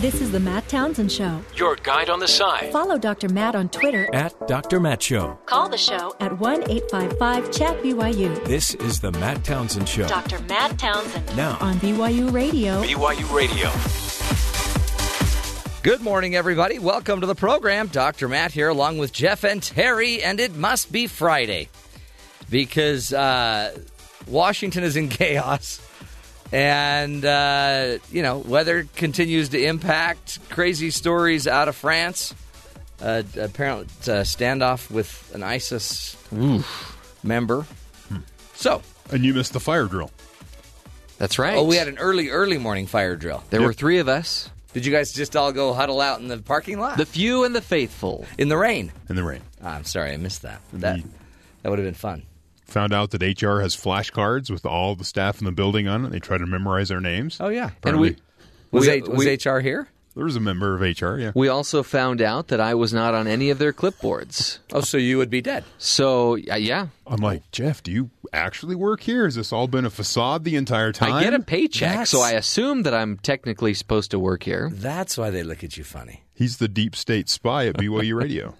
This is the Matt Townsend Show. Your guide on the side. Follow Dr. Matt on Twitter. At Dr. Matt Show. Call the show at 1 855 Chat BYU. This is the Matt Townsend Show. Dr. Matt Townsend. Now on BYU Radio. BYU Radio. Good morning, everybody. Welcome to the program. Dr. Matt here, along with Jeff and Terry, and it must be Friday because uh, Washington is in chaos. And, uh, you know, weather continues to impact. Crazy stories out of France. Uh, apparently, uh, standoff with an ISIS member. So, And you missed the fire drill. That's right. oh, we had an early, early morning fire drill. there Yep. were three of us Did you guys just all go huddle out in the parking lot? the few and the faithful. in the rain? in the rain. Ah, I'm sorry, I missed that. That Indeed. that would have been fun. Found out that HR has flashcards with all the staff in the building on it. They try to memorize their names. Oh yeah, And we, was, we, H- was we, HR here? There was a member of HR, yeah. we also found out that I was not on any of their clipboards. Oh, so you would be dead. So, uh, yeah, I'm like, Jeff, do you actually work here? Has this all been a facade the entire time? I get a paycheck, That's- so I assume that I'm technically supposed to work here. That's why they look at you funny. He's the deep state spy at BYU Radio.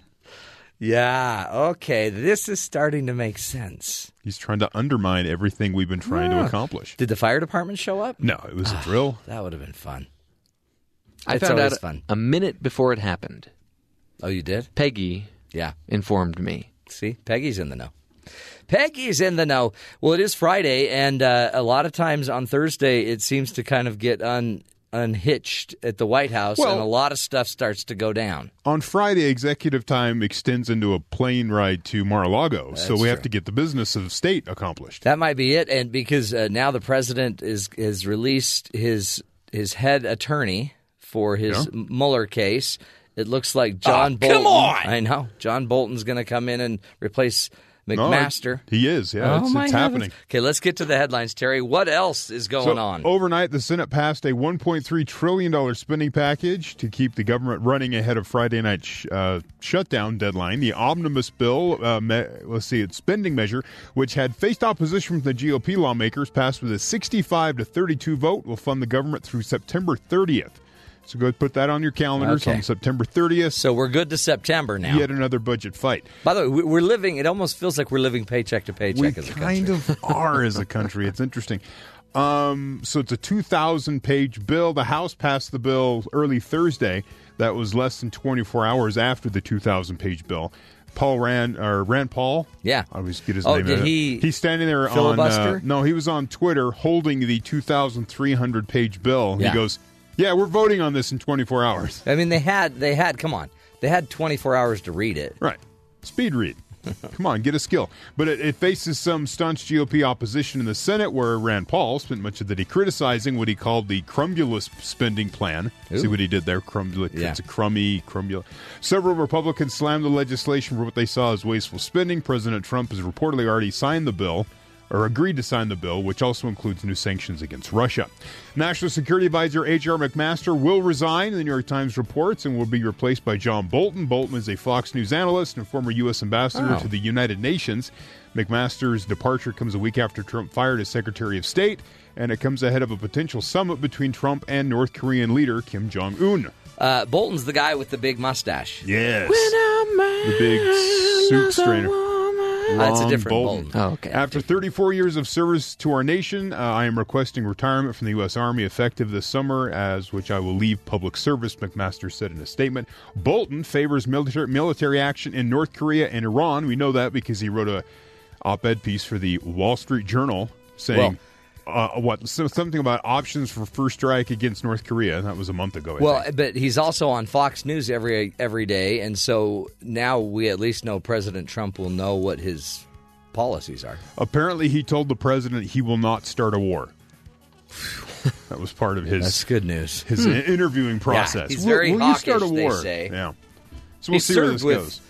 Yeah. Okay. This is starting to make sense. He's trying to undermine everything we've been trying to Ah. accomplish. Did the fire department show up? No, it was a drill. That would have been fun. I It's found always out fun. a minute before it happened. Oh, you did? Peggy Yeah. informed me. See, Peggy's in the know. Peggy's in the know. Well, it is Friday, and uh, a lot of times on Thursday, it seems to kind of get un- unhitched at the White House, Well- and a lot of stuff starts to go down. On Friday, executive time extends into a plane ride to Mar-a-Lago, so That's we have to get the business of state accomplished. That might be it, and because uh, now the president is has released his his head attorney for his Yeah. Mueller case. It looks like John Ah, Bolton. come on! I know John Bolton's going to come in and replace No, McMaster. he is, yeah. oh it's it's happening. Okay, let's get to the headlines, Terry. What else is going So, on? Overnight, the Senate passed a $1.3 trillion spending package to keep the government running ahead of Friday night sh- uh, shutdown deadline. The omnibus bill, uh, me- let's see, its spending measure, which had faced opposition from the GOP lawmakers, passed with a 65 to 32 vote, will fund the government through September 30th. So go put that on your calendars Okay. on September 30th. so we're good to September now. Yet another budget fight. By the way, we- we're living. It almost feels like we're living paycheck to We paycheck as a kind of are as a country. It's interesting. Um, so it's a 2,000 page bill. The House passed the bill early Thursday. That was less than 24 hours after the 2,000 page bill. Paul Rand or Rand Paul. Yeah. I always get his Oh, name. did he He's standing there on. filibuster? Uh, no, he was on Twitter holding the 2,300 page bill. Yeah. He goes, "Yeah, we're voting on this in 24 hours." I mean, they had they had. Come on, they had 24 hours to read it. Right. Speed read. Come on, get a skill. But it, it faces some staunch GOP opposition in the Senate, where Rand Paul spent much of the day criticizing what he called the crumbulous spending plan. See what he did there? Crumulous. Yeah. It's a crummy, crumulous. Several Republicans slammed the legislation for what they saw as wasteful spending. President Trump has reportedly already signed the bill or agreed to sign the bill, which also includes new sanctions against Russia. National Security Advisor H.R. McMaster will resign, the New York Times reports, and will be replaced by John Bolton. Bolton is a Fox News analyst and former U.S. ambassador Oh. to the United Nations. McMaster's departure comes a week after Trump fired his Secretary of State, and it comes ahead of a potential summit between Trump and North Korean leader Kim Jong Un. Uh, Bolton's the guy with the big mustache. Yes. The big suit strainer. That's a Ron different Bolton. Bolton. Oh, okay. After 34 years of service to our nation, uh, I am requesting retirement from the U.S. Army effective this summer, as which I will leave public service, McMaster said in a statement. Bolton favors military, military action in North Korea and Iran. We know that because he wrote a op-ed piece for the Wall Street Journal saying uh, what so, something about options for first strike against North Korea. That was a month ago. I Well, think. but he's also on Fox News every every day, and so now we at least know President Trump will know what his policies are. apparently he told the president he will not start a war. that was part of his That's good news. his i- interviewing process. he's Will- very will, you start a hawkish, they war? say. Yeah. So we'll He see where this with goes.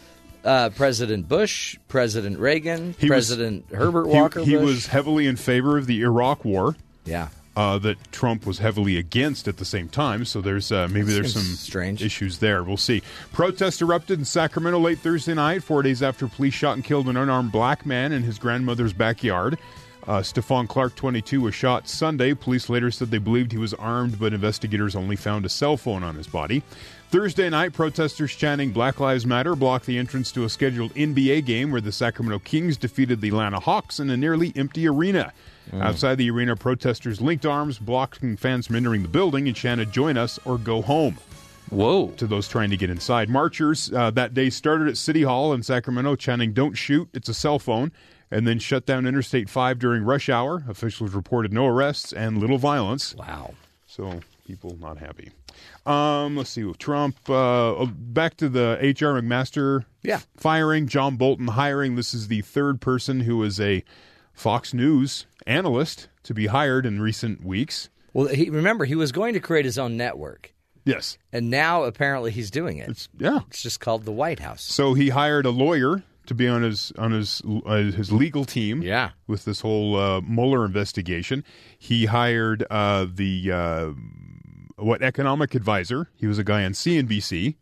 Uh, President Bush, President Reagan, He was- President Herbert Walker he Bush. was heavily in favor of the Iraq War. yeah. Uh, that Trump was heavily against at the same time, so there's uh, maybe there's some strange. issues there. We'll see. Protests erupted in Sacramento late Thursday night, four days after police shot and killed an unarmed black man in his grandmother's backyard. Uh, Stephon Clark, 22, was shot Sunday. Police later said they believed he was armed, but investigators only found a cell phone on his body. Thursday night, protesters chanting Black Lives Matter blocked the entrance to a scheduled NBA game where the Sacramento Kings defeated the Atlanta Hawks in a nearly empty arena. Outside the arena, protesters linked arms, blocking fans from entering the building, and chanted, Join us or go home Whoa. to those trying to get inside. Marchers uh, that day started at City Hall in Sacramento chanting, Don't shoot, it's a cell phone, and then shut down Interstate 5 during rush hour. Officials reported no arrests and little violence. Wow. So people not happy. Um, let's see. Trump. Uh, back to the H.R. McMaster. Yeah. Firing John Bolton hiring. This is the third person who is a Fox News analyst to be hired in recent weeks. Well, he, remember, he was going to create his own network, Yes. and now apparently he's doing it. It's, It's just called the White House. So he hired a lawyer to be on his on his uh, his legal team. Yeah. With this whole uh, Mueller investigation, he hired uh, the uh, what economic advisor. He was a guy on CNBC.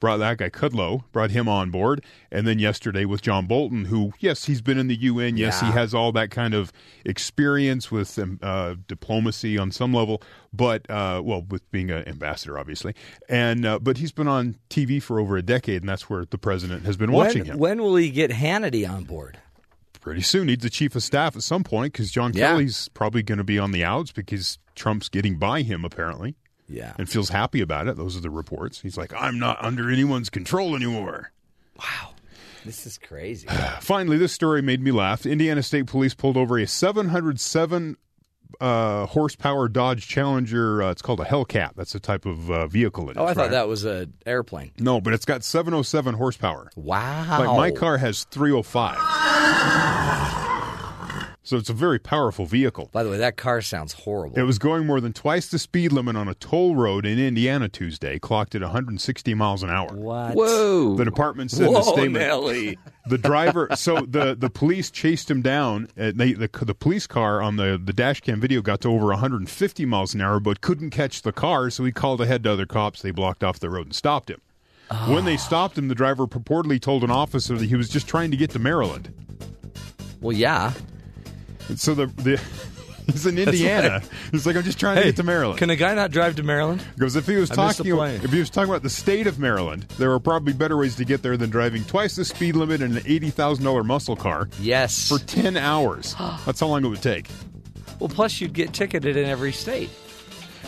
Brought that guy Kudlow, brought him on board, and then yesterday with John Bolton, who yes, he's been in the UN. Yes, he has all that kind of experience with um, uh, diplomacy on some level, but uh, well, with being an ambassador, obviously, and uh, but he's been on TV for over a decade, and that's where the president has been watching When, him. when will he get Hannity on board? Pretty soon, needs a chief of staff at some point because John Yeah. Kelly's probably going to be on the outs because Trump's getting by him apparently Yeah. and feels happy about it. Those are the reports. He's like, I'm not under anyone's control anymore. Wow. This is crazy. Finally, this story made me laugh. Indiana State Police pulled over a 707 uh, horsepower Dodge Challenger. Uh, it's called a Hellcat. That's the type of uh, vehicle it is. oh, I thought right? that was an airplane. No, but it's got 707 horsepower. Wow. Like my car has 305. So it's a very powerful vehicle. By the way, that car sounds horrible. It was going more than twice the speed limit on a toll road in Indiana Tuesday, clocked at 160 miles an hour. what? Whoa. The department said in a Whoa, statement. Nelly. The driver, so the, the police chased him down. Uh, they, the the police car on the the dash cam video got to over 150 miles an hour, but couldn't catch the car. So he called ahead to other cops. They blocked off the road and stopped him. When they stopped him, the driver purportedly told an officer that he was just trying to get to Maryland. Well, yeah. So the the he's in Indiana. he's like, I'm just trying to get to Maryland. Can a guy not drive to Maryland? Because if he was I talking, if he was talking about the state of Maryland, there are probably better ways to get there than driving twice the speed limit in an eighty thousand dollar muscle car Yes. for ten hours. That's how long it would take. well, plus you'd get ticketed in every state.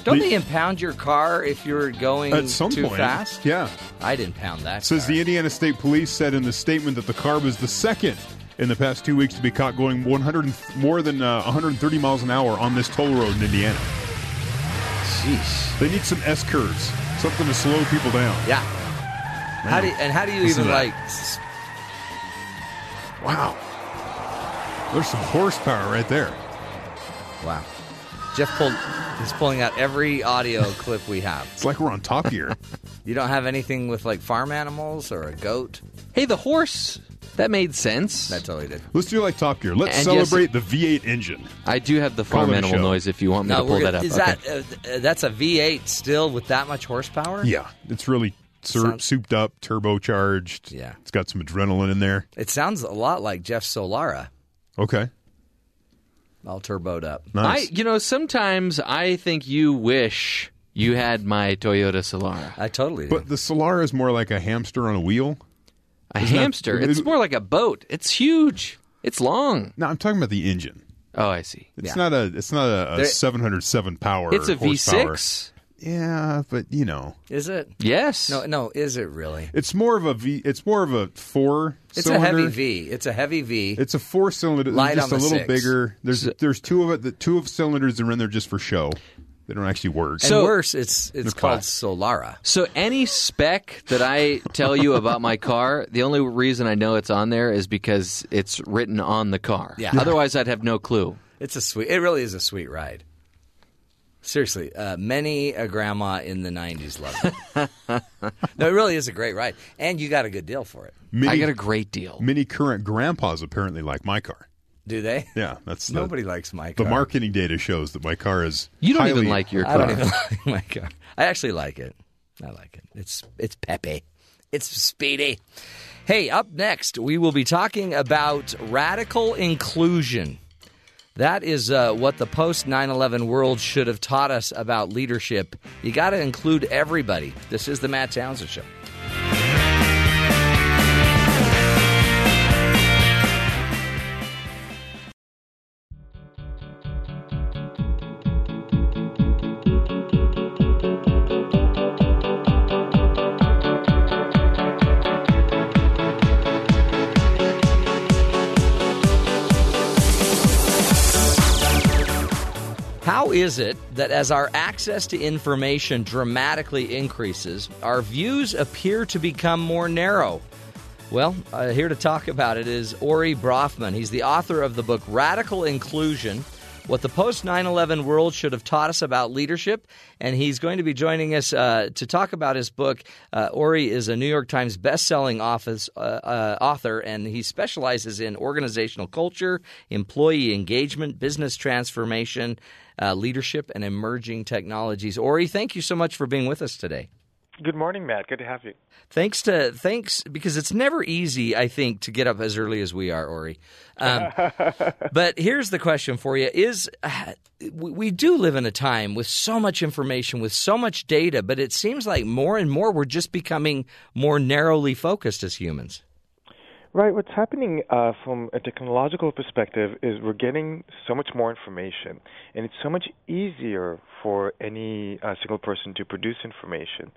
Don't The- they impound your car if you're going At some too point, fast? yeah. I'd impound that. Says car. the Indiana State Police said in the statement that the car was the second in the past two weeks to be caught going 100 more than uh, 130 miles an hour on this toll road in Indiana. Sheesh. They need some S curves, something to slow people down. Yeah. How do you, and how do you even like? Wow, there's some horsepower right there. Wow. Jeff pulled. He's pulling out every audio clip we have. It's like we're on Top Gear. You don't have anything with like farm animals or a goat? Hey, the horse. That made sense. That totally did. Let's do like Top Gear. Let's And yes- celebrate the V8 engine. I do have the Call farm it a animal show. noise if you want me to we're pull gonna- that up. Is Okay. that uh, uh, that's a V8 still with that much horsepower? Yeah, it's really sur- Sounds- souped up, turbocharged. Yeah. it's got some adrenaline in there. It sounds a lot like Jeff Solara, Okay, all turboed up. nice. I, you know, sometimes I think you wish you had my Toyota Solara. I totally do. but the Solara is more like a hamster on a wheel. A that- hamster. is- it's more like a boat. It's huge. It's long. No, I'm talking about the engine. Oh, I see. It's Yeah. not a. It's not a, a There- 707 power. It's a horsepower. V6. Yeah, but you know, is it? Yes. No, no. Is it really? it's more of a V. It's more of a four. It's a heavy V. It's a heavy V. It's a four cylinder. Light just on a little six. bigger. There's there's two of it. The two of cylinders are in there just for show. They don't actually work. and worse, it's it's called class. Solara. So any spec that I tell you about my car, the only reason I know it's on there is because it's written on the car. Yeah. Otherwise, I'd have no clue. It's a sweet. It really is a sweet ride. Seriously, uh, many a grandma in the '90s loved it. no, it really is a great ride, and you got a good deal for it. many, I got a great deal. many current grandpas apparently like my car. Do they? Yeah, that's the, Nobody likes my car. The marketing data shows that my car is. You don't highly, even like your car. I car. don't even like my car. I actually like it. I like it. It's it's peppy. It's speedy. Hey, up next we will be talking about radical inclusion. That is uh, what the post 9 11 world should have taught us about leadership. You got to include everybody. This is the Matt Townsend Show. Is it that as our access to information dramatically increases, our views appear to become more narrow? Well, uh, here to talk about it is Ori Brafman. He's the author of the book Radical Inclusion What the Post 9 11 World Should Have Taught Us About Leadership. And he's going to be joining us uh, to talk about his book. Uh, Ori is a New York Times bestselling office, uh, uh, author, and he specializes in organizational culture, employee engagement, business transformation, uh, leadership, and emerging technologies. Ori, thank you so much for being with us today. Good morning, Matt. Good to have you. Thanks to thanks because it's never easy, I think, to get up as early as we are, Ori. Um, but here's the question for you: Is uh, we, we do live in a time with so much information, with so much data, but it seems like more and more we're just becoming more narrowly focused as humans. Right. What's happening uh, from a technological perspective is we're getting so much more information, and it's so much easier for any uh, single person to produce information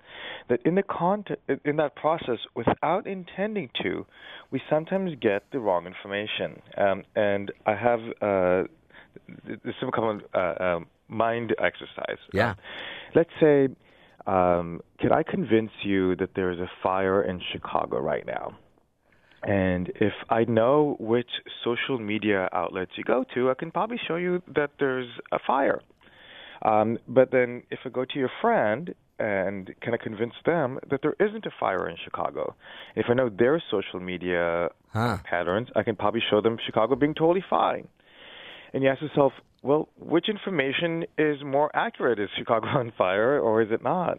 that in the content, in that process, without intending to, we sometimes get the wrong information. Um, and I have uh, this simple common uh, mind exercise. Yeah. Um, let's say, um, can I convince you that there is a fire in Chicago right now? And if I know which social media outlets you go to, I can probably show you that there's a fire. Um, but then if I go to your friend and kind of convince them that there isn't a fire in Chicago, if I know their social media Huh. patterns, I can probably show them Chicago being totally fine. And you ask yourself, well, which information is more accurate? Is Chicago on fire or is it not?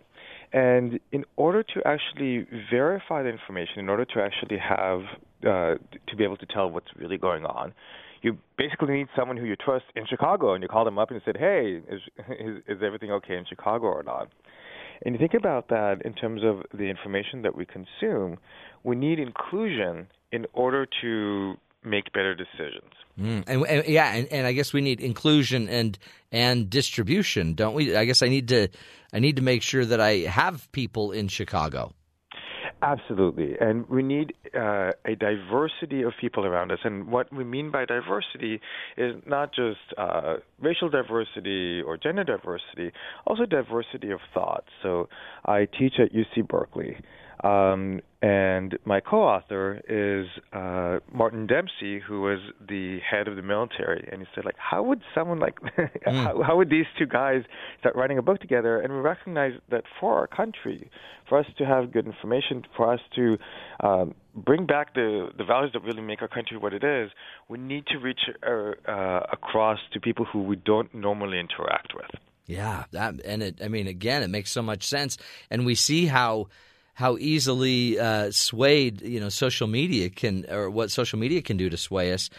And in order to actually verify the information, in order to actually have uh, to be able to tell what's really going on, you basically need someone who you trust in Chicago, and you call them up and said, "Hey, is is, is everything okay in Chicago or not?" And you think about that in terms of the information that we consume, we need inclusion in order to make better decisions. Mm. And, and yeah, and, and I guess we need inclusion and and distribution, don't we? I guess I need to I need to make sure that I have people in Chicago. Absolutely. And we need uh, a diversity of people around us. And what we mean by diversity is not just uh, racial diversity or gender diversity, also diversity of thought. So I teach at UC Berkeley. Um, and my co-author is uh, Martin Dempsey, who was the head of the military, and he said, like, how would someone like, how, how would these two guys start writing a book together? And we recognize that for our country, for us to have good information, for us to um, bring back the the values that really make our country what it is, we need to reach uh, uh, across to people who we don't normally interact with. Yeah, that and it. I mean, again, it makes so much sense, and we see how how easily uh, swayed you know social media can or what social media can do to sway us.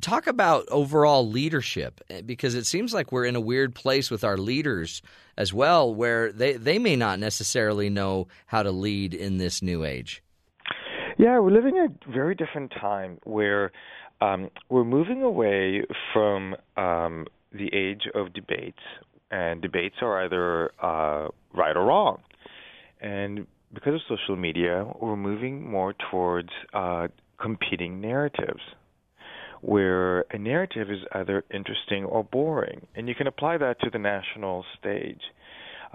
Talk about overall leadership eh, because it seems like we're in a weird place with our leaders as well, where they they may not necessarily know how to lead in this new age. Yeah, we're living in a very different time where um, we're moving away from um, the age of debates, and debates are either uh, right or wrong. And because of social media, we're moving more towards uh, competing narratives, where a narrative is either interesting or boring. And you can apply that to the national stage.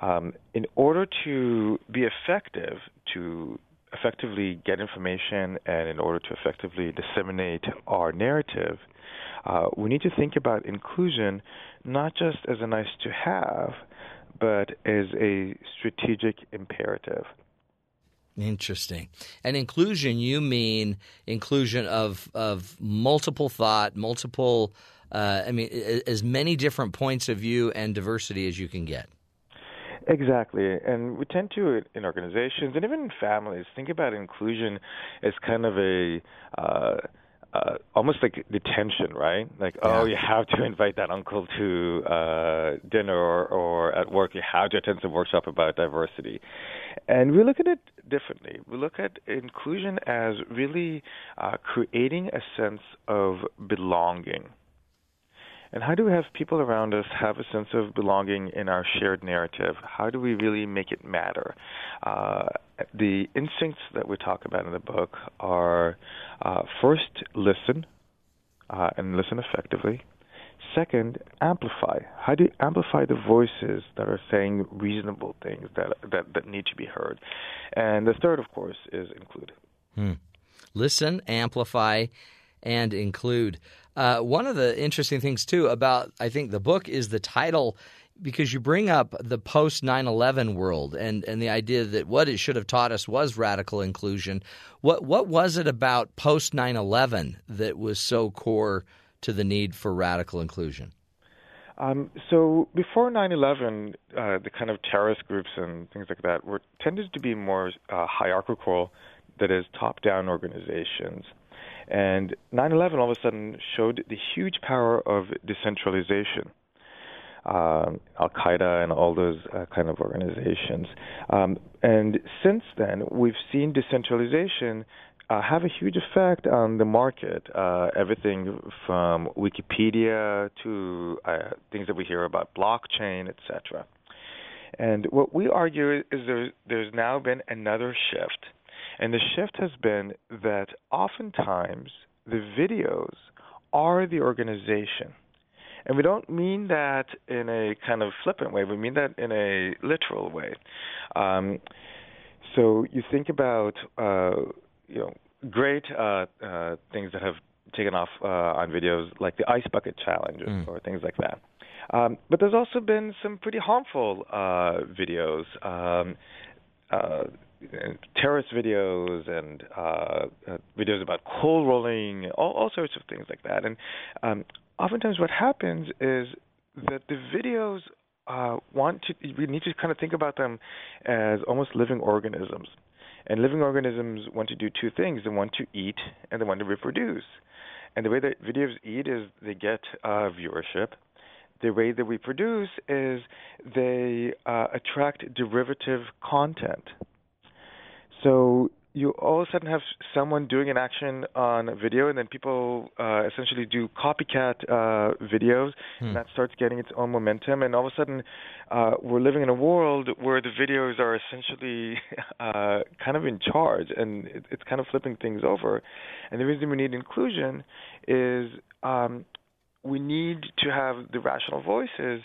Um, in order to be effective, to effectively get information and in order to effectively disseminate our narrative, uh, we need to think about inclusion not just as a nice to have, but as a strategic imperative. Interesting. And inclusion, you mean inclusion of of multiple thought, multiple. Uh, I mean, as many different points of view and diversity as you can get. Exactly. And we tend to, in organizations and even in families, think about inclusion as kind of a uh, uh, almost like detention, right? Like, oh, you have to invite that uncle to uh, dinner, or, or at work, you have to attend some workshop about diversity. And we look at it differently. We look at inclusion as really uh, creating a sense of belonging. And how do we have people around us have a sense of belonging in our shared narrative? How do we really make it matter? Uh, the instincts that we talk about in the book are uh, first, listen, uh, and listen effectively. Second, amplify. How do you amplify the voices that are saying reasonable things that that, that need to be heard? And the third, of course, is include. Hmm. Listen, amplify, and include. Uh, one of the interesting things too about I think the book is the title because you bring up the post 9/11 world and and the idea that what it should have taught us was radical inclusion. What what was it about post 9/11 that was so core to the need for radical inclusion? Um, so before 9/11, uh, the kind of terrorist groups and things like that were tended to be more uh, hierarchical, that is, top-down organizations. And 9/11 all of a sudden showed the huge power of decentralization. Um, Al Qaeda and all those uh, kind of organizations. Um, and since then, we've seen decentralization uh, have a huge effect on the market. Uh, everything from Wikipedia to uh, things that we hear about blockchain, etc. And what we argue is there, there's now been another shift and the shift has been that oftentimes the videos are the organization. And we don't mean that in a kind of flippant way, we mean that in a literal way. Um, so you think about, uh, you know, great uh, uh, things that have taken off uh, on videos like the ice bucket challenges mm. or things like that. Um, but there's also been some pretty harmful uh, videos. Um, uh, terrorist videos and uh, uh, videos about coal rolling, all, all sorts of things like that. And um, oftentimes, what happens is that the videos uh, want to. We need to kind of think about them as almost living organisms. And living organisms want to do two things: they want to eat and they want to reproduce. And the way that videos eat is they get uh, viewership. The way that we produce is they uh, attract derivative content. So you all of a sudden have someone doing an action on video, and then people uh, essentially do copycat uh, videos, hmm. and that starts getting its own momentum. And all of a sudden, uh, we're living in a world where the videos are essentially uh, kind of in charge, and it, it's kind of flipping things over. And the reason we need inclusion is um, we need to have the rational voices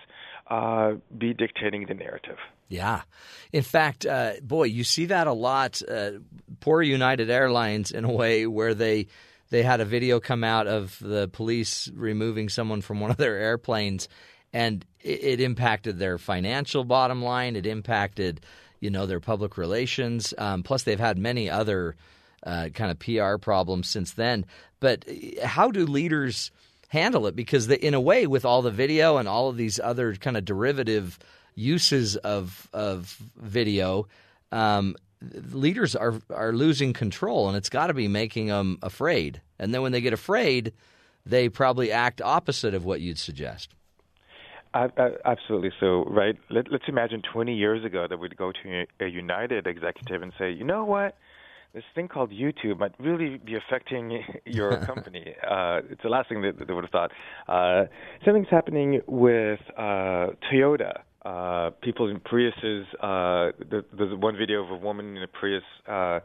uh, be dictating the narrative. Yeah. In fact, uh, boy, you see that a lot. Uh, poor United Airlines, in a way, where they they had a video come out of the police removing someone from one of their airplanes, and it, it impacted their financial bottom line. It impacted, you know, their public relations. Um, plus, they've had many other uh, kind of PR problems since then. But uh, how do leaders handle it? Because they, in a way, with all the video and all of these other kind of derivative uses of of video, um, leaders are are losing control, and it's got to be making them afraid. And then when they get afraid, they probably act opposite of what you'd suggest. Uh, uh, absolutely. So, right, let, us imagine 20 years ago that we'd go to a United executive and say, you know what? This thing called YouTube might really be affecting your company. uh, it's the last thing that they would have thought. Uh, something's happening with uh, Toyota uh, people in Priuses. Uh, there's one video of a woman in a Prius uh,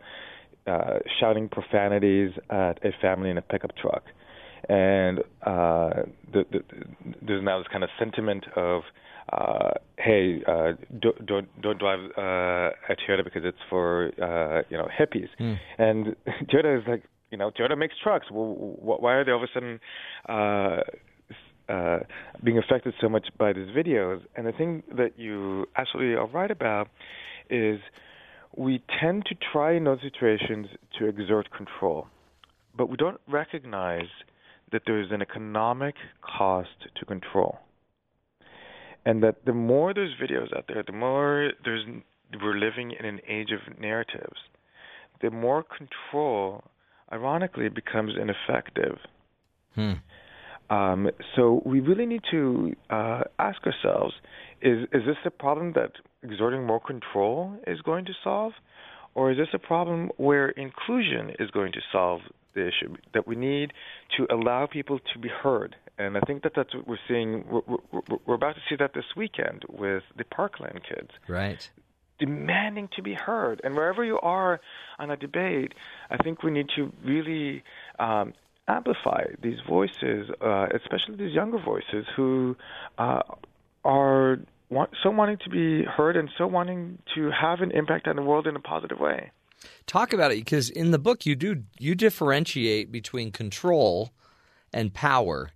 uh, shouting profanities at a family in a pickup truck, and uh, the, the, there's now this kind of sentiment of, uh, "Hey, uh, don't don't don't drive uh, a Toyota because it's for uh, you know hippies," mm. and Toyota is like, you know, Toyota makes trucks. Well, why are they all of a sudden uh, uh, being affected so much by these videos. And the thing that you absolutely are right about is we tend to try in those situations to exert control, but we don't recognize that there is an economic cost to control. And that the more there's videos out there, the more there's we're living in an age of narratives, the more control ironically, becomes ineffective. Hmm. Um, so we really need to uh, ask ourselves: Is is this a problem that exerting more control is going to solve, or is this a problem where inclusion is going to solve the issue? That we need to allow people to be heard, and I think that that's what we're seeing. We're, we're, we're about to see that this weekend with the Parkland kids Right. demanding to be heard. And wherever you are on a debate, I think we need to really um, amplify these voices, uh, especially these younger voices who uh, are want, so wanting to be heard and so wanting to have an impact on the world in a positive way. Talk about it because in the book you do you differentiate between control and power,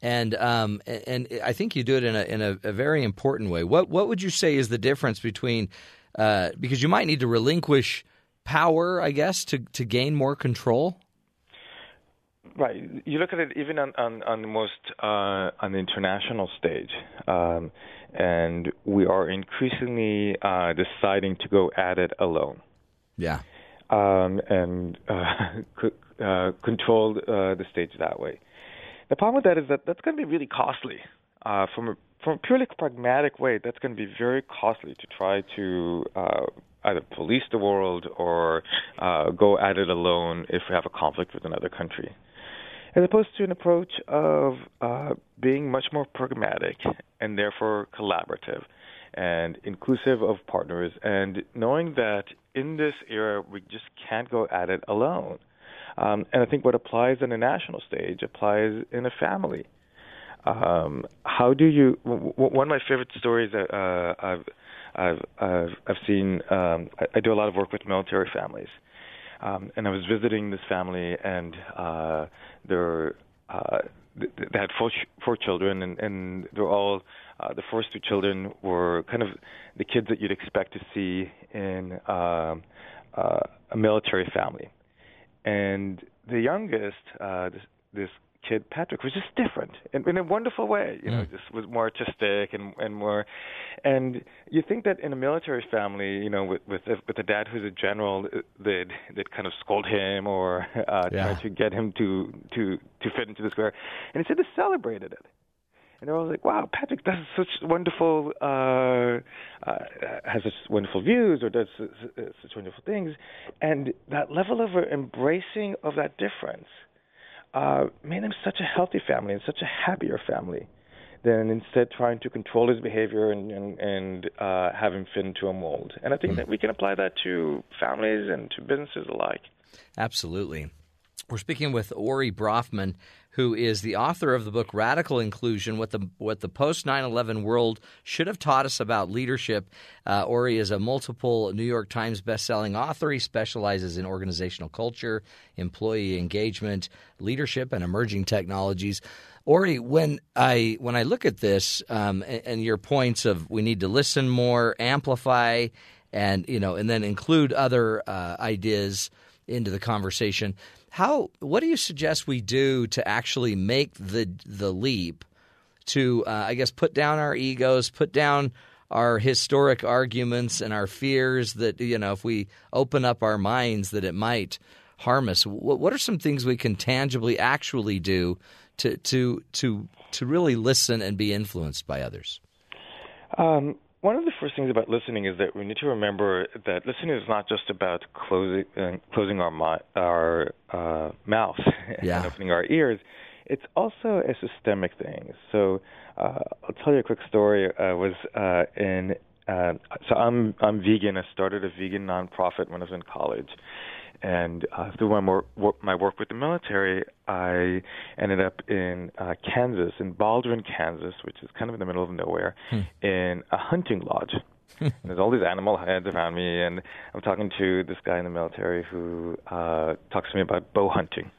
and um, and I think you do it in a in a, a very important way. What what would you say is the difference between uh, because you might need to relinquish power, I guess, to to gain more control. Right. You look at it even on on, on the most uh, on the international stage, um, and we are increasingly uh, deciding to go at it alone. Yeah. um, and uh, uh, control uh, the stage that way. The problem with that is that that's going to be really costly. Uh, from a, from a purely pragmatic way, that's going to be very costly to try to uh, either police the world or uh, go at it alone if we have a conflict with another country. As opposed to an approach of uh, being much more pragmatic and therefore collaborative and inclusive of partners, and knowing that in this era we just can't go at it alone. Um, and I think what applies on a national stage applies in a family. Um, how do you? W- one of my favorite stories that uh, I've, I've I've I've seen. Um, I, I do a lot of work with military families, um, and I was visiting this family, and uh, they're uh, th- they had four four children, and, and they're all uh, the first two children were kind of the kids that you'd expect to see in um, uh, a military family, and the youngest, uh, this, this kid Patrick, was just different in, in a wonderful way. You know, just was more artistic and and more. And you think that in a military family, you know, with with a, with a dad who's a general, uh, they'd they'd kind of scold him or uh, Yeah. try to get him to to to fit into the square. And instead, they celebrated it. And they were like, "Wow, Patrick does such wonderful, uh, uh, has such wonderful views, or does such, such wonderful things," and that level of embracing of that difference uh, made him such a healthy family and such a happier family than instead trying to control his behavior and and, and uh, have him fit into a mold. And I think that we can apply that to families and to businesses alike. Absolutely. We're speaking with Ori Brafman, who is the author of the book Radical Inclusion What the, what the Post 9 11 World Should Have Taught Us About Leadership. Uh, Ori is a multiple New York Times bestselling author. He specializes in organizational culture, employee engagement, leadership, and emerging technologies. Ori, when I when I look at this um, and, and your points of we need to listen more, amplify, and you know, and then include other uh, ideas into the conversation. How what do you suggest we do to actually make the the leap to uh, I guess put down our egos, put down our historic arguments and our fears that you know if we open up our minds that it might harm us. What, are some things we can tangibly actually do to to to to really listen and be influenced by others? Um, one of the first things about listening is that we need to remember that listening is not just about closing uh, closing our mi- our uh, mouth Yeah. and opening our ears. It's also a systemic thing. So uh, I'll tell you a quick story. I was uh, in uh, so I'm I'm vegan. I started a vegan nonprofit when I was in college, and uh, through my work, work, my work with the military, I ended up in uh, Kansas, in Baldwin, Kansas, which is kind of in the middle of nowhere, in a hunting lodge. and there's all these animal heads around me, and I'm talking to this guy in the military who uh, talks to me about bow hunting.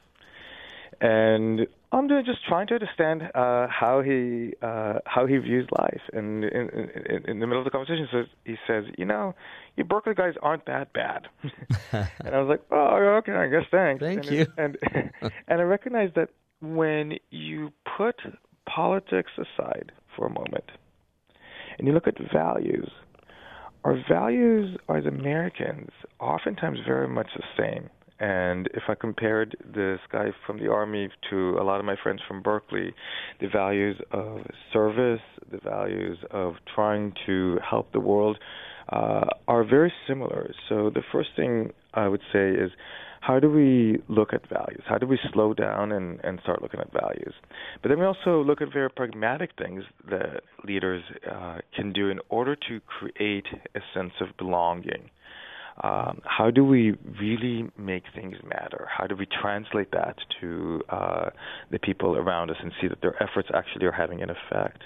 And I'm just trying to understand uh, how he uh, how he views life. And in, in, in the middle of the conversation, says he says, "You know, you Berkeley guys aren't that bad." and I was like, "Oh, okay, I guess thanks." Thank and, you. And and I recognize that when you put politics aside for a moment, and you look at values, our values as Americans oftentimes very much the same. And if I compared this guy from the Army to a lot of my friends from Berkeley, the values of service, the values of trying to help the world uh, are very similar. So the first thing I would say is how do we look at values? How do we slow down and, and start looking at values? But then we also look at very pragmatic things that leaders uh, can do in order to create a sense of belonging. Um, how do we really make things matter? How do we translate that to uh, the people around us and see that their efforts actually are having an effect?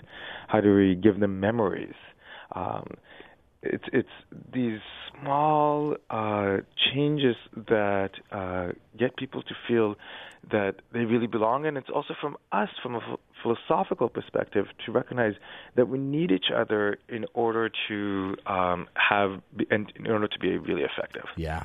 How do we give them memories? Um, it's it's these small uh, changes that uh, get people to feel that they really belong, and it's also from us, from a philosophical perspective, to recognize that we need each other in order to um, have and in order to be really effective. Yeah.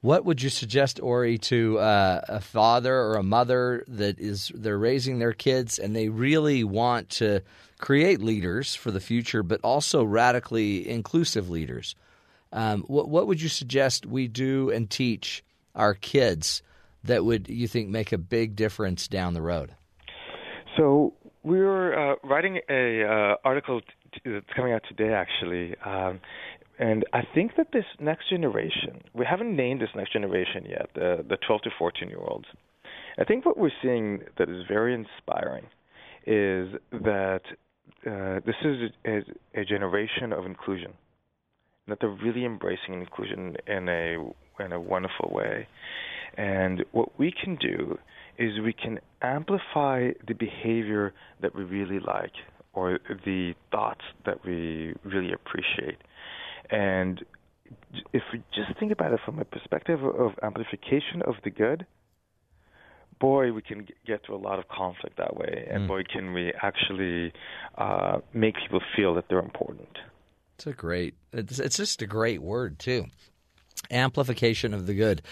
What would you suggest, Ori, to uh, a father or a mother that is they're raising their kids and they really want to create leaders for the future, but also radically inclusive leaders? Um, what, what would you suggest we do and teach our kids that would you think make a big difference down the road? So we were uh, writing a uh, article t- that's coming out today, actually, um, and I think that this next generation, we haven't named this next generation yet, the, the 12 to 14 year olds. I think what we're seeing that is very inspiring is that uh, this is a, a, generation of inclusion, that they're really embracing inclusion in a in a wonderful way. And what we can do is we can amplify the behavior that we really like or the thoughts that we really appreciate. And if we just think about it from a perspective of amplification of the good, boy, we can get to a lot of conflict that way, and mm. boy, can we actually uh, make people feel that they're important. It's a great. It's, it's just a great word too. Amplification of the good.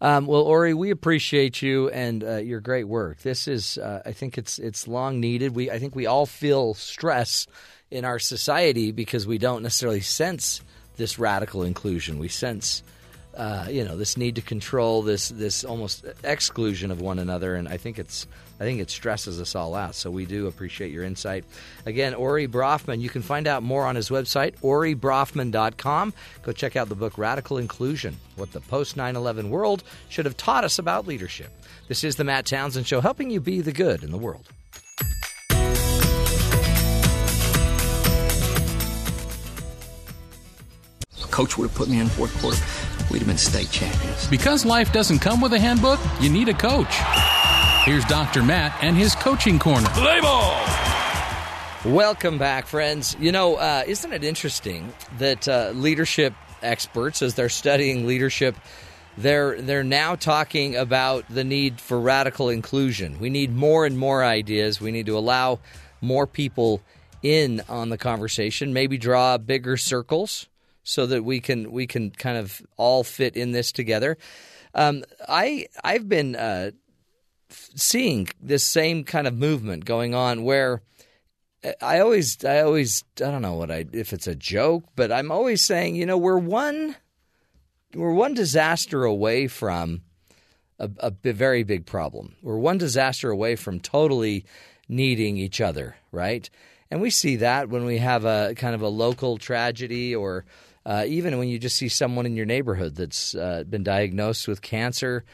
Um, well, Ori, we appreciate you and uh, your great work. This is, uh, I think, it's it's long needed. We, I think, we all feel stress in our society because we don't necessarily sense this radical inclusion. We sense, uh, you know, this need to control, this this almost exclusion of one another, and I think it's I think it stresses us all out. So we do appreciate your insight. Again, Ori Brafman, you can find out more on his website, oribrafman.com. Go check out the book Radical Inclusion: What the Post 9/11 World Should Have Taught Us About Leadership. This is the Matt Townsend Show, helping you be the good in the world. coach would have put me in fourth quarter, we'd have been state champions. Because life doesn't come with a handbook, you need a coach. Here's Dr. Matt and his coaching corner. Play ball! Welcome back, friends. You know, uh, isn't it interesting that uh, leadership experts, as they're studying leadership, they're they're now talking about the need for radical inclusion. We need more and more ideas. We need to allow more people in on the conversation. Maybe draw bigger circles so that we can we can kind of all fit in this together. Um, I I've been uh, seeing this same kind of movement going on where I always I always I don't know what I if it's a joke, but I'm always saying you know we're one we're one disaster away from a, a very big problem. We're one disaster away from totally needing each other, right? And we see that when we have a kind of a local tragedy or uh, even when you just see someone in your neighborhood that's uh, been diagnosed with cancer,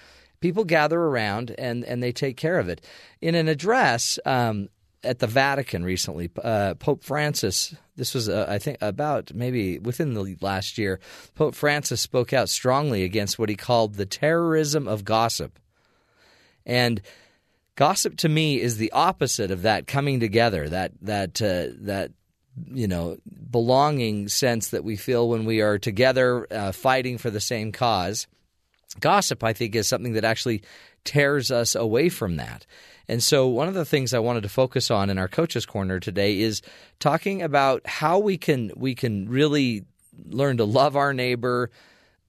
people gather around and, and they take care of it. In an address um, at the Vatican recently, uh, Pope Francis, this was, uh, I think, about maybe within the last year, Pope Francis spoke out strongly against what he called the terrorism of gossip. And gossip to me is the opposite of that coming together, that that uh, that you know belonging sense that we feel when we are together uh, fighting for the same cause. Gossip, I think, is something that actually tears us away from that. And so, one of the things I wanted to focus on in our coaches corner today is talking about how we can we can really learn to love our neighbor,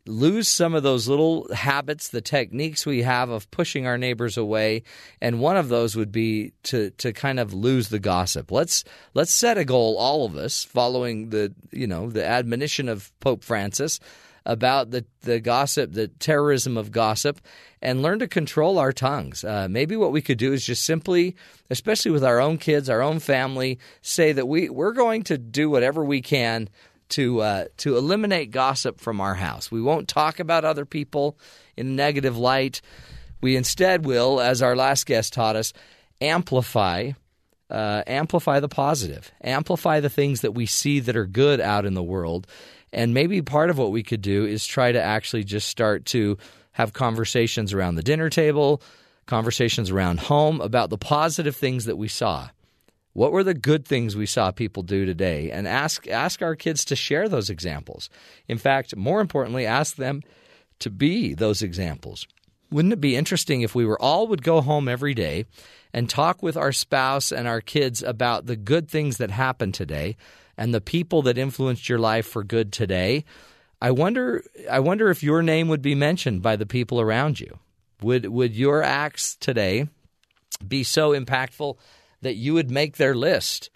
lose some of those little habits, the techniques we have of pushing our neighbors away, and one of those would be to to kind of lose the gossip. Let's let's set a goal, all of us, following the you know the admonition of Pope Francis about the the gossip, the terrorism of gossip, and learn to control our tongues. Uh, maybe what we could do is just simply, especially with our own kids, our own family, say that we we're going to do whatever we can to uh, to eliminate gossip from our house. We won't talk about other people in negative light. We instead will, as our last guest taught us, amplify uh, amplify the positive, amplify the things that we see that are good out in the world. And maybe part of what we could do is try to actually just start to have conversations around the dinner table, conversations around home about the positive things that we saw. What were the good things we saw people do today? And ask ask our kids to share those examples. In fact, more importantly, ask them to be those examples. Wouldn't it be interesting if we were all would go home every day and talk with our spouse and our kids about the good things that happened today and the people that influenced your life for good today? I wonder I wonder if your name would be mentioned by the people around you. Would would your acts today be so impactful that you would make their list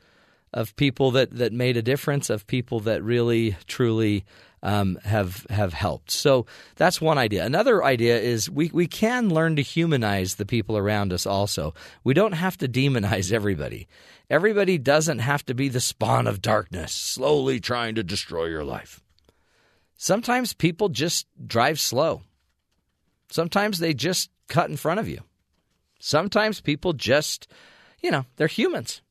of people that, that made a difference, of people that really, truly um, have have helped. So that's one idea. Another idea is we, we can learn to humanize the people around us also. We don't have to demonize everybody. Everybody doesn't have to be the spawn of darkness, slowly trying to destroy your life. Sometimes people just drive slow. Sometimes they just cut in front of you. Sometimes people just you know, they're humans.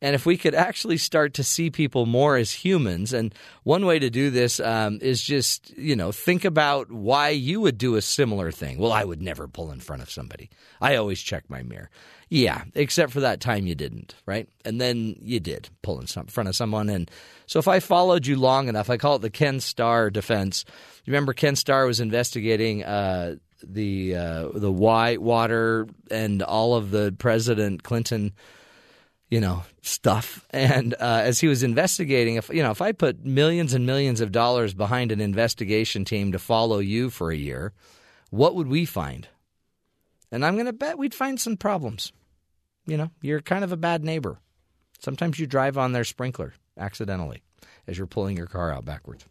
And if we could actually start to see people more as humans, and one way to do this um, is just, you know, think about why you would do a similar thing. Well, I would never pull in front of somebody. I always check my mirror. Yeah, except for that time you didn't, right? And then you did pull in front of someone. And so if I followed you long enough, I call it the Ken Starr defense. You remember Ken Starr was investigating uh, the uh, the Whitewater and all of the President Clinton, you know, stuff. And uh, as he was investigating, if you know, if I put millions and millions of dollars behind an investigation team to follow you for a year, what would we find? And I'm going to bet we'd find some problems. You know, you're kind of a bad neighbor. Sometimes you drive on their sprinkler accidentally as you're pulling your car out backwards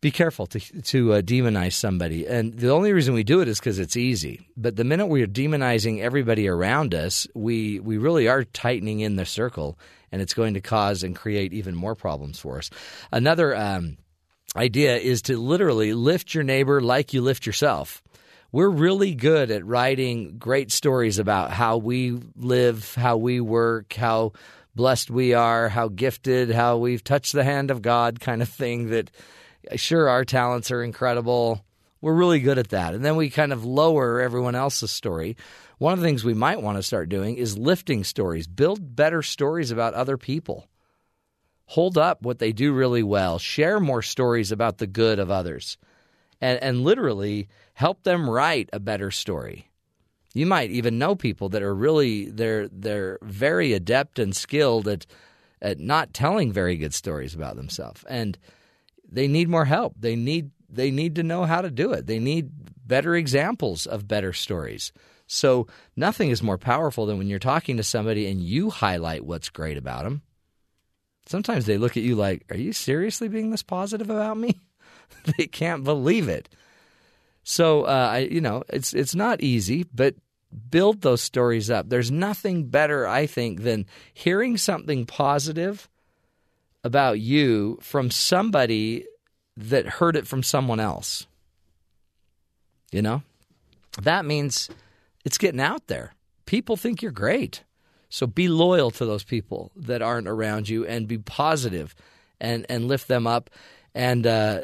be careful to to uh, demonize somebody. And the only reason we do it is because it's easy. But the minute we are demonizing everybody around us, we we really are tightening in the circle, and it's going to cause and create even more problems for us. Another um, idea is to literally lift your neighbor like you lift yourself. We're really good at writing great stories about how we live, how we work, how blessed we are, how gifted, how we've touched the hand of God, kind of thing that sure, our talents are incredible. We're really good at that. And then we kind of lower everyone else's story. One of the things we might want to start doing is lifting stories, build better stories about other people. Hold up what they do really well, share more stories about the good of others, and, and literally help them write a better story. You might even know people that are really they're they're very adept and skilled at at not telling very good stories about themselves. And they need more help. They need they need to know how to do it. They need better examples of better stories. So nothing is more powerful than when you're talking to somebody and you highlight what's great about them. Sometimes they look at you like, "Are you seriously being this positive about me?" they can't believe it. So uh, I, you know, it's it's not easy, but build those stories up. There's nothing better, I think, than hearing something positive about you from somebody that heard it from someone else. You know? That means it's getting out there. People think you're great. So be loyal to those people that aren't around you and be positive and, and lift them up. And uh,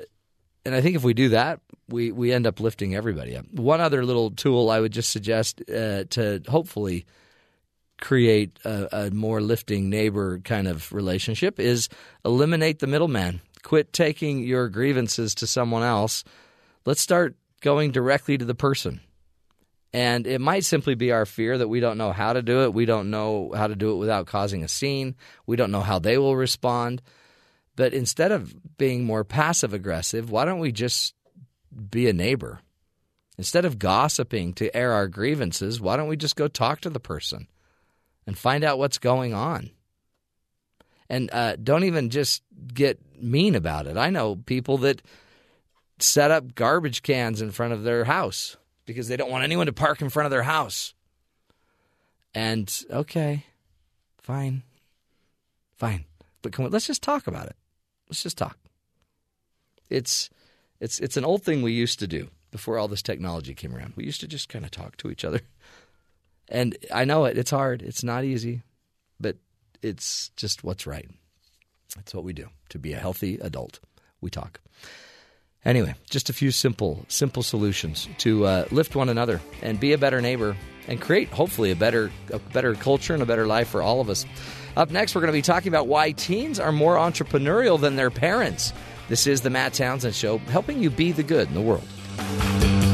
and I think if we do that, we, we end up lifting everybody up. One other little tool I would just suggest uh, to hopefully create a, a, more lifting neighbor kind of relationship is eliminate the middleman. Quit taking your grievances to someone else. Let's start going directly to the person. And it might simply be our fear that we don't know how to do it. We don't know how to do it without causing a scene. We don't know how they will respond. But instead of being more passive aggressive, why don't we just be a neighbor. Instead of gossiping to air our grievances, why don't we just go talk to the person and find out what's going on? And uh, don't even just get mean about it. I know people that set up garbage cans in front of their house because they don't want anyone to park in front of their house. And okay, fine, fine, but come on, let's just talk about it. Let's just talk. It's it's it's an old thing we used to do before all this technology came around. We used to just kind of talk to each other. And I know it, it's hard. It's not easy, but it's just what's right. That's what we do. To be a healthy adult, we talk. Anyway, just a few simple, simple solutions to uh, lift one another and be a better neighbor and create, hopefully, a better, a better culture and a better life for all of us. Up next, we're going to be talking about why teens are more entrepreneurial than their parents. This is the Matt Townsend Show, helping you be the good in the world.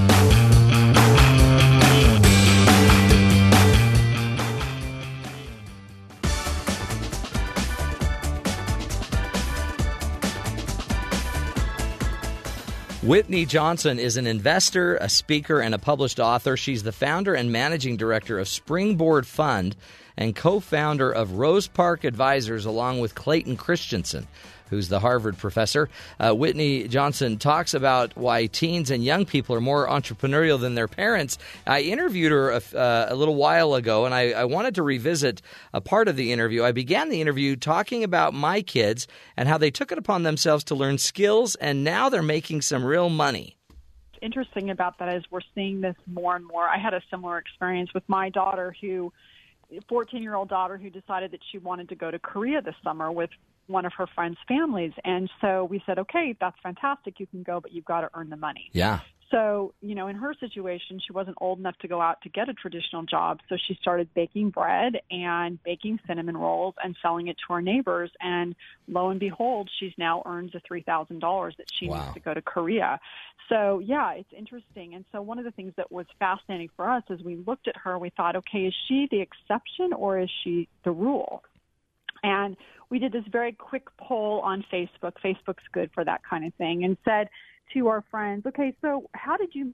Whitney Johnson is an investor, a speaker, and a published author. She's the founder and managing director of Springboard Fund and co founder of Rose Park Advisors, along with Clayton Christensen who's the Harvard professor. Uh, Whitney Johnson talks about why teens and young people are more entrepreneurial than their parents. I interviewed her a, uh, a little while ago, and I, I wanted to revisit a part of the interview. I began the interview talking about my kids and how they took it upon themselves to learn skills, and now they're making some real money interesting about that is we're seeing this more and more. I had a similar experience with my daughter who 14 year old daughter who decided that she wanted to go to Korea this summer with one of her friends' families. And so we said, okay, that's fantastic. You can go, but you've got to earn the money. Yeah. So, you know, in her situation, she wasn't old enough to go out to get a traditional job. So she started baking bread and baking cinnamon rolls and selling it to her neighbors. And lo and behold, she's now earns the $3,000 that she Wow. needs to go to Korea. So, yeah, it's interesting. And so one of the things that was fascinating for us as we looked at her, we thought, okay, is she the exception or is she the rule? And we did this very quick poll on Facebook. Facebook's good for that kind of thing, and said to our friends, okay, so how did you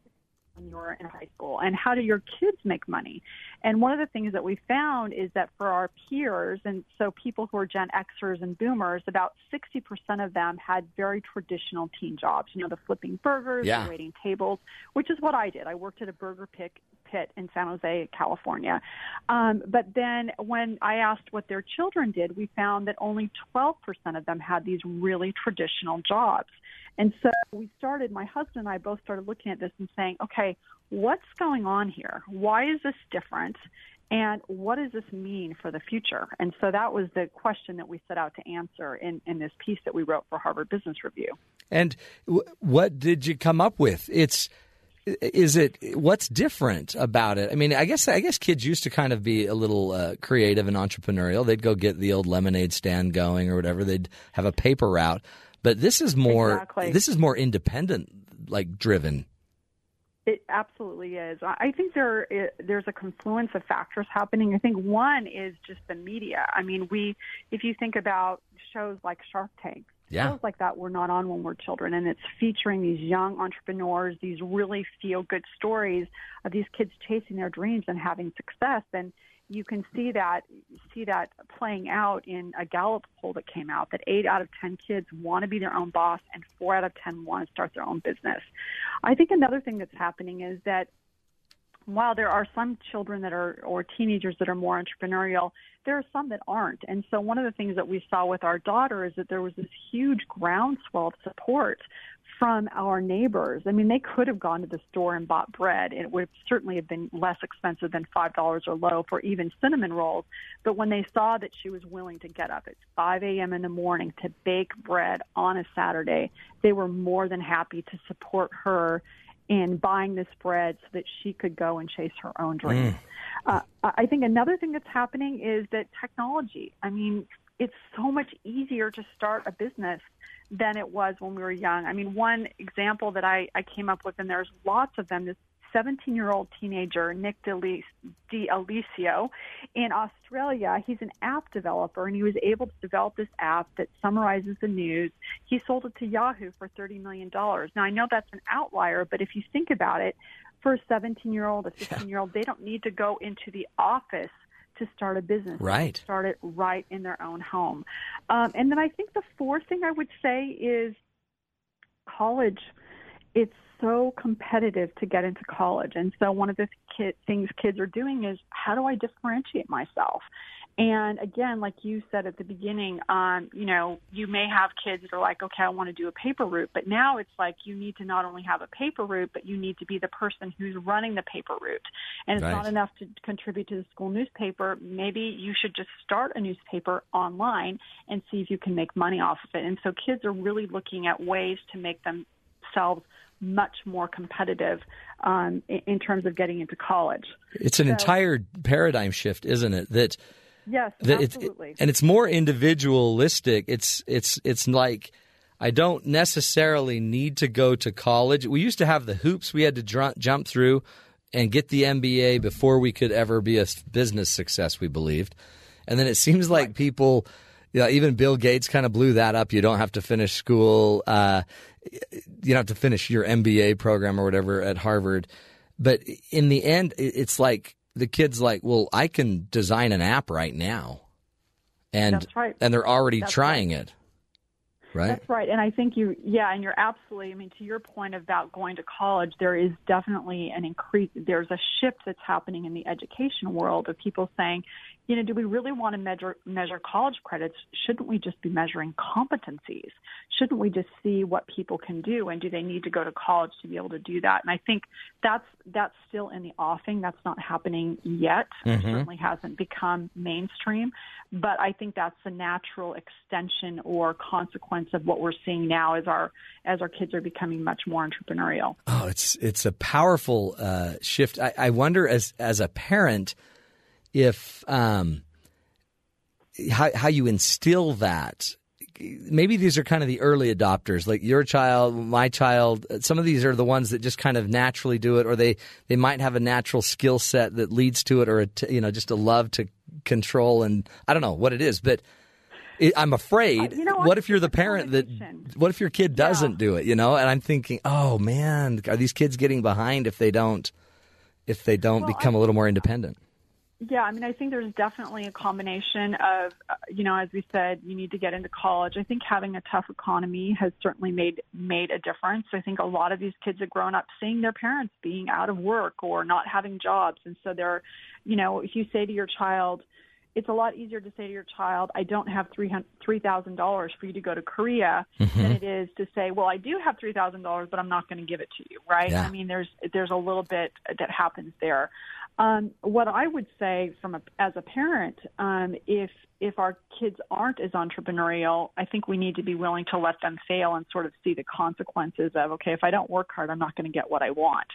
when you were in high school and how do your kids make money and one of the things that we found is that for our peers and so people who are gen xers and boomers about 60% of them had very traditional teen jobs you know the flipping burgers Yeah. the waiting tables which is what i did i worked at a burger pick pit in san jose california um, but then when i asked what their children did we found that only 12% of them had these really traditional jobs and so we started, my husband and I both started looking at this and saying, okay, what's going on here? Why is this different? And what does this mean for the future? And so that was the question that we set out to answer in, in this piece that we wrote for Harvard Business Review. And w- what did you come up with? It's is it what's different about it? I mean, I guess I guess kids used to kind of be a little uh, creative and entrepreneurial. They'd go get the old lemonade stand going or whatever. They'd have a paper route. But this is more Exactly. this is more independent, like driven. It absolutely is. I I think there there's a confluence of factors happening. I think one is just the media. I mean, we if you think about shows like Shark Tank, Yeah. shows like that were not on when we're children, and it's featuring these young entrepreneurs, these really feel good stories of these kids chasing their dreams and having success. And you can see that see that playing out in a Gallup poll that came out that eight out of ten kids want to be their own boss, and four out of ten want to start their own business. I think another thing that's happening is that while there are some children that are or teenagers that are more entrepreneurial, there are some that aren't. And so one of the things that we saw with our daughter is that there was this huge groundswell of support from our neighbors. I mean, they could have gone to the store and bought bread. It would certainly have been less expensive than five dollars or low for even cinnamon rolls. But when they saw that she was willing to get up at 5 a.m. in the morning to bake bread on a Saturday, they were more than happy to support her in buying this bread so that she could go and chase her own dreams. Uh, I think another thing that's happening is that technology. I mean, it's so much easier to start a business than it was when we were young. I mean, one example that I, I came up with, and there's lots of them, this 17 year old teenager, Nick D'Aloisio, in Australia. He's an app developer, and he was able to develop this app that summarizes the news. He sold it to Yahoo for $30 million. Now, I know that's an outlier, but if you think about it, for a 17 year old, a 15 year old, they don't need to go into the office to start a business. Right. Start it right in their own home. Um, and then I think the fourth thing I would say is college. It's so competitive to get into college. And so one of the ki- things kids are doing is how do I differentiate myself? And again, like you said at the beginning, um, you know, you may have kids that are like, okay, I want to do a paper route, but now it's like you need to not only have a paper route, but you need to be the person who's running the paper route. And it's Right. not enough to contribute to the school newspaper. Maybe you should just start a newspaper online and see if you can make money off of it. And so kids are really looking at ways to make themselves much more competitive um, in, in terms of getting into college. It's an So- entire paradigm shift, isn't it? That Yes, that absolutely. and it's more individualistic. It's it's it's like I don't necessarily need to go to college. We used to have the hoops we had to dr- jump through and get the MBA before we could ever be a business success. We believed, and then it seems like people, you know, even Bill Gates kind of blew that up. You don't have to finish school. Uh, you don't have to finish your MBA program or whatever at Harvard. But in the end, it's like the kid's like, well, I can design an app right now, and right. and they're already That's trying it, right? That's right. And I think you, yeah, and you're absolutely, I mean, to your point about going to college, there is definitely an increase, there's a shift that's happening in the education world of people saying, you know, do we really want to measure, measure college credits? Shouldn't we just be measuring competencies? Shouldn't we just see what people can do? And do they need to go to college to be able to do that? And I think that's, that's still in the offing. That's not happening yet. It certainly hasn't become mainstream. But I think that's the natural extension or consequence of what we're seeing now as our as our kids are becoming much more entrepreneurial. Oh, it's it's a powerful uh, shift. I, I wonder as as a parent if um, how how you instill that. Maybe these are kind of the early adopters, like your child, my child. Some of these are the ones that just kind of naturally do it, or they they might have a natural skill set that leads to it, or a t- you know just a love to control and I don't know what it is, but. it- I'm afraid. You know, what if you're the parent that? What if your kid doesn't do it? You know, and I'm thinking, oh man, are these kids getting behind if they don't, if they don't Well, become I- a little more independent? Yeah, I mean, I think there's definitely a combination of, uh, you know, as we said, you need to get into college. I think having a tough economy has certainly made made a difference. I think a lot of these kids have grown up seeing their parents being out of work or not having jobs, and so they're, you know, if you say to your child, it's a lot easier to say to your child, "I don't have three three thousand dollars for you to go to Korea," than it is to say, "Well, I do have three thousand dollars, but I'm not going to give it to you." Right? Yeah. I mean, there's there's a little bit that happens there. Um, what I would say from a, as a parent, um, if if our kids aren't as entrepreneurial, I think we need to be willing to let them fail and sort of see the consequences of okay, if I don't work hard, I'm not going to get what I want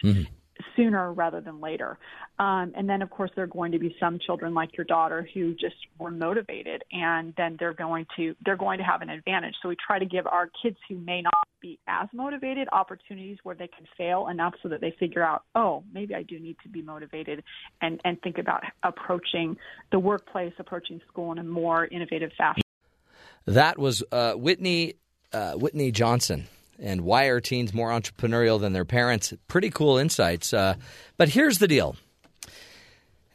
sooner rather than later. Um, and then, of course, there are going to be some children like your daughter who just were motivated, and then they're going to they're going to have an advantage. So we try to give our kids who may not be as motivated opportunities where they can fail enough so that they figure out, oh, maybe I do need to be motivated, and and think about approaching the workplace, approaching school in a more innovative fashion. That was uh, Whitney uh, Whitney Johnson. And why are teens more entrepreneurial than their parents? Pretty cool insights. Uh, but here's the deal.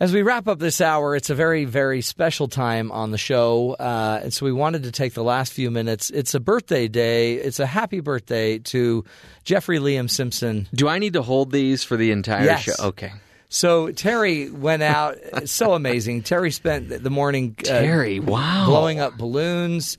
As we wrap up this hour, it's a very, very special time on the show. Uh, and so we wanted to take the last few minutes. It's a birthday day. It's a happy birthday to Jeffrey Liam Simpson. Do I need to hold these for the entire Yes. show? Okay. So Terry went out. so amazing. Terry spent the morning uh, Terry, wow. blowing up balloons,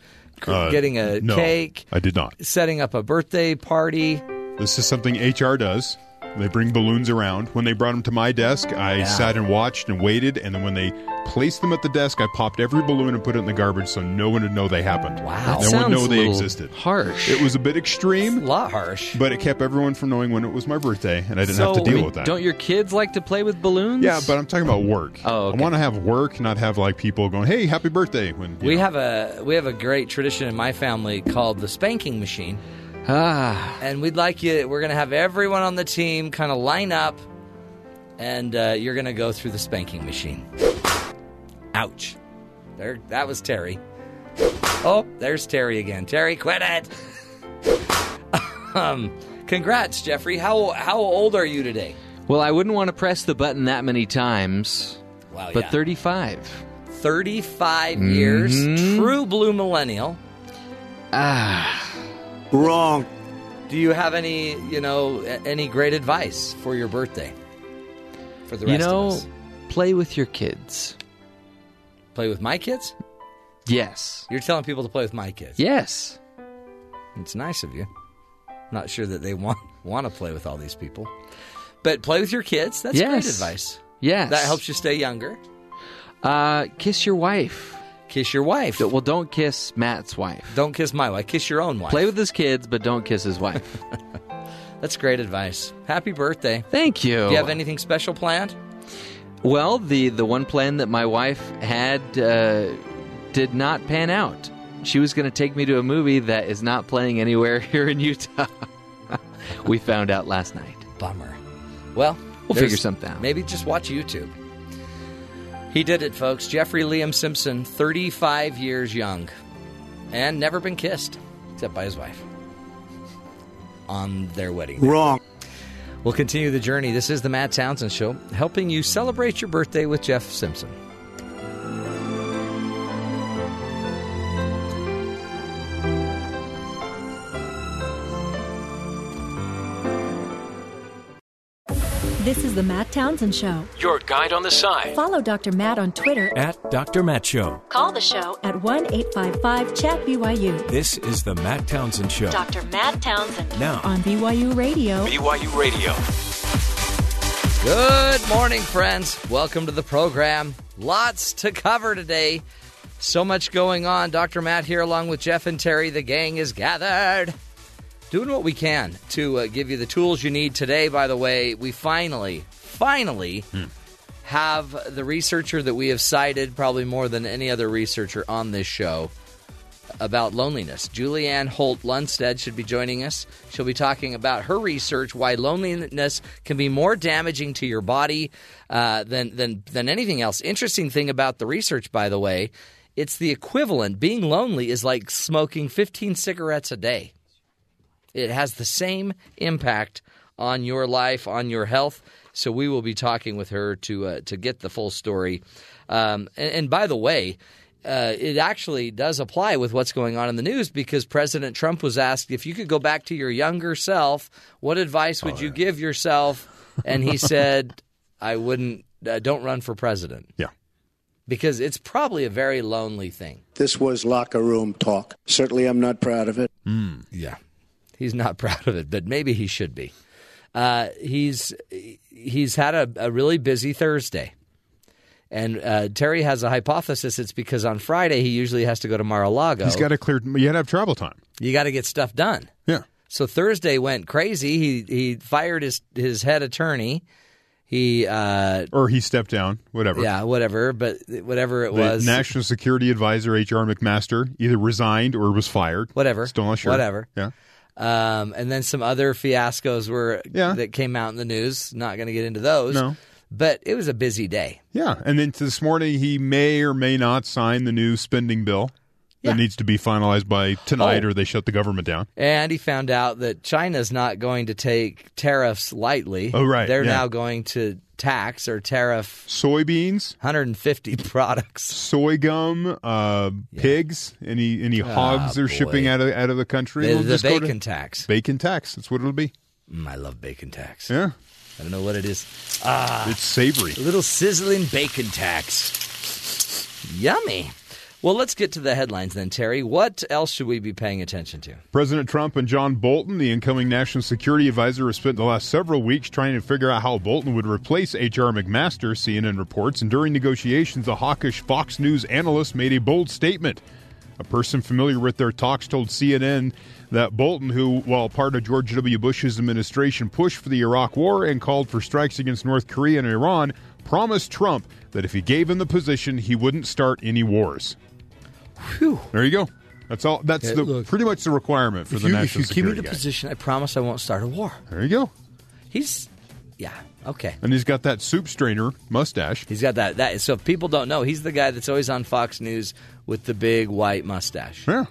Uh, getting a no, cake, I did not. setting up a birthday party. This is something HR does. They bring balloons around. When they brought them to my desk, I sat and watched and waited. And then when they placed them at the desk, I popped every balloon and put it in the garbage so no one would know they happened. Wow. No That one sounds know they existed. Harsh. It was a bit extreme. A lot harsh. but it kept everyone from knowing when it was my birthday, and I didn't So, have to I deal mean, with that. Don't your kids like to play with balloons? yeah, but I'm talking about work. Oh, okay. I want to have work, not have like people going, "Hey, happy birthday!" When We know. have a we have a great tradition in my family called the spanking machine, ah, and we'd like you. We're going to have everyone on the team kind of line up and uh, you're going to go through the spanking machine. Ouch. There, that was Terry. Oh, there's Terry again. Terry, quit it. um, congrats, Jeffrey. How how old are you today? Well, I wouldn't want to press the button that many times, Wow, but yeah. 35. 35 years, true blue millennial. Ah, Wrong. Do you have any, you know, any great advice for your birthday? For the you rest know, of us. play with your kids. Play with my kids? Yes. You're telling people to play with my kids. Yes. It's nice of you. I'm Not sure that they want want to play with all these people. But play with your kids. That's great advice. Yes. That helps you stay younger. Uh, kiss your wife. Kiss your wife. Well, don't kiss Matt's wife. Don't kiss my wife. Kiss your own wife. Play with his kids, but don't kiss his wife. That's great advice. Happy birthday. Thank you. Do you have anything special planned? Well, the the one plan that my wife had uh, did not pan out. She was going to take me to a movie that is not playing anywhere here in Utah. we found out last night. Bummer. Well, We'll figure something out. Maybe just watch YouTube. He did it, folks. Jeffrey Liam Simpson, 35 years young, and never been kissed, except by his wife, on their wedding. day. Wrong. We'll continue the journey. This is the Matt Townsend Show, helping you celebrate your birthday with Jeff Simpson. This is the Matt Townsend Show. Your guide on the side. Follow Dr. Matt on Twitter. At Dr. Matt Show. Call the show at 1 855 Chat BYU. This is the Matt Townsend Show. Dr. Matt Townsend Now, on BYU Radio. BYU Radio. Good morning, friends. Welcome to the program. Lots to cover today. So much going on. Dr. Matt here, along with Jeff and Terry. The gang is gathered. Doing what we can to uh, give you the tools you need today. By the way, we finally, finally have the researcher that we have cited, probably more than any other researcher on this show, about loneliness. Julianne Holt Lunstad should be joining us. She'll be talking about her research, why loneliness can be more damaging to your body uh, than, than, than anything else. Interesting thing about the research, by the way, it's the equivalent. Being lonely is like smoking 15 cigarettes a day. It has the same impact on your life, on your health. So we will be talking with her to uh, to get the full story. Um, and, and by the way, uh, it actually does apply with what's going on in the news because President Trump was asked if you could go back to your younger self, what advice would you give yourself? And he said, "I wouldn't. Uh, don't run for president." Yeah. Because it's probably a very lonely thing. This was locker room talk. Certainly, I'm not proud of it. Yeah, he's not proud of it, but maybe he should be. Uh, he's he's had a, a really busy Thursday, and uh, Terry has a hypothesis. It's because on Friday he usually has to go to Mar-a-Lago. He's got to clear. You got to have travel time. you got to get stuff done. Yeah. So Thursday went crazy. He he fired his his head attorney. He uh, Or he stepped down. Whatever. yeah whatever, but whatever it The was National Security Advisor H.R. McMaster either resigned or was fired. Whatever. Still not sure. Whatever. Yeah. Um, and then some other fiascos were Yeah. that came out in the news. Not going to get into those. No. But it was a busy day. Yeah. And then this morning he may or may not sign the new spending bill Yeah. that needs to be finalized by tonight Oh. or they shut the government down. And he found out that China's not going to take tariffs lightly. Oh, right, They're yeah. now going to tax or tariff Soybeans, 150 products. soy gum, uh, pigs, any any hogs they're Ah, boy. shipping out of out of the country. The, the just go to- bacon tax. bacon tax. That's what it'll be. Mm, I love bacon tax. Yeah. I don't know what it is. Ah, it's savory. A little sizzling bacon tax. Yummy. Well, let's get to the headlines then, Terry. What else should we be paying attention to? President Trump and John Bolton, the incoming national security advisor, have spent the last several weeks trying to figure out how Bolton would replace H.R. McMaster, CNN reports. And during negotiations, a hawkish Fox News analyst made a bold statement. A person familiar with their talks told CNN that Bolton, who, while part of George W. Bush's administration, pushed for the Iraq War and called for strikes against North Korea and Iran, promised Trump that if he gave him the position, he wouldn't start any wars. Whew. There you go. That's all. That's the, pretty much the requirement for the you, if national you give me security the guy. position, I promise I won't start a war. There you go. He's Yeah. Okay. And he's got that soup strainer mustache. He's got that. That so if people don't know, he's the guy that's always on Fox News with the big white mustache. Yeah.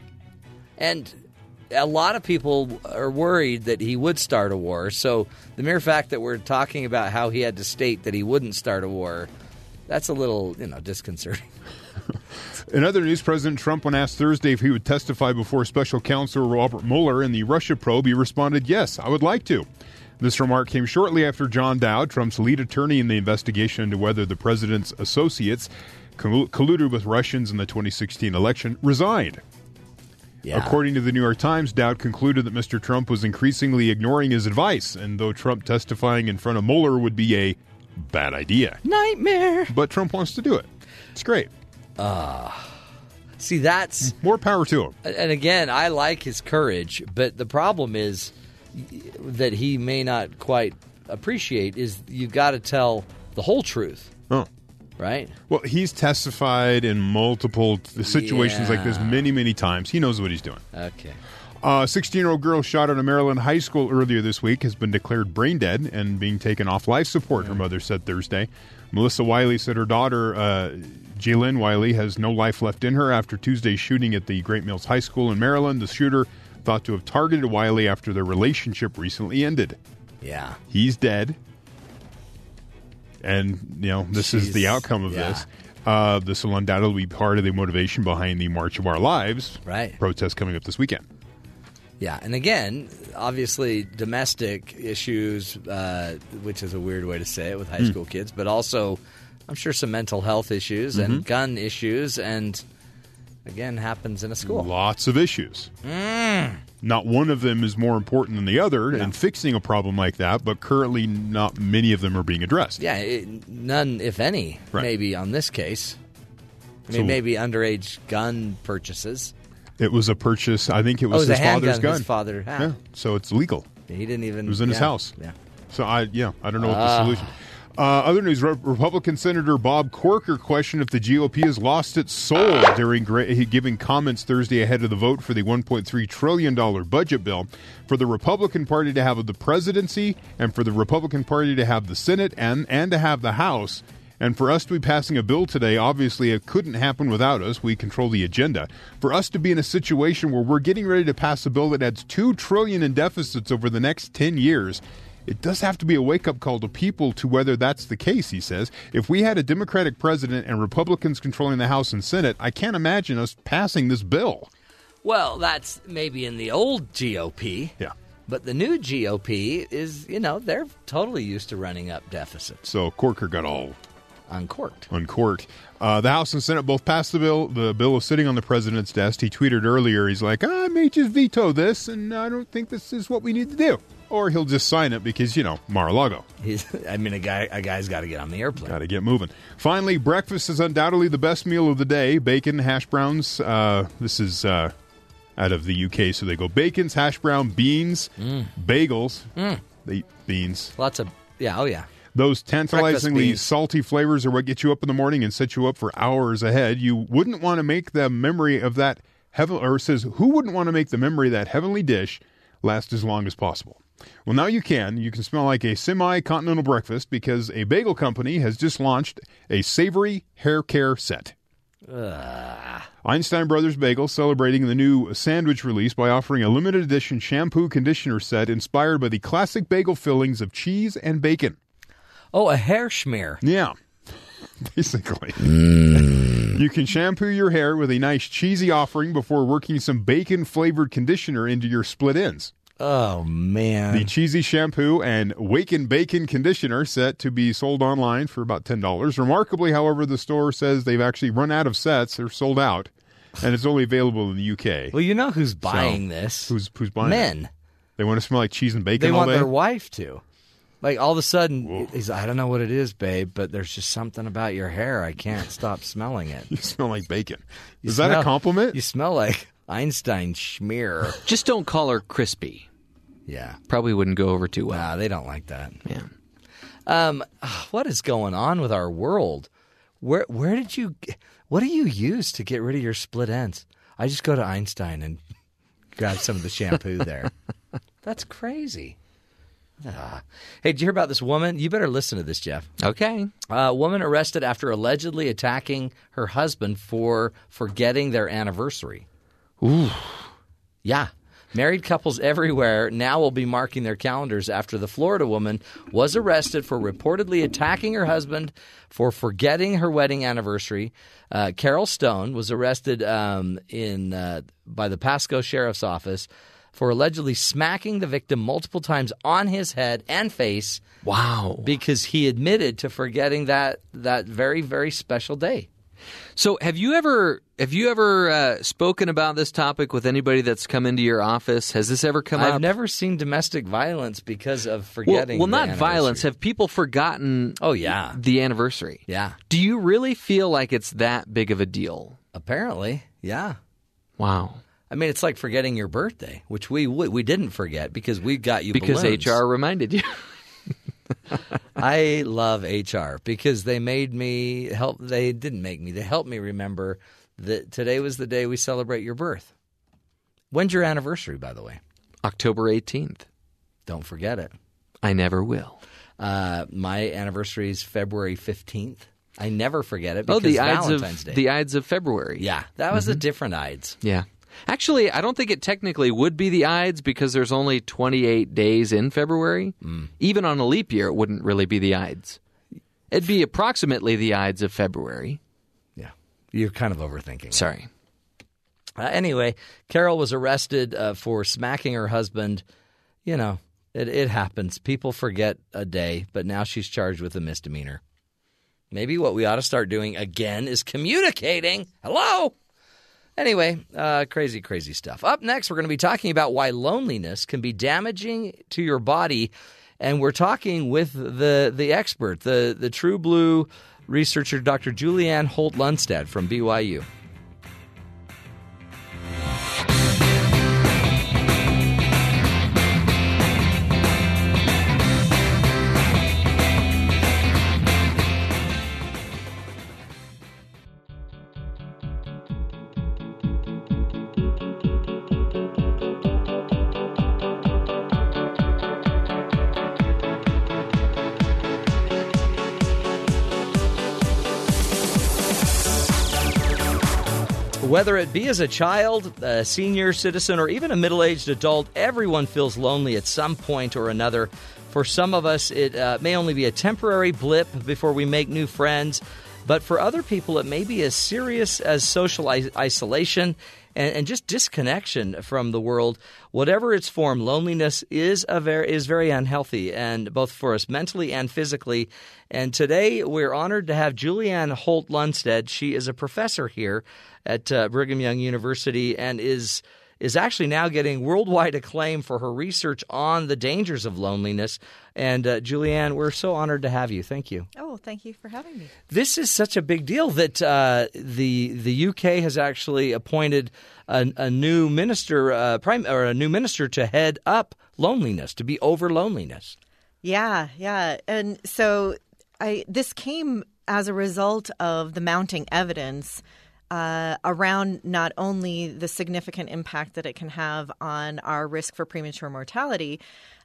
And a lot of people are worried that he would start a war. So the mere fact that we're talking about how he had to state that he wouldn't start a war, that's a little, you know, disconcerting. In other news, President Trump, when asked Thursday if he would testify before Special Counsel Robert Mueller in the Russia probe, he responded, Yes, I would like to. This remark came shortly after John Dowd, Trump's lead attorney in the investigation into whether the president's associates colluded with Russians in the 2016 election, resigned. Yeah. According to the New York Times, Dowd concluded that Mr. Trump was increasingly ignoring his advice, and though Trump testifying in front of Mueller would be a bad idea. Nightmare. But Trump wants to do it. It's great. Uh, see, that's more power to him. And again, I like his courage, but the problem is that he may not quite appreciate is you've got to tell the whole truth. Oh. Right? Well, he's testified in multiple situations Yeah. like this many, many times. He knows what he's doing. Okay. A 16 year old girl shot at a Maryland high school earlier this week has been declared brain dead and being taken off life support, her mother said Thursday. Melissa Willey said her daughter, uh, Jaelynn Willey, has no life left in her after Tuesday's shooting at the Great Mills High School in Maryland. The shooter thought to have targeted Willey after their relationship recently ended. Yeah. He's dead. And, you know, this is the outcome of Yeah. this. Uh, this will undoubtedly be part of the motivation behind the March of Our Lives Right. protest coming up this weekend. Yeah, and again, obviously domestic issues, uh, which is a weird way to say it with high Hmm. school kids, but also I'm sure some mental health issues and gun issues, and again happens in a school. Lots of issues. Mm. Not one of them is more important than the other in fixing a problem like that, but currently not many of them are being addressed. Yeah, it, none, if any, Right. maybe on this case. I mean, So- maybe underage gun purchases. It was a purchase. I think it Oh, was it was his father's gun. his father had. Yeah, so it's legal. He didn't even. It was in his house. Yeah. So I yeah I don't know what the Ah. solution. Uh, other news: Re- Republican Senator Bob Corker questioned if the GOP has lost its soul during gra- giving comments Thursday ahead of the vote for the 1.3 trillion dollar budget bill. For the Republican Party to have the presidency, and for the Republican Party to have the Senate, and and to have the House. And for us to be passing a bill today, obviously it couldn't happen without us. We control the agenda. For us to be in a situation where we're getting ready to pass a bill that adds two trillion in deficits over the next ten years, it does have to be a wake up call to people to whether that's the case, he says. If we had a Democratic president and Republicans controlling the House and Senate, I can't imagine us passing this bill. Well, that's maybe in the old GOP. Yeah. But the new GOP is, you know, they're totally used to running up deficits. So Corker got all uncorked. Uncorked. Uh, the House and Senate both passed the bill. The bill is sitting on the president's desk. He tweeted earlier, he's like, I may just veto this, and I don't think this is what we need to do. Or he'll just sign it because, you know, Mar-a-Lago. He's, I mean, a guy, a guy's got to get on the airplane. Got to get moving. Finally, breakfast is undoubtedly the best meal of the day. Bacon, hash browns. Uh, this is uh, out of the UK, so they go bacons, hash brown, beans, bagels. Mm. They eat beans. Lots of, yeah, oh yeah. Those tantalizingly salty flavors are what get you up in the morning and set you up for hours ahead. You wouldn't want to make the memory of that heaven, or says, who wouldn't want to make the memory of that heavenly dish last as long as possible? Well, now you can. You can smell like a semi continental breakfast because a bagel company has just launched a savory hair care set. Einstein Brothers Bagel celebrating the new sandwich release by offering a limited edition shampoo conditioner set inspired by the classic bagel fillings of cheese and bacon. Oh, a hair schmear. Yeah, basically. Mm. You can shampoo your hair with a nice cheesy offering before working some bacon flavored conditioner into your split ends. Oh man. The cheesy shampoo and Waken Bacon conditioner set to be sold online for about $10. Remarkably, however, the store says they've actually run out of sets. They're sold out, and it's only available in the UK. Well, you know who's buying this? Who's who's buying it? Men. it? They want to smell like cheese and bacon They all want day. their wife to. Like all of a sudden, he's. I don't know what it is, babe, but there's just something about your hair. I can't stop smelling it. you smell like bacon. You Is that a compliment? You smell like Einstein schmear. Just don't call her crispy. Yeah. Probably wouldn't go over too well. Nah, they don't like that. Yeah. Um, what is going on with our world? Where where did you? What do you use to get rid of your split ends? I just go to Einstein and grab some of the shampoo there. That's crazy. Ah. Hey, did you hear about this woman? You better listen to this, Jeff. Okay. A woman arrested after allegedly attacking her husband for forgetting their anniversary. Ooh. Yeah. Married couples everywhere now will be marking their calendars after the Florida woman was arrested for reportedly attacking her husband for forgetting her wedding anniversary. Uh, Carol Stone was arrested um, in uh, by the Pasco Sheriff's Office for allegedly smacking the victim multiple times on his head and face. Wow! Because he admitted to forgetting that that very very special day. So, have you ever have you ever uh, spoken about this topic with anybody that's come into your office? Has this ever come up? I've never seen domestic violence because of forgetting. well, the not violence. Have people forgotten? Oh yeah, the anniversary. Yeah. Do you really feel like it's that big of a deal? Apparently, yeah. Wow. I mean, it's like forgetting your birthday, which we we, we didn't forget because we got you because balloons. HR reminded you. I love HR because they made me help. They didn't make me. They helped me remember that today was the day we celebrate your birth. When's your anniversary, by the way? October 18th. Don't forget it. I never will. Uh, my anniversary is February 15th. I never forget it because oh, the Ides Valentine's of Day. the Ides of February. yeah, that was a different Ides. Yeah. Actually, I don't think it technically would be the Ides because there's only 28 days in February. Mm. Even on a leap year, it wouldn't really be the Ides. It'd be approximately the Ides of February. You're kind of overthinking. Sorry. Uh, anyway, Carol was arrested uh, for smacking her husband. You know, it, it happens. People forget a day, but now she's charged with a misdemeanor. Maybe what we ought to start doing again is communicating. Hello? Anyway, uh, crazy, crazy stuff. Up next, we're going to be talking about why loneliness can be damaging to your body. And we're talking with the, the expert, the, the true blue researcher, Dr. Julianne Holt Lunstad from BYU. Whether it be as a child, a senior citizen, or even a middle aged adult, everyone feels lonely at some point or another. For some of us, it uh, may only be a temporary blip before we make new friends, but for other people, it may be as serious as social is- isolation and, and just disconnection from the world. Whatever its form, loneliness is a very is very unhealthy, and both for us mentally and physically. And today, we're honored to have Julianne Holt Lunstad. She is a professor here at uh, Brigham Young University and is is actually now getting worldwide acclaim for her research on the dangers of loneliness. And uh, Julianne, we're so honored to have you. Thank you. Oh, thank you for having me. This is such a big deal that uh, the the UK has actually appointed a, a new minister, uh, prime or a new minister to head up loneliness, to be over loneliness. Yeah, yeah. And so I this came as a result of the mounting evidence uh, around not only the significant impact that it can have on our risk for premature mortality,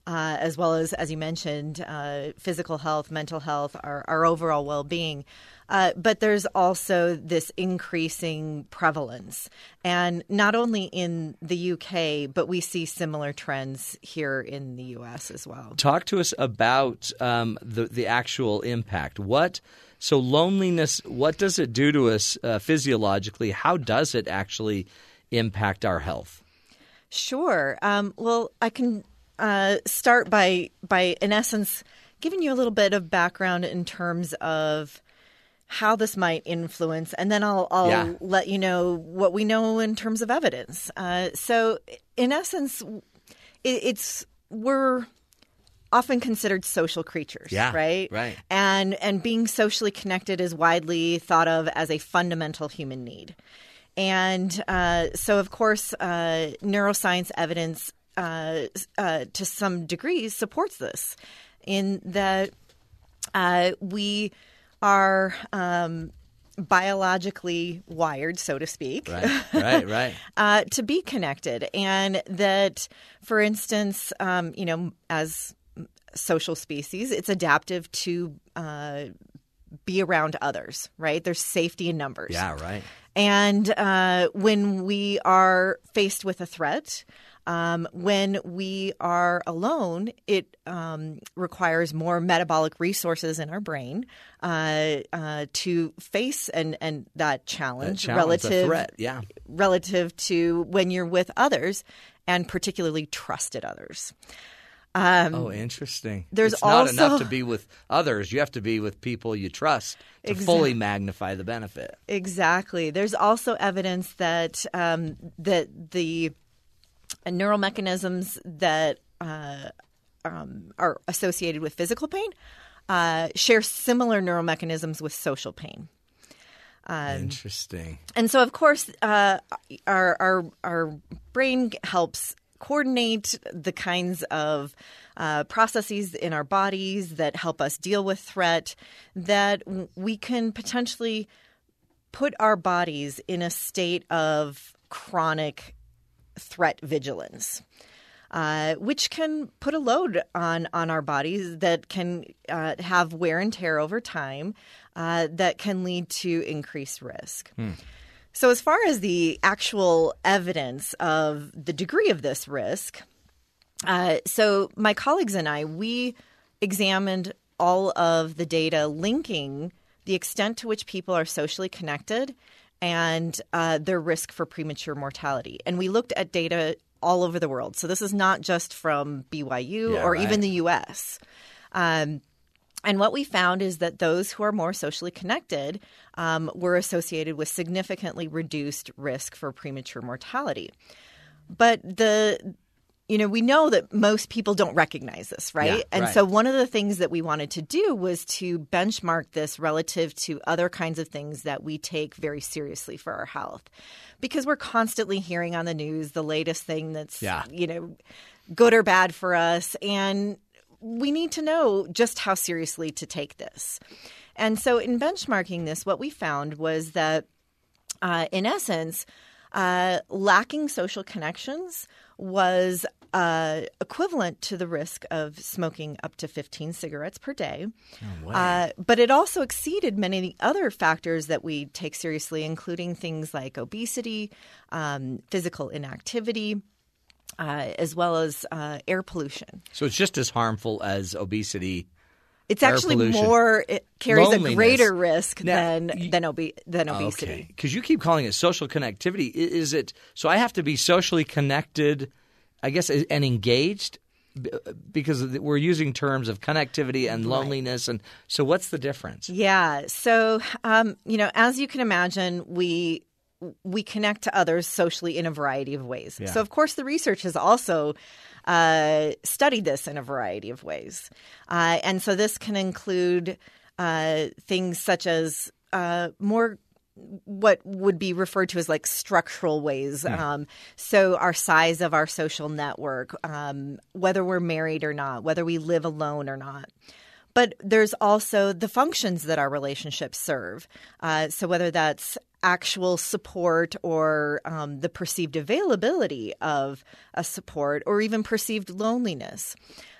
uh, as well as, as you mentioned, uh, physical health, mental health, our, our overall well being. Uh, but there's also this increasing prevalence. And not only in the UK, but we see similar trends here in the US as well. Talk to us about um, the the actual impact. What so loneliness? What does it do to us uh, physiologically? How does it actually impact our health? Sure. Um, well, I can uh, start by by in essence giving you a little bit of background in terms of how this might influence, and then I'll, I'll Yeah. let you know what we know in terms of evidence. Uh, so, in essence, it, it's we're often considered social creatures, Yeah, right? right. And and being socially connected is widely thought of as a fundamental human need. And uh, so, of course, uh, neuroscience evidence uh, uh, to some degree supports this in that uh, we are um, biologically wired, so to speak, Right, right, right. uh, to be connected. And that, for instance, um, you know, as social species. It's adaptive to uh, be around others, right? There's safety in numbers. Yeah, right. And uh, when we are faced with a threat, um, when we are alone, it um, requires more metabolic resources in our brain uh, uh, to face and, and that challenge, That challenge, relative threat, yeah. relative to when you're with others and particularly trusted others. Um, oh, interesting. there's it's not enough to be with others. You have to be with people you trust to fully magnify the benefit. Exactly. There's also evidence that um, that the neural mechanisms that uh, um, are associated with physical pain uh, share similar neural mechanisms with social pain. Um, Interesting. And so, of course, uh, our, our our brain helps coordinate the kinds of uh, processes in our bodies that help us deal with threat. That we can potentially put our bodies in a state of chronic threat vigilance. Uh, which can put a load on on our bodies that can uh, have wear and tear over time, uh, that can lead to increased risk. So, as far as the actual evidence of the degree of this risk, uh, so my colleagues and I, we examined all of the data linking the extent to which people are socially connected and uh, their risk for premature mortality. And we looked at data all over the world. So, this is not just from BYU Yeah, or right. even the US. Um, and what we found is that those who are more socially connected um, were associated with significantly reduced risk for premature mortality. But the you know, we know that most people don't recognize this, right? Yeah, and right. so one of the things that we wanted to do was to benchmark this relative to other kinds of things that we take very seriously for our health. Because we're constantly hearing on the news the latest thing that's, Yeah. you know, good or bad for us. And we need to know just how seriously to take this. And so in benchmarking this, what we found was that uh, in essence, uh, lacking social connections was uh, equivalent to the risk of smoking up to 15 cigarettes per day. Uh, but it also exceeded many of the other factors that we take seriously, including things like obesity, um, physical inactivity, uh, as well as uh, air pollution. So it's just as harmful as obesity. It's actually pollution. more, it carries Loneliness. a greater risk Now, than, than, obe- than obesity. Okay, because you keep calling it social connectivity. Is it so? I have to be socially connected, I guess, and engaged, because we're using terms of connectivity and loneliness. And so, what's the difference? Yeah. So, um, you know, as you can imagine, we we connect to others socially in a variety of ways. Yeah. So, of course, the research has also uh, studied this in a variety of ways, uh, and so this can include uh, things such as uh, more what would be referred to as like structural ways. Um, so, our size of our social network, um, whether we're married or not, whether we live alone or not. But there's also the functions that our relationships serve. Uh, so, whether that's actual support or um, the perceived availability of a support or even perceived loneliness.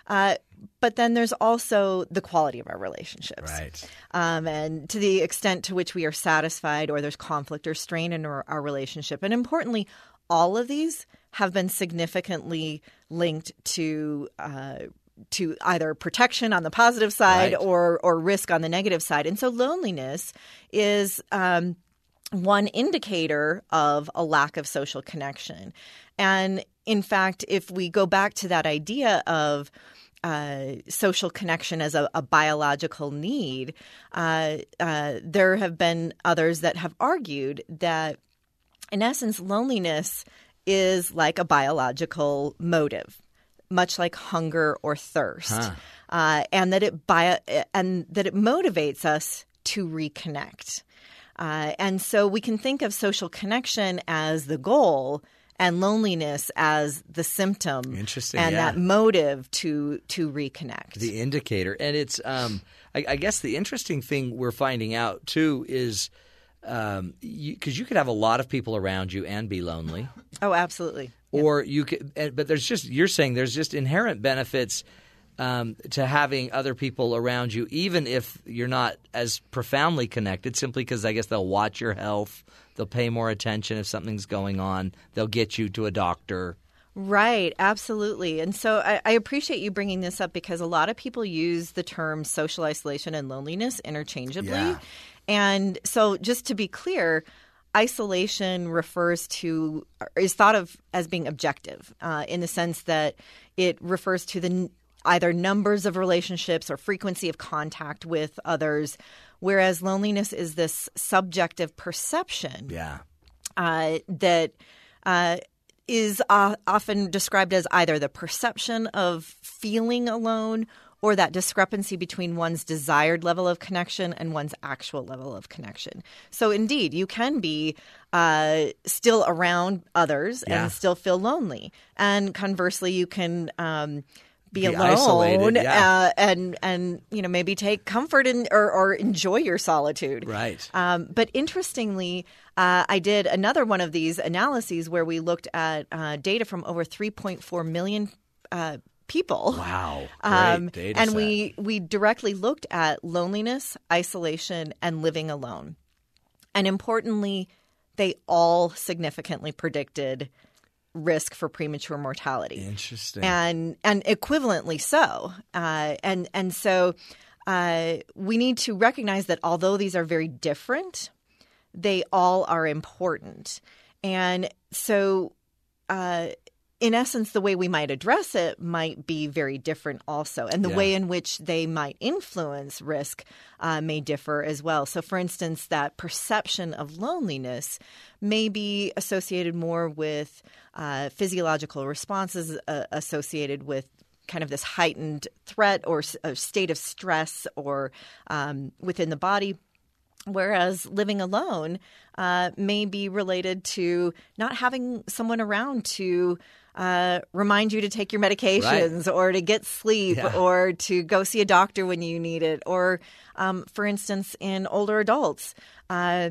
Uh, but then there's also the quality of our relationships. Right. Um, and to the extent to which we are satisfied or there's conflict or strain in our, our relationship. And importantly, all of these have been significantly linked to. Uh, to either protection on the positive side Right. or or risk on the negative side, and so loneliness is um, one indicator of a lack of social connection. And in fact, if we go back to that idea of uh, social connection as a, a biological need, uh, uh, there have been others that have argued that, in essence, loneliness is like a biological motive, much like hunger or thirst, Huh. uh, and that it bio- and that it motivates us to reconnect. Uh, and so we can think of social connection as the goal and loneliness as the symptom Interesting, and yeah. that motive to to reconnect. The indicator, and it's. Um, I, I guess the interesting thing we're finding out too is. Because you, 'cause you could have a lot of people around you and be lonely, oh, absolutely. Or you could, but there's just you're saying there's just inherent benefits um, to having other people around you, even if you're not as profoundly connected, simply because I guess they'll watch your health, they'll pay more attention if something's going on, they'll get you to a doctor. Right, absolutely. And so I, I, appreciate you bringing this up because a lot of people use the term social isolation and loneliness interchangeably. Yeah. And so, just to be clear, isolation refers to is thought of as being objective uh, in the sense that it refers to the either numbers of relationships or frequency of contact with others, whereas loneliness is this subjective perception. Yeah. Uh, that uh, is uh, often described as either the perception of feeling alone or that discrepancy between one's desired level of connection and one's actual level of connection. So, indeed, you can be uh, still around others Yeah. and still feel lonely. And conversely, you can. Um, be, Be alone yeah. uh, and and you know maybe take comfort in or, or enjoy your solitude Right. um, but interestingly, uh, I did another one of these analyses where we looked at uh, data from over 3.4 million uh, people. Wow. Great Um, data and set. we we directly looked at loneliness, isolation, and living alone. And importantly, they all significantly predicted risk for premature mortality Interesting. and and equivalently so. Uh, and and so uh, we need to recognize that although these are very different, they all are important. And so, uh, in essence, the way we might address it might be very different also. And the Yeah. way in which they might influence risk uh, may differ as well. So, for instance, that perception of loneliness may be associated more with uh, physiological responses uh, associated with kind of this heightened threat or state of stress or um, within the body. Whereas living alone uh, may be related to not having someone around to uh, remind you to take your medications or to get sleep Yeah. or to go see a doctor when you need it. Or, um, for instance, in older adults, uh,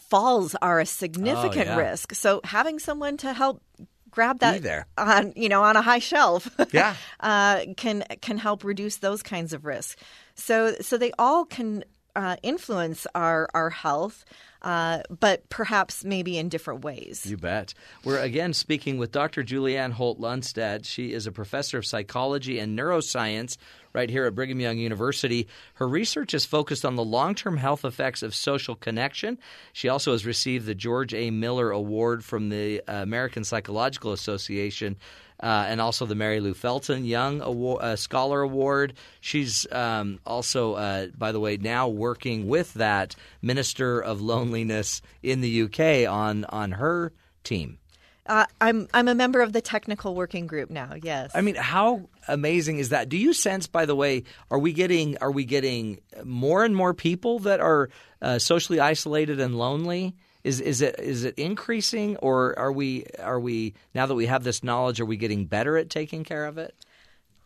falls are a significant yeah. risk. So having someone to help grab that on you know on a high shelf Yeah. uh, can can help reduce those kinds of risks. So so they all can uh, influence our our health, uh, but perhaps maybe in different ways. You bet. We're again speaking with Dr. Julianne Holt Lunstad. She is a professor of psychology and neuroscience right here at Brigham Young University. Her research is focused on the long term health effects of social connection. She also has received the George A. Miller Award from the American Psychological Association. Uh, and also the Mary Lou Fulton Young Award, uh, Scholar Award. She's um, also, uh, by the way, now working with that Minister of Loneliness in the UK on on her team. Uh, I'm I'm a member of the technical working group now. Yes. I mean, how amazing is that? Do you sense, by the way, are we getting are we getting more and more people that are uh, socially isolated and lonely? Is is it is it increasing, or are we are we now that we have this knowledge, are we getting better at taking care of it?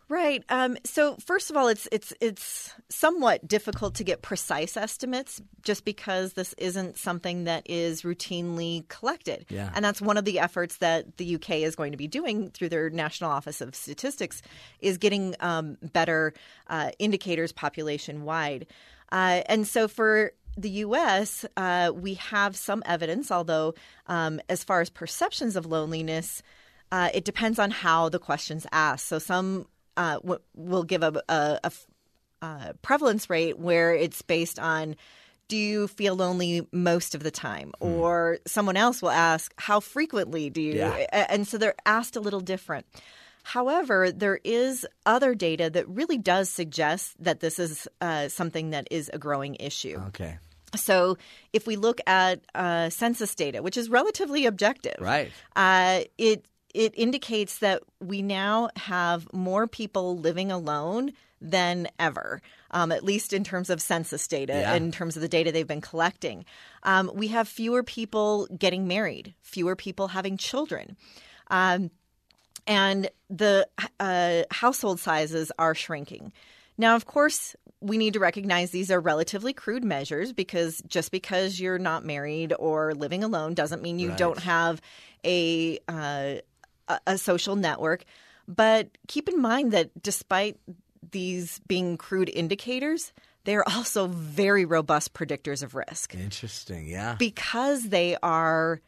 Right. Um, so first of all, it's it's it's somewhat difficult to get precise estimates, just because this isn't something that is routinely collected. Yeah. And that's one of the efforts that the UK is going to be doing through their National Office of Statistics, is getting um, better uh, indicators population wide. Uh, and so for the U.S., uh, we have some evidence, although um, as far as perceptions of loneliness, uh, it depends on how the question's asked. So some uh, w- will give a, a- a f- uh, prevalence rate where it's based on do you feel lonely most of the time? Or someone else will ask, how frequently do you? Yeah. And so they're asked a little different. However, there is other data that really does suggest that this is uh, something that is a growing issue. Okay. So, if we look at uh, census data, which is relatively objective, Right. uh, it it indicates that we now have more people living alone than ever, um, at least in terms of census data, Yeah. in terms of the data they've been collecting. Um, we have fewer people getting married, fewer people having children. Um, and the uh, household sizes are shrinking. Now, of course, we need to recognize these are relatively crude measures because just because you're not married or living alone doesn't mean you Right. don't have a uh, a- a social network. But keep in mind that despite these being crude indicators, they're also very robust predictors of risk Interesting. Yeah. because they are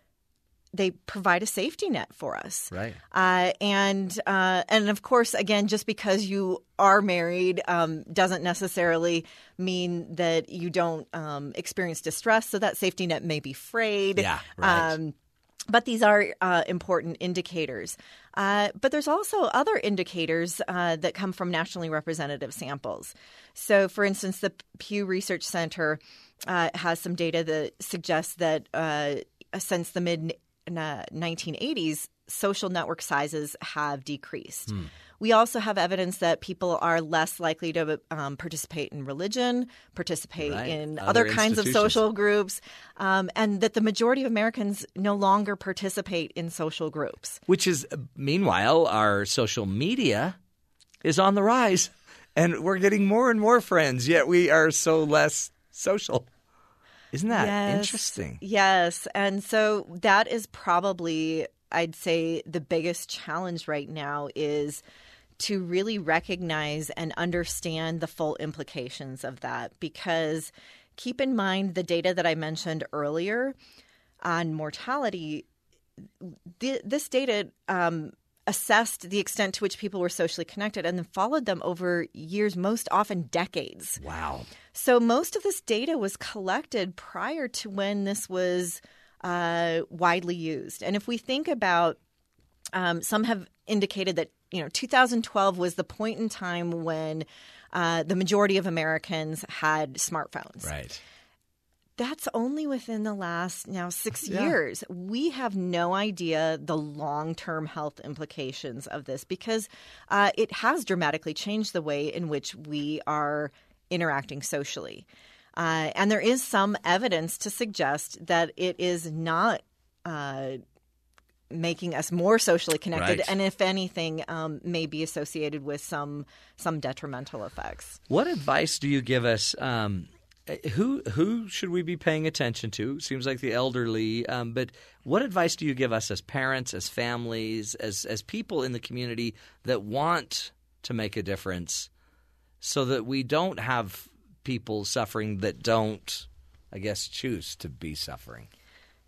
they provide a safety net for us. Right. Uh, and uh, and of course, again, just because you are married um, doesn't necessarily mean that you don't um, experience distress. So that safety net may be frayed. Yeah, right. Um, but these are uh, important indicators. Uh, but there's also other indicators uh, that come from nationally representative samples. So, for instance, the Pew Research Center uh, has some data that suggests that uh, since the mid 1980s, social network sizes have decreased. Hmm. We also have evidence that people are less likely to um, participate in religion, participate Right. in Other other, kinds of social groups, um, and that the majority of Americans no longer participate in social groups. Which is, meanwhile, our social media is on the rise, and we're getting more and more friends. Yet we are so less social. Isn't that Yes. interesting? Yes. And so that is probably, I'd say, the biggest challenge right now is to really recognize and understand the full implications of that. Because keep in mind the data that I mentioned earlier on mortality, th- this data um, assessed the extent to which people were socially connected and then followed them over years, most often decades. Wow. So most of this data was collected prior to when this was uh, widely used. And if we think about, um, some have indicated that you know 2012 was the point in time when uh, the majority of Americans had smartphones. Right. That's only within the last now six Yeah. years. We have no idea the long term health implications of this because uh, it has dramatically changed the way in which we are interacting socially. Uh, and there is some evidence to suggest that it is not uh, making us more socially connected, Right. and if anything, um, may be associated with some some detrimental effects. What advice do you give us? Um, who who should we be paying attention to? Seems like the elderly, um, but what advice do you give us as parents, as families, as as people in the community that want to make a difference, so that we don't have people suffering that don't, I guess, choose to be suffering?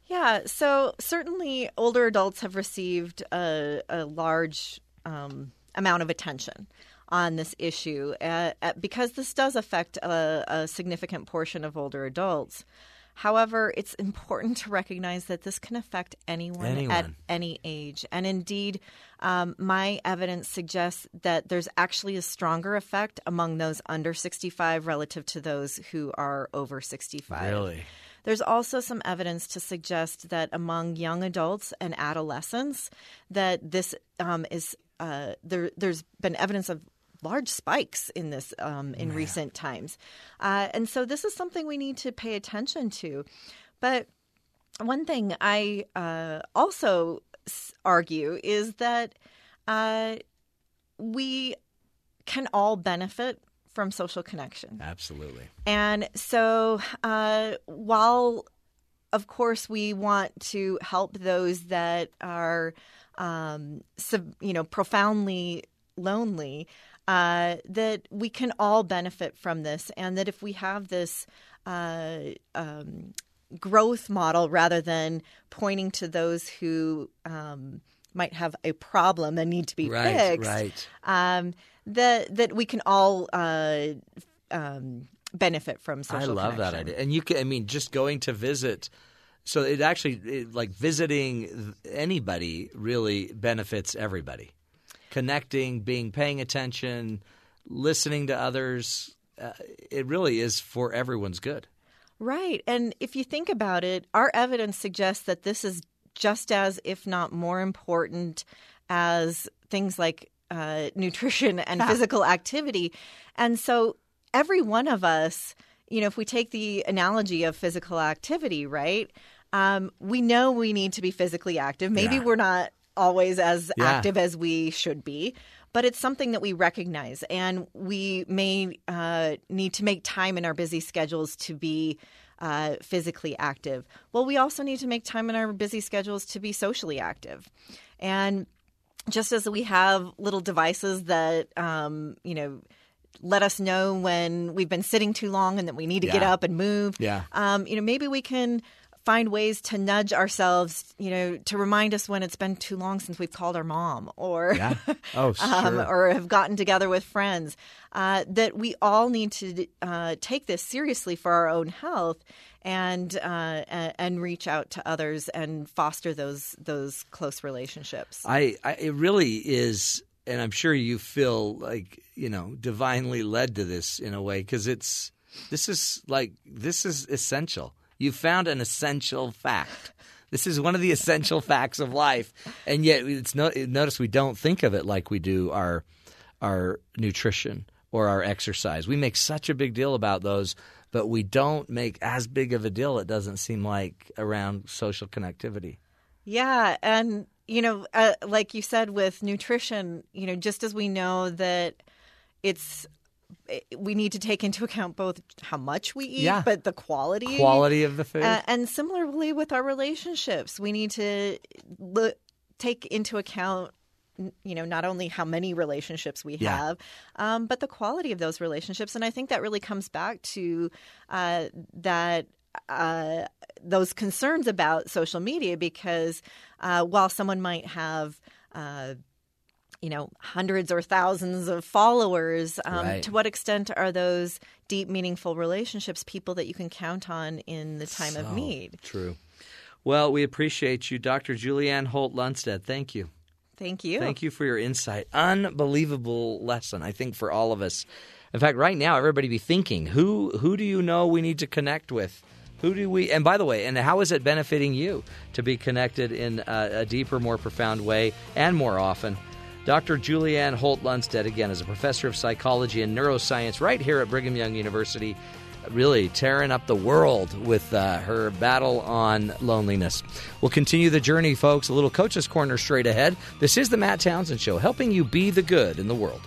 Yeah, so certainly older adults have received a, a large um, amount of attention on this issue uh, uh, because this does affect a, a significant portion of older adults. However, it's important to recognize that this can affect anyone, at any age. And indeed, um, my evidence suggests that there's actually a stronger effect among those under 65 relative to those who are over 65. Really? There's also some evidence to suggest that among young adults and adolescents, that this um, is uh, there. There's been evidence of large spikes in this um, in recent times, uh, and so this is something we need to pay attention to. But one thing I uh, also argue is that uh, we can all benefit from social connection. Absolutely. And so, uh, while of course we want to help those that are, um, sub, you know, profoundly lonely, uh, that we can all benefit from this, and that if we have this. Uh, um, growth model rather than pointing to those who um, might have a problem that need to be Right, fixed right. um, that that we can all uh, um, benefit from social I love that idea. And you can, I mean, just going to visit. So it actually, it, like visiting anybody really benefits everybody. Connecting, being, paying attention, listening to others. Uh, it really is for everyone's good. Right. And if you think about it, our evidence suggests that this is just as, if not more important, as things like uh, nutrition and physical activity. And so every one of us, you know, if we take the analogy of physical activity, right, um, we know we need to be physically active. Maybe Yeah. we're not always as Yeah. active as we should be. But it's something that we recognize, and we may uh, need to make time in our busy schedules to be uh, physically active. Well, we also need to make time in our busy schedules to be socially active. And just as we have little devices that um, you know let us know when we've been sitting too long and that we need to get up and move. Yeah. Um, you know, maybe we can find ways to nudge ourselves, you know, to remind us when it's been too long since we've called our mom or Yeah. Oh, um, sure. or have gotten together with friends. Uh, that we all need to uh, take this seriously for our own health and uh, and reach out to others and foster those those close relationships. I, I it really is, and I'm sure you feel like you know divinely led to this in a way because it's this is like this is essential. You found an essential fact. This is one of the essential facts of life, and yet it's no, notice we don't think of it like we do our our nutrition or our exercise. We make such a big deal about those, but we don't make as big of a deal. It doesn't seem like around social connectivity. Yeah, and you know, uh, like you said with nutrition, you know, just as we know that it's we need to take into account both how much we eat, Yeah. but the quality Quality of the food. Uh, and similarly with our relationships, we need to look, take into account you know not only how many relationships we Yeah. have um, but the quality of those relationships and i think that really comes back to uh, that uh, those concerns about social media because uh, while someone might have uh, you know hundreds or thousands of followers um, Right. to what extent are those deep meaningful relationships people that you can count on in the time of need True. Well, we appreciate you, Dr. Julianne Holt Lunstad. Thank you. thank you Thank you for your insight. Unbelievable lesson, I think, for all of us. In fact, right now, everybody be thinking, who who do you know we need to connect with? Who do we? And by the way, and how is it benefiting you to be connected in a, a deeper, more profound way, and more often? Dr. Julianne Holt Lunstad, again, is a professor of psychology and neuroscience right here at Brigham Young University, really tearing up the world with uh, her battle on loneliness. We'll continue the journey, folks. A little Coach's Corner straight ahead. This is the Matt Townsend Show, helping you be the good in the world.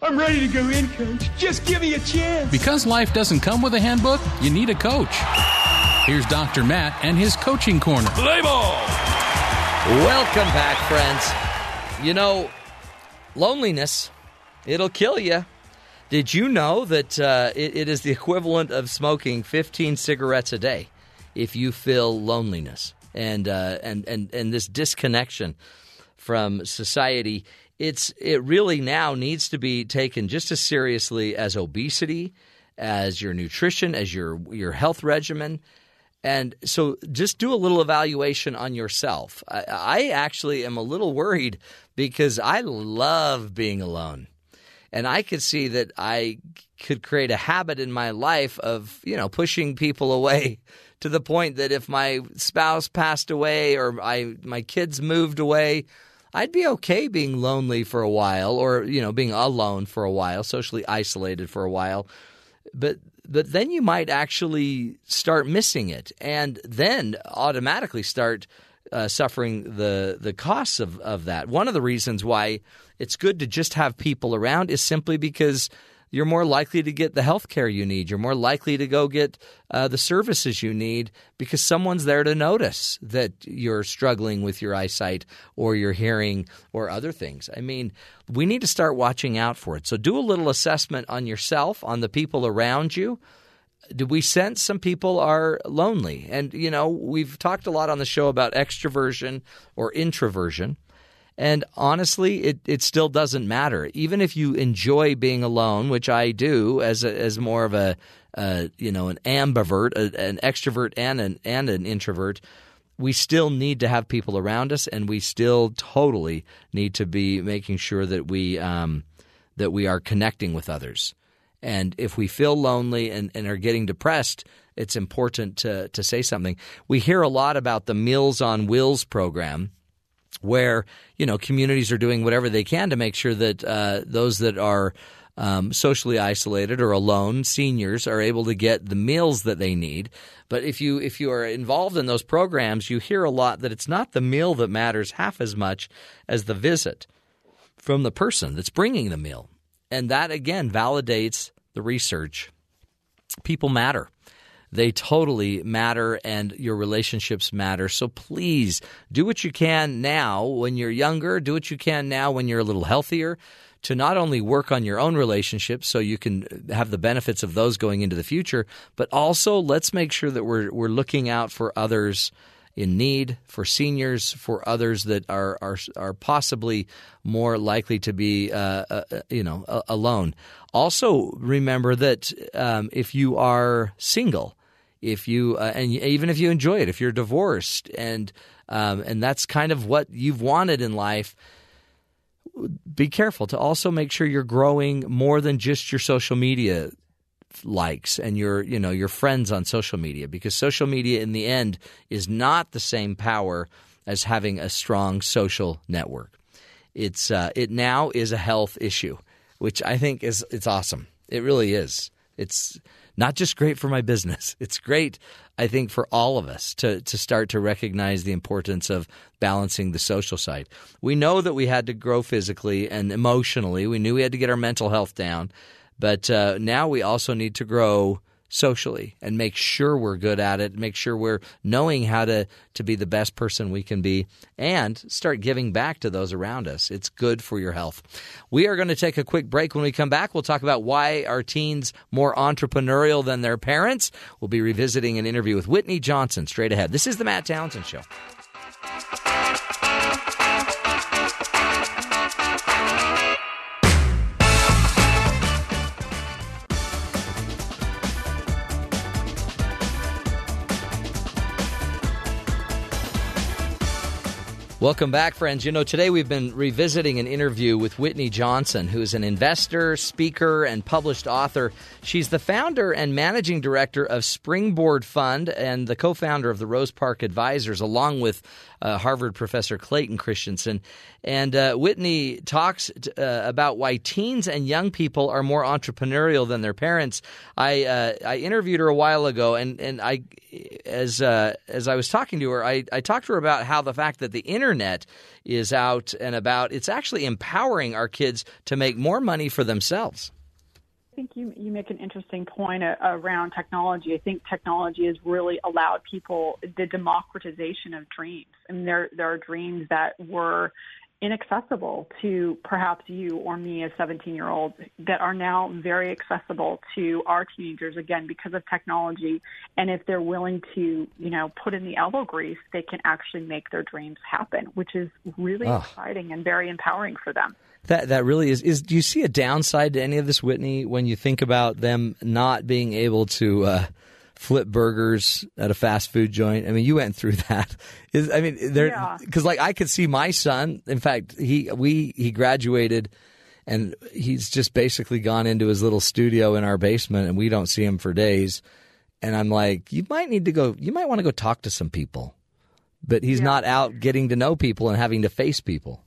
I'm ready to go in, coach. Just give me a chance. Because life doesn't come with a handbook, you need a coach. Here's Dr. Matt and his coaching corner. Play ball. Welcome back, friends. You know, loneliness, it'll kill you. Did you know that uh, it, it is the equivalent of smoking 15 cigarettes a day if you feel loneliness and, uh, and, and, and this disconnection from society? It's, it really now needs to be taken just as seriously as obesity, as your nutrition, as your, your health regimen. And so just do a little evaluation on yourself. I, I actually am a little worried because I love being alone. And I could see that I could create a habit in my life of, you know, pushing people away to the point that if my spouse passed away or I my kids moved away, I'd be okay being lonely for a while or, you know, being alone for a while, socially isolated for a while but but then you might actually start missing it, and then automatically start uh, suffering the the costs of of that. One of the reasons why it's good to just have people around is simply because you're more likely to get the health care you need. You're more likely to go get uh, the services you need because someone's there to notice that you're struggling with your eyesight or your hearing or other things. I mean, we need to start watching out for it. So do a little assessment on yourself, on the people around you. Do we sense some people are lonely? And, you know, we've talked a lot on the show about extroversion or introversion. And honestly, it, it still doesn't matter. Even if you enjoy being alone, which I do as a, as more of a you know an ambivert, a, an extrovert and an and an introvert, we still need to have people around us, and we still totally need to be making sure that we um, that we are connecting with others. And if we feel lonely and, and are getting depressed, it's important to to say something. We hear a lot about the Meals on Wheels program where you know communities are doing whatever they can to make sure that uh, those that are um, socially isolated or alone, seniors, are able to get the meals that they need. But if you if you are involved in those programs, you hear a lot that it's not the meal that matters half as much as the visit from the person that's bringing the meal, and that again validates the research. People matter. They totally matter and your relationships matter. So please do what you can now when you're younger. Do what you can now when you're a little healthier to not only work on your own relationships so you can have the benefits of those going into the future, but also let's make sure that we're, we're looking out for others in need, for seniors, for others that are are, are possibly more likely to be, uh, uh, you know, uh, alone. Also, remember that um, if you are single, if you uh, and even if you enjoy it, if you're divorced, and um, and that's kind of what you've wanted in life. Be careful to also make sure you're growing more than just your social media likes and your you know your friends on social media because social media in the end is not the same power as having a strong social network. It's uh, it now is a health issue, which I think is it's awesome. It really is. It's not just great for my business. It's great, I think, for all of us to to start to recognize the importance of balancing the social side. We know that we had to grow physically and emotionally. We knew we had to get our mental health down. But uh, now we also need to grow socially and make sure we're good at it, make sure we're knowing how to, to be the best person we can be, and start giving back to those around us. It's good for your health. We are going to take a quick break. When we come back, we'll talk about why are teens more entrepreneurial than their parents. We'll be revisiting an interview with Whitney Johnson straight ahead. This is the Matt Townsend Show. Welcome back, friends. You know, today we've been revisiting an interview with Whitney Johnson, who is an investor, speaker, and published author. She's the founder and managing director of Springboard Fund and the co founder of the Rose Park Advisors, along with uh, Harvard professor Clayton Christensen. And uh, Whitney talks uh, about why teens and young people are more entrepreneurial than their parents. I uh, I interviewed her a while ago, and and I as uh, as I was talking to her, I, I talked to her about how the fact that the internet is out and about, it's actually empowering our kids to make more money for themselves. I think you you make an interesting point uh, around technology. I think technology has really allowed people the democratization of dreams. I mean, there there are dreams that were inaccessible to perhaps you or me as 17 year olds that are now very accessible to our teenagers again because of technology and if they're willing to you know put in the elbow grease they can actually make their dreams happen which is really oh. exciting and very empowering for them that that really is is do you see a downside to any of this Whitney when you think about them not being able to uh, flip burgers at a fast food joint. I mean, you went through that. Is, I mean, there because like I could see my son. In fact, he we he graduated, and he's just basically gone into his little studio in our basement, and we don't see him for days. And I'm like, you might need to go. You might want to go talk to some people, but he's yeah. not out getting to know people and having to face people.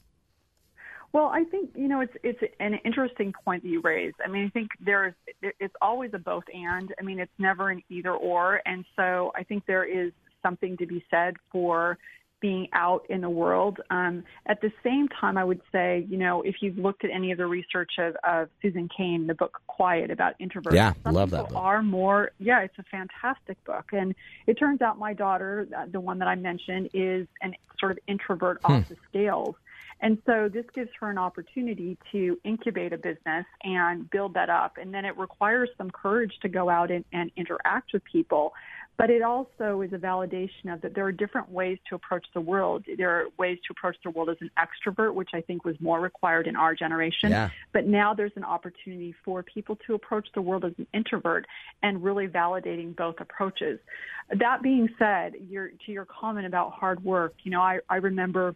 Well, I think you know it's it's an interesting point that you raised. I mean, I think there's it's always a both and. I mean, it's never an either or, and so I think there is something to be said for being out in the world. Um, at the same time, I would say, you know, if you've looked at any of the research of, of Susan Cain, the book Quiet about introverts, yeah, some love people that book. are more, yeah, it's a fantastic book. And it turns out my daughter, the one that I mentioned, is an sort of introvert hmm. off the scales. And so this gives her an opportunity to incubate a business and build that up. And then it requires some courage to go out and, and interact with people. But it also is a validation of that there are different ways to approach the world. There are ways to approach the world as an extrovert, which I think was more required in our generation. Yeah. But now there's an opportunity for people to approach the world as an introvert and really validating both approaches. That being said, your, to your comment about hard work, you know, I, I remember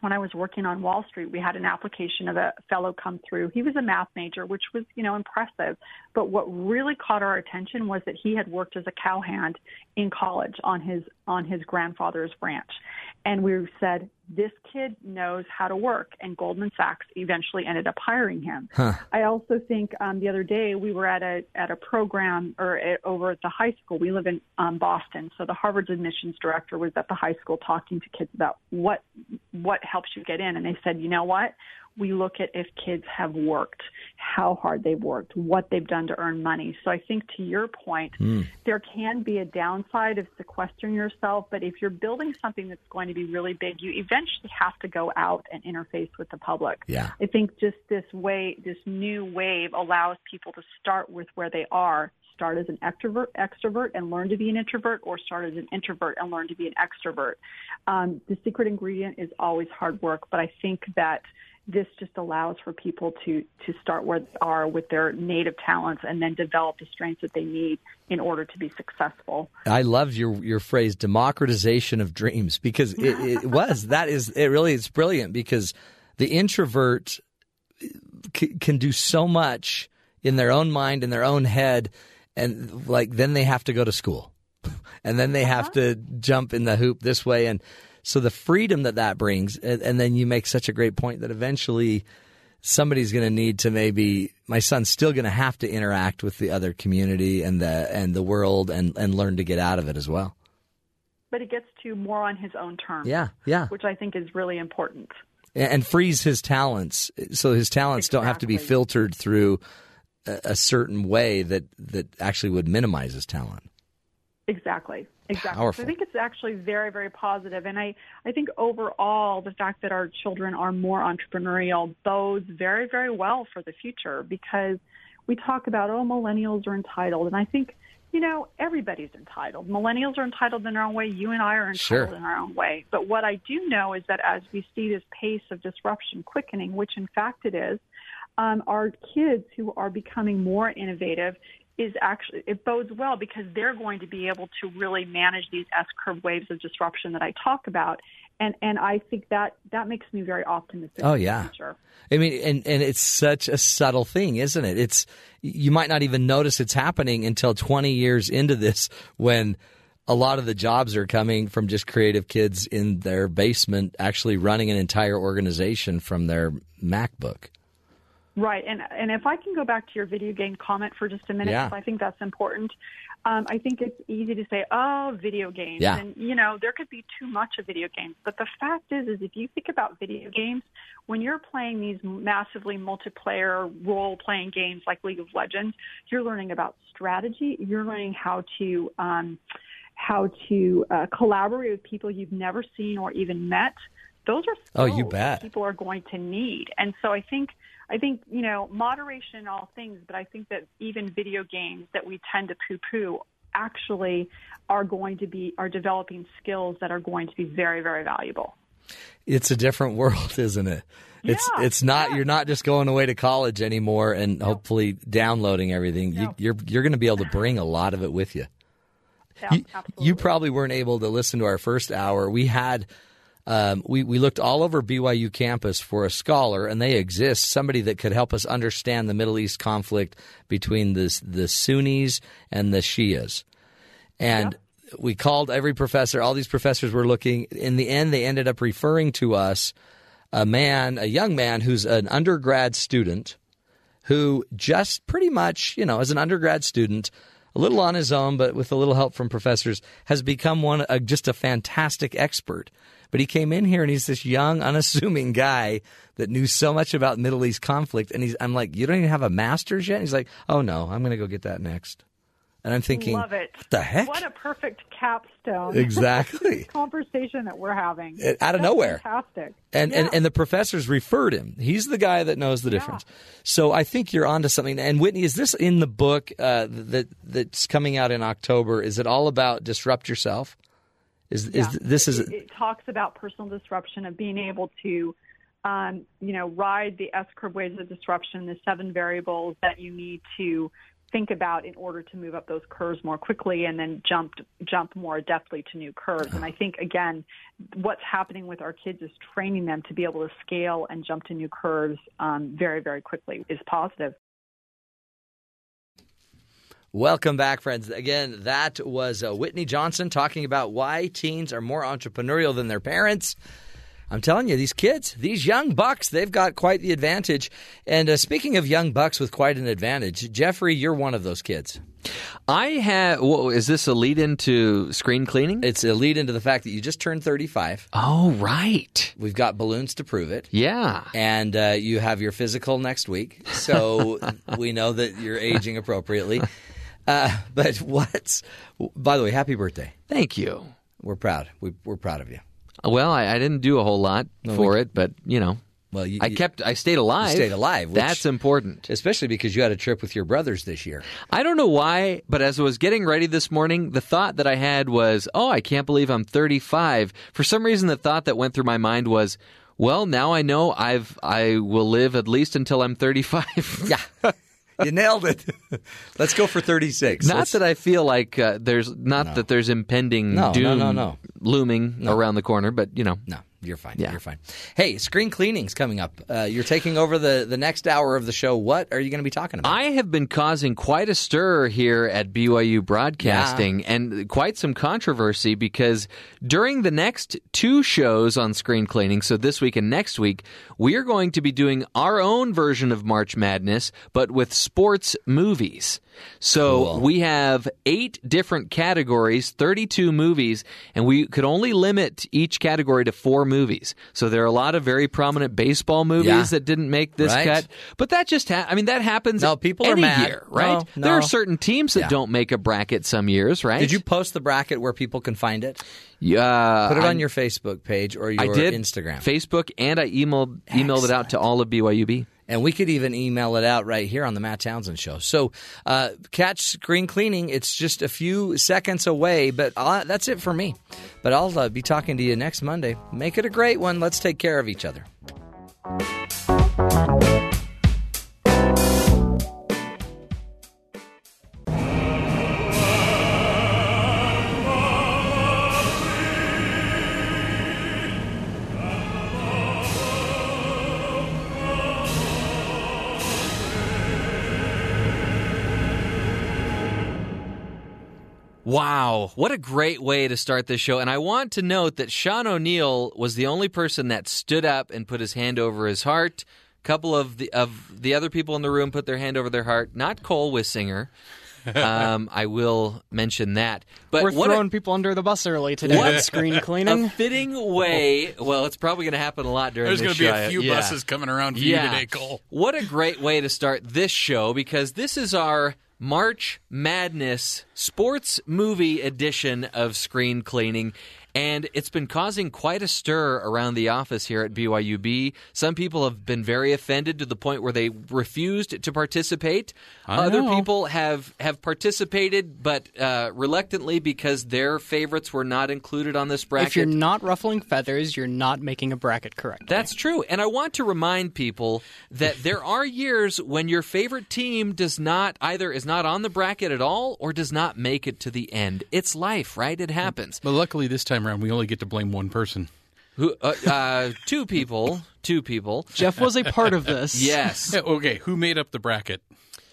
when I was working on Wall Street, we had an application of a fellow come through. He was a math major, which was, you know, impressive. But what really caught our attention was that he had worked as a cowhand in college on his on his grandfather's ranch. And we said, this kid knows how to work. And Goldman Sachs eventually ended up hiring him. Huh. I also think um, the other day we were at a at a program or at, over at the high school. We live in um, Boston, so the Harvard's admissions director was at the high school talking to kids about what what helps you get in. And they said, you know what? We look at if kids have worked, how hard they've worked, what they've done to earn money. So I think to your point, Hmm. there can be a downside of sequestering yourself, but if you're building something that's going to be really big, you eventually have to go out and interface with the public. Yeah. I think just this way, this new wave allows people to start with where they are. Start as an extrovert, extrovert, and learn to be an introvert, or start as an introvert and learn to be an extrovert. Um, the secret ingredient is always hard work, but I think that this just allows for people to to start where they are with their native talents and then develop the strengths that they need in order to be successful. I love your your phrase democratization of dreams because it, it was that is it really is brilliant because the introvert c- can do so much in their own mind in their own head and like then they have to go to school and then they have uh-huh. to jump in the hoop this way and so the freedom that that brings and, and then you make such a great point that eventually somebody's going to need to maybe my son's still going to have to interact with the other community and the and the world and and learn to get out of it as well But he gets to more on his own terms. Yeah, yeah. Which I think is really important. and frees his talents so his talents don't have to be filtered through a, a certain way that that actually would minimize his talent Exactly. Exactly. Powerful. So I think it's actually very, very positive. And I, I think overall, the fact that our children are more entrepreneurial bodes very, very well for the future because we talk about, oh, millennials are entitled. And I think, you know, everybody's entitled. Millennials are entitled in their own way. You and I are entitled Sure. in our own way. But what I do know is that as we see this pace of disruption quickening, which in fact it is, um, our kids who are becoming more innovative is actually it bodes well because they're going to be able to really manage these S curve waves of disruption that I talk about, and and I think that that makes me very optimistic. Oh yeah. I mean, and and it's such a subtle thing, isn't it? It's you might not even notice it's happening until 20 years into this, when a lot of the jobs are coming from just creative kids in their basement, actually running an entire organization from their MacBook. Right, and and if I can go back to your video game comment for just a minute, Yeah. I think that's important. Um, I think it's easy to say, "Oh, video games," Yeah. and you know there could be too much of video games. But the fact is, is if you think about video games, when you're playing these massively multiplayer role-playing games like League of Legends, you're learning about strategy. You're learning how to um, how to uh, collaborate with people you've never seen or even met. Those are Oh, you that bet. people are going to need. And so I think I think you know moderation in all things, but I think that even video games that we tend to poo-poo actually are going to be are developing skills that are going to be very very valuable. It's a different world, isn't it? It's Yeah, it's not you're not just going away to college anymore and hopefully downloading everything. You, you're you're going to be able to bring a lot of it with you. Yeah, you, you probably weren't able to listen to our first hour. We had um, we we looked all over BYU campus for a scholar, and they exist. Somebody that could help us understand the Middle East conflict between the the Sunnis and the Shias, and. We called every professor. All these professors were looking. In the end, they ended up referring to us a man, a young man who's an undergrad student who just pretty much, you know, as an undergrad student, a little on his own, but with a little help from professors, has become one uh, just a fantastic expert. But he came in here and he's this young, unassuming guy that knew so much about Middle East conflict. And he's, I'm like, you don't even have a master's yet? And he's like, oh no, I'm going to go get that next. And I'm thinking, Love it. what the heck? What a perfect capstone. Exactly. This conversation that we're having. Out of That's nowhere. Fantastic. And, and Yeah. and the professors referred him. He's the guy that knows the difference. So I think you're onto something. And Whitney, is this in the book uh, that that's coming out in October? Is it all about disrupt yourself? Is is this is it, it talks about personal disruption of being able to um, you know ride the S curve waves of disruption the seven variables that you need to think about in order to move up those curves more quickly and then jump jump more adeptly to new curves. And I think again what's happening with our kids is training them to be able to scale and jump to new curves um, very very quickly is positive Welcome back, friends. Again, that was uh, Whitney Johnson talking about why teens are more entrepreneurial than their parents. I'm telling you, these kids, these young bucks, they've got quite the advantage. And uh, speaking of young bucks with quite an advantage, Jeffrey, you're one of those kids. I have. Whoa, is this a lead into screen cleaning? It's a lead into the fact that you just turned 35. Oh, right. We've got balloons to prove it. Yeah. And uh, you have your physical next week. So we know that you're aging appropriately. Uh, but what's, by the way, happy birthday. Thank you. We're proud. We, we're proud of you. Well, I, I didn't do a whole lot No, for we- it, but you know, Well, you, I kept, I stayed alive. you stayed alive. That's important. Especially because you had a trip with your brothers this year. I don't know why, but as I was getting ready this morning, the thought that I had was, "Oh, I can't believe I'm 35." For some reason, the thought that went through my mind was, "Well, now I know I've I will live at least until I'm 35." Yeah. You nailed it. Let's go for 36. Not Let's- that I feel like uh, there's not that there's impending No, no, doom no, no. looming around the corner, but you know. No, you're fine. Yeah. You're fine. Hey, screen cleaning's coming up. Uh, you're taking over the, the next hour of the show. What are you going to be talking about? I have been causing quite a stir here at BYU Broadcasting and quite some controversy because during the next two shows on screen cleaning, so this week and next week, we are going to be doing our own version of March Madness, but with sports movies. So oh, Cool. we have eight different categories, 32 movies, and we could only limit each category to four movies. So there are a lot of very prominent baseball movies Yeah. that didn't make this Right. cut. But that just ha- I mean that happens No, people are mad. year, right? No, There are certain teams that Yeah. don't make a bracket some years, right? Did you post the bracket where people can find it? Yeah, Put it on I'm- your Facebook page or your I did Instagram. Facebook, and I emailed emailed it out to all of BYUB. And we could even email it out right here on the Matt Townsend Show. So uh, catch screen cleaning. It's just a few seconds away, but i that's it for me. But I'll uh, be talking to you next Monday. Make it a great one. Let's take care of each other. Wow, what a great way to start this show. And I want to note that Sean O'Neill was the only person that stood up and put his hand over his heart. A couple of the of the other people in the room put their hand over their heart. Not Cole Wissinger. um, I will mention that. But We're what a- throwing people under the bus early today What with screen cleaning. A fitting way. Well, it's probably going to happen a lot during the street. There's gonna be a few Yeah. buses coming around for Yeah. you today, Cole. What a great way to start this show because this is our March Madness sports movie edition of Screen Cleaning. And it's been causing quite a stir around the office here at BYUB. Some people have been very offended to the point where they refused to participate. I Other know. people have, have participated, but uh, reluctantly because their favorites were not included on this bracket. If you're not ruffling feathers, you're not making a bracket correct. That's true. And I want to remind people that there are years when your favorite team does not either is not on the bracket at all or does not make it to the end. It's life, right? It happens. But luckily, this time around, we only get to blame one person. Who uh, uh, two people, two people. Jeff was a part of this. Yes. Yeah, okay, who made up the bracket?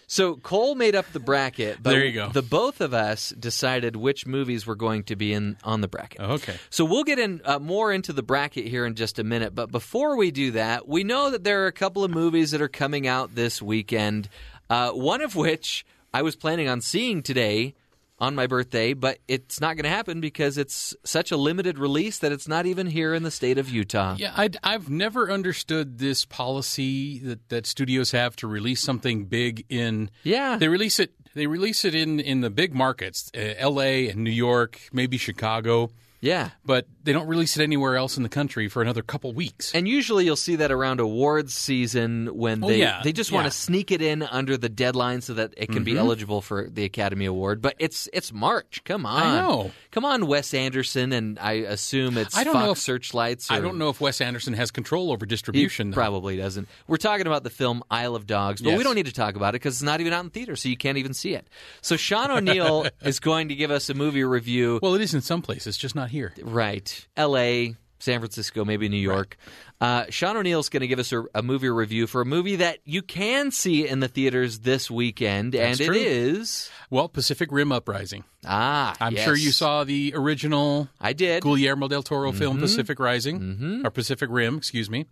So Cole made up the bracket, but There you go. the both of us decided which movies were going to be in on the bracket. Okay. So we'll get in uh, more into the bracket here in just a minute, but before we do that, we know that there are a couple of movies that are coming out this weekend. Uh, one of which I was planning on seeing today on my birthday, but it's not going to happen because it's such a limited release that it's not even here in the state of Utah. Yeah, I, have never understood this policy that, that studios have to release something big in. Yeah, they release it. They release it in in the big markets, uh, L.A. and New York, maybe Chicago. Yeah. But they don't release it anywhere else in the country for another couple weeks. And usually you'll see that around awards season when Oh, they yeah, they just want to sneak it in under the deadline so that it can be Mhm. eligible for the Academy Award. But it's it's March. Come on. I know. Come on, Wes Anderson and I assume it's I don't Fox know if- Searchlights. I don't know if Wes Anderson has control over distribution. though. probably doesn't. We're talking about the film Isle of Dogs, but Yes. we don't need to talk about it because it's not even out in theater, so you can't even see it. So Sean O'Neill is going to give us a movie review. Well, it is in some places, just not here. Right. L.A., San Francisco, maybe New York. Uh, Sean O'Neill's going to give us a, a movie review for a movie that you can see in the theaters this weekend, That's and true. it is. Well, Pacific Rim Uprising. Ah, I'm yes. sure you saw the original. I did. Guillermo del Toro film Mhm. Pacific Rising Mhm. or Pacific Rim, excuse me.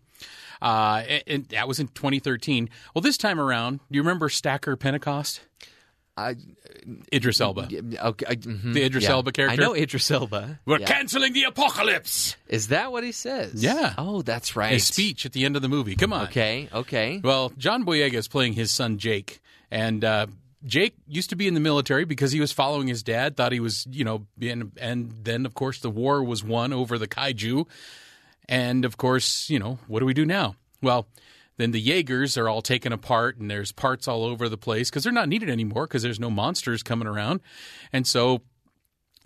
Uh, and, and that was in 2013. Well, this time around, do you remember Stacker Pentecost? I, Idris Elba. Okay, I- mhm, The Idris yeah. Elba character? I know Idris Elba. We're Yeah. canceling the apocalypse. Is that what he says? Yeah. Oh, that's right. His speech at the end of the movie. Come on. Okay. Okay. Well, John Boyega is playing his son Jake, and uh, Jake used to be in the military because he was following his dad. Thought he was, you know, being, and then of course the war was won over the kaiju, and of course, you know, what do we do now? Well. Then the Jaegers are all taken apart, and there's parts all over the place because they're not needed anymore because there's no monsters coming around, and so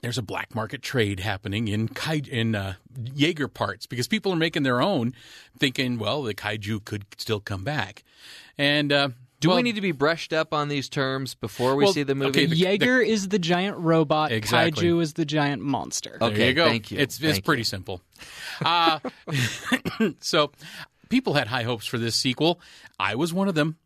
there's a black market trade happening in kai- in uh, Jaeger parts because people are making their own, thinking, well, the kaiju could still come back. And uh, Do well, we need to be brushed up on these terms before we Well, see the movie? okay, the- Jaeger is the giant robot. Exactly. Kaiju is the giant monster. There Okay, you go. thank you. It's it's Thank pretty simple. Uh, so people had high hopes for this sequel. I was one of them.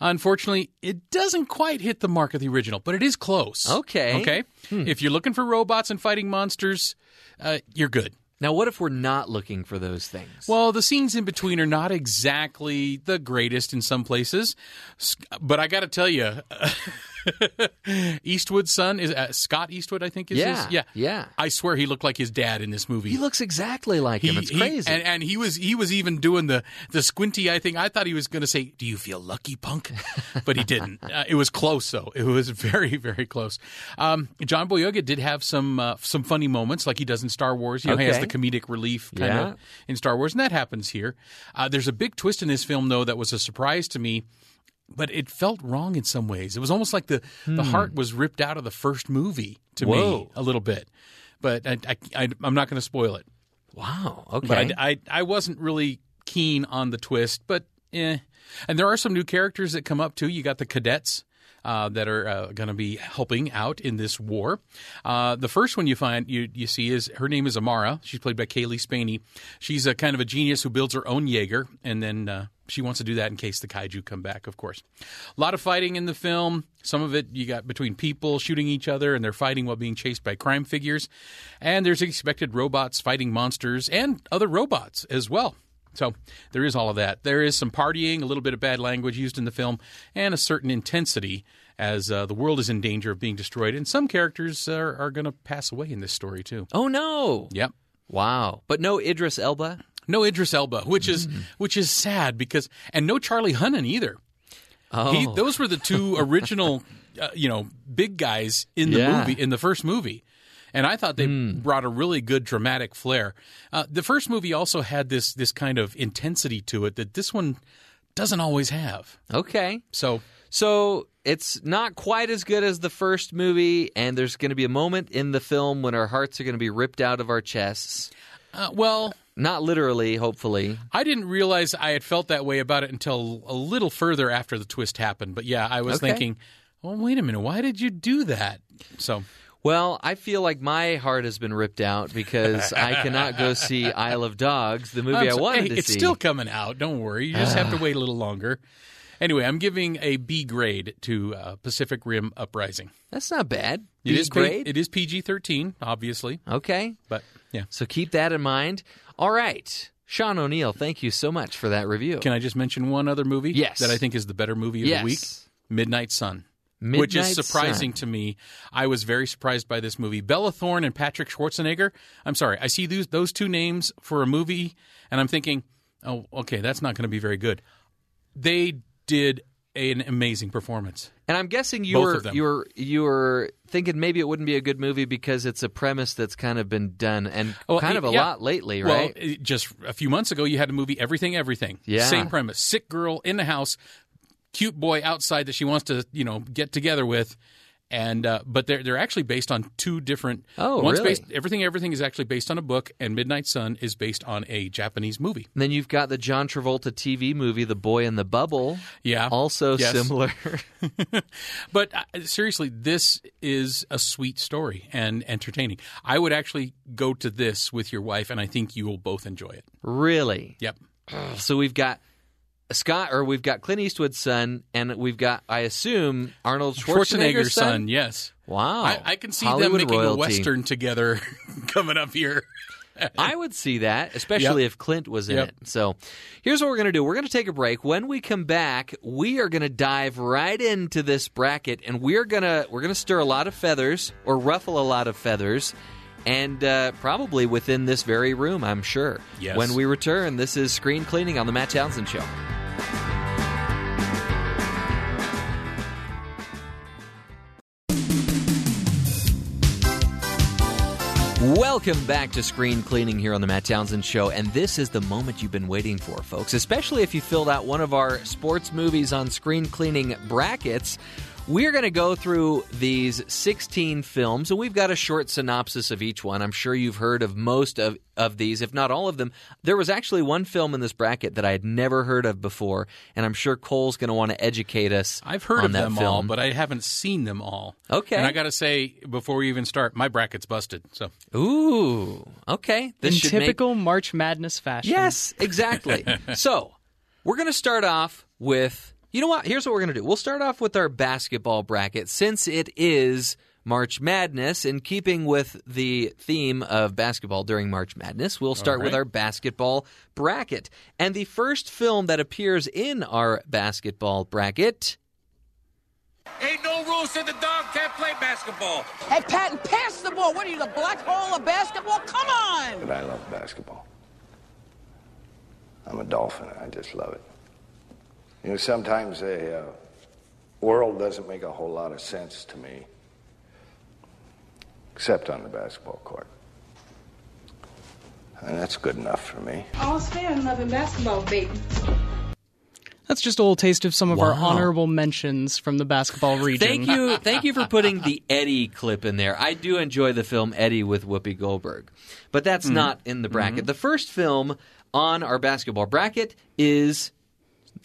Unfortunately, it doesn't quite hit the mark of the original, but it is close. Okay. Okay. If you're looking for robots and fighting monsters, uh, you're good. now, what if we're not looking for those things? Well, the scenes in between are not exactly the greatest in some places, but I got to tell you, Eastwood's son is uh, Scott Eastwood, I think is Yeah, his. Yeah, yeah. I swear he looked like his dad in this movie. he looks exactly like him. It's he- crazy. and, and he was he was even doing the the squinty eye thing. I thought he was going to say, "Do you feel lucky, punk?" But he didn't. uh, it was close, though. It was very very close. Um, John Boyega did have some uh, some funny moments, like he does in Star Wars. You know, he has the comedic relief kind Yeah. of in Star Wars, and that happens here. Uh, there's a big twist in this film, though, that was a surprise to me. But it felt wrong in some ways. It was almost like the, the heart was ripped out of the first movie to me a little bit. But I, I, I'm not going to spoil it. wow. Okay. But I, I, I wasn't really keen on the twist, but eh. And there are some new characters that come up too. You got the cadets. Uh, that are uh, going to be helping out in this war. Uh, the first one you find you you see is her name is Amara. She's played by Cailee Spaeny. She's a kind of a genius who builds her own Jaeger, and then uh, she wants to do that in case the kaiju come back. Of course, a lot of fighting in the film. Some of it you got between people shooting each other, and they're fighting while being chased by crime figures. And there's expected robots fighting monsters and other robots as well. So there is all of that. There is some partying, a little bit of bad language used in the film, and a certain intensity as uh, the world is in danger of being destroyed. And some characters are, are going to pass away in this story too. oh no. Yep. Wow. But no Idris Elba. No Idris Elba, which is which is sad because, and no Charlie Hunnam either. Oh. He, those were the two original, uh, you know, big guys in the Yeah. movie in the first movie, and I thought they brought a really good dramatic flair. Uh, the first movie also had this this kind of intensity to it that this one doesn't always have. okay. So So it's not quite as good as the first movie, and there's going to be a moment in the film when our hearts are going to be ripped out of our chests. Uh, well, Not literally, hopefully. I didn't realize I had felt that way about it until a little further after the twist happened. But yeah, I was Okay. thinking, well, wait a minute, why did you do that? So Well, I feel like my heart has been ripped out because I cannot go see Isle of Dogs, the movie I'm I wanted hey, to it's see. still coming out. Don't worry. You just have to wait a little longer. Anyway, I'm giving a B grade to uh, Pacific Rim Uprising. That's not bad. It B is P- it is PG-13, obviously, okay. but yeah. So keep that in mind. All right. Sean O'Neill, thank you so much for that review. Can I just mention one other movie? Yes. That I think is the better movie of Yes. the week. Midnight Sun. which is surprising Sun. to me. I was very surprised by this movie. Bella Thorne and Patrick Schwarzenegger. I'm sorry, I see those those two names for a movie, and I'm thinking, oh, okay, that's not going to be very good. They did an amazing performance. And I'm guessing you Both were you were you were thinking maybe it wouldn't be a good movie because it's a premise that's kind of been done and Well, kind of a yeah. lot lately, right? it- just a few months ago, you had a movie, Everything, Everything. Yeah. Same premise. Sick girl in the house, cute boy outside that she wants to, you know, get together with. And uh, but they're they're actually based on two different. Oh, one's really? based everything everything is actually based on a book, and Midnight Sun is based on a Japanese movie. And then you've got the John Travolta TV movie, The Boy in the Bubble. Yeah, Also Yes. similar. But uh, seriously, this is a sweet story and entertaining. I would actually go to this with your wife, and I think you will both enjoy it. really? Yep. So we've got Scott or we've got Clint Eastwood's son and we've got I assume Arnold Schwarzenegger's, Schwarzenegger's son, yes. Wow. I, I can see Hollywood them making royalty. a western together coming up here. I would see that, especially Yep. if Clint was in Yep. it. So here's what we're going to do we're going to take a break. When we come back, we are going to dive right into this bracket and we're going to we're going to stir a lot of feathers or ruffle a lot of feathers. And uh, probably within this very room, I'm sure. Yes. When we return, this is Screen Cleaning on The Matt Townsend Show. Welcome back to Screen Cleaning here on the Matt Townsend Show, and this is the moment you've been waiting for, folks. Especially if you filled out one of our sports movies on screen cleaning brackets. We're going to go through these 16 films, and we've got a short synopsis of each one. I'm sure you've heard of most of, of these, if not all of them. There was actually one film in this bracket that I had never heard of before, and I'm sure Cole's going to want to educate us I've heard on of that them film. all, but I haven't seen them all. Okay. And I got to say, before we even start, my bracket's busted. So Ooh, okay. This in should make typical March Madness fashion. Yes, exactly. so, we're going to start off with, you know what? Here's what we're going to do. We'll start off with our basketball bracket since it is March Madness. In keeping with the theme of basketball during March Madness, we'll start with our basketball bracket. And the first film that appears in our basketball bracket. Ain't no rule said the dog can't play basketball. Hey, Patton, pass the ball. What are you, the black hole of basketball? Come on! But I love basketball. I'm a Dolphin. I just love it. You know, sometimes the uh, world doesn't make a whole lot of sense to me, except on the basketball court. And that's good enough for me. All fan loving basketball, baby. That's just a little taste of some of our honorable mentions from the basketball region. Thank you, thank you for putting the Eddie clip in there. I do enjoy the film Eddie with Whoopi Goldberg, but that's Mm-hmm. not in the bracket. The first film on our basketball bracket is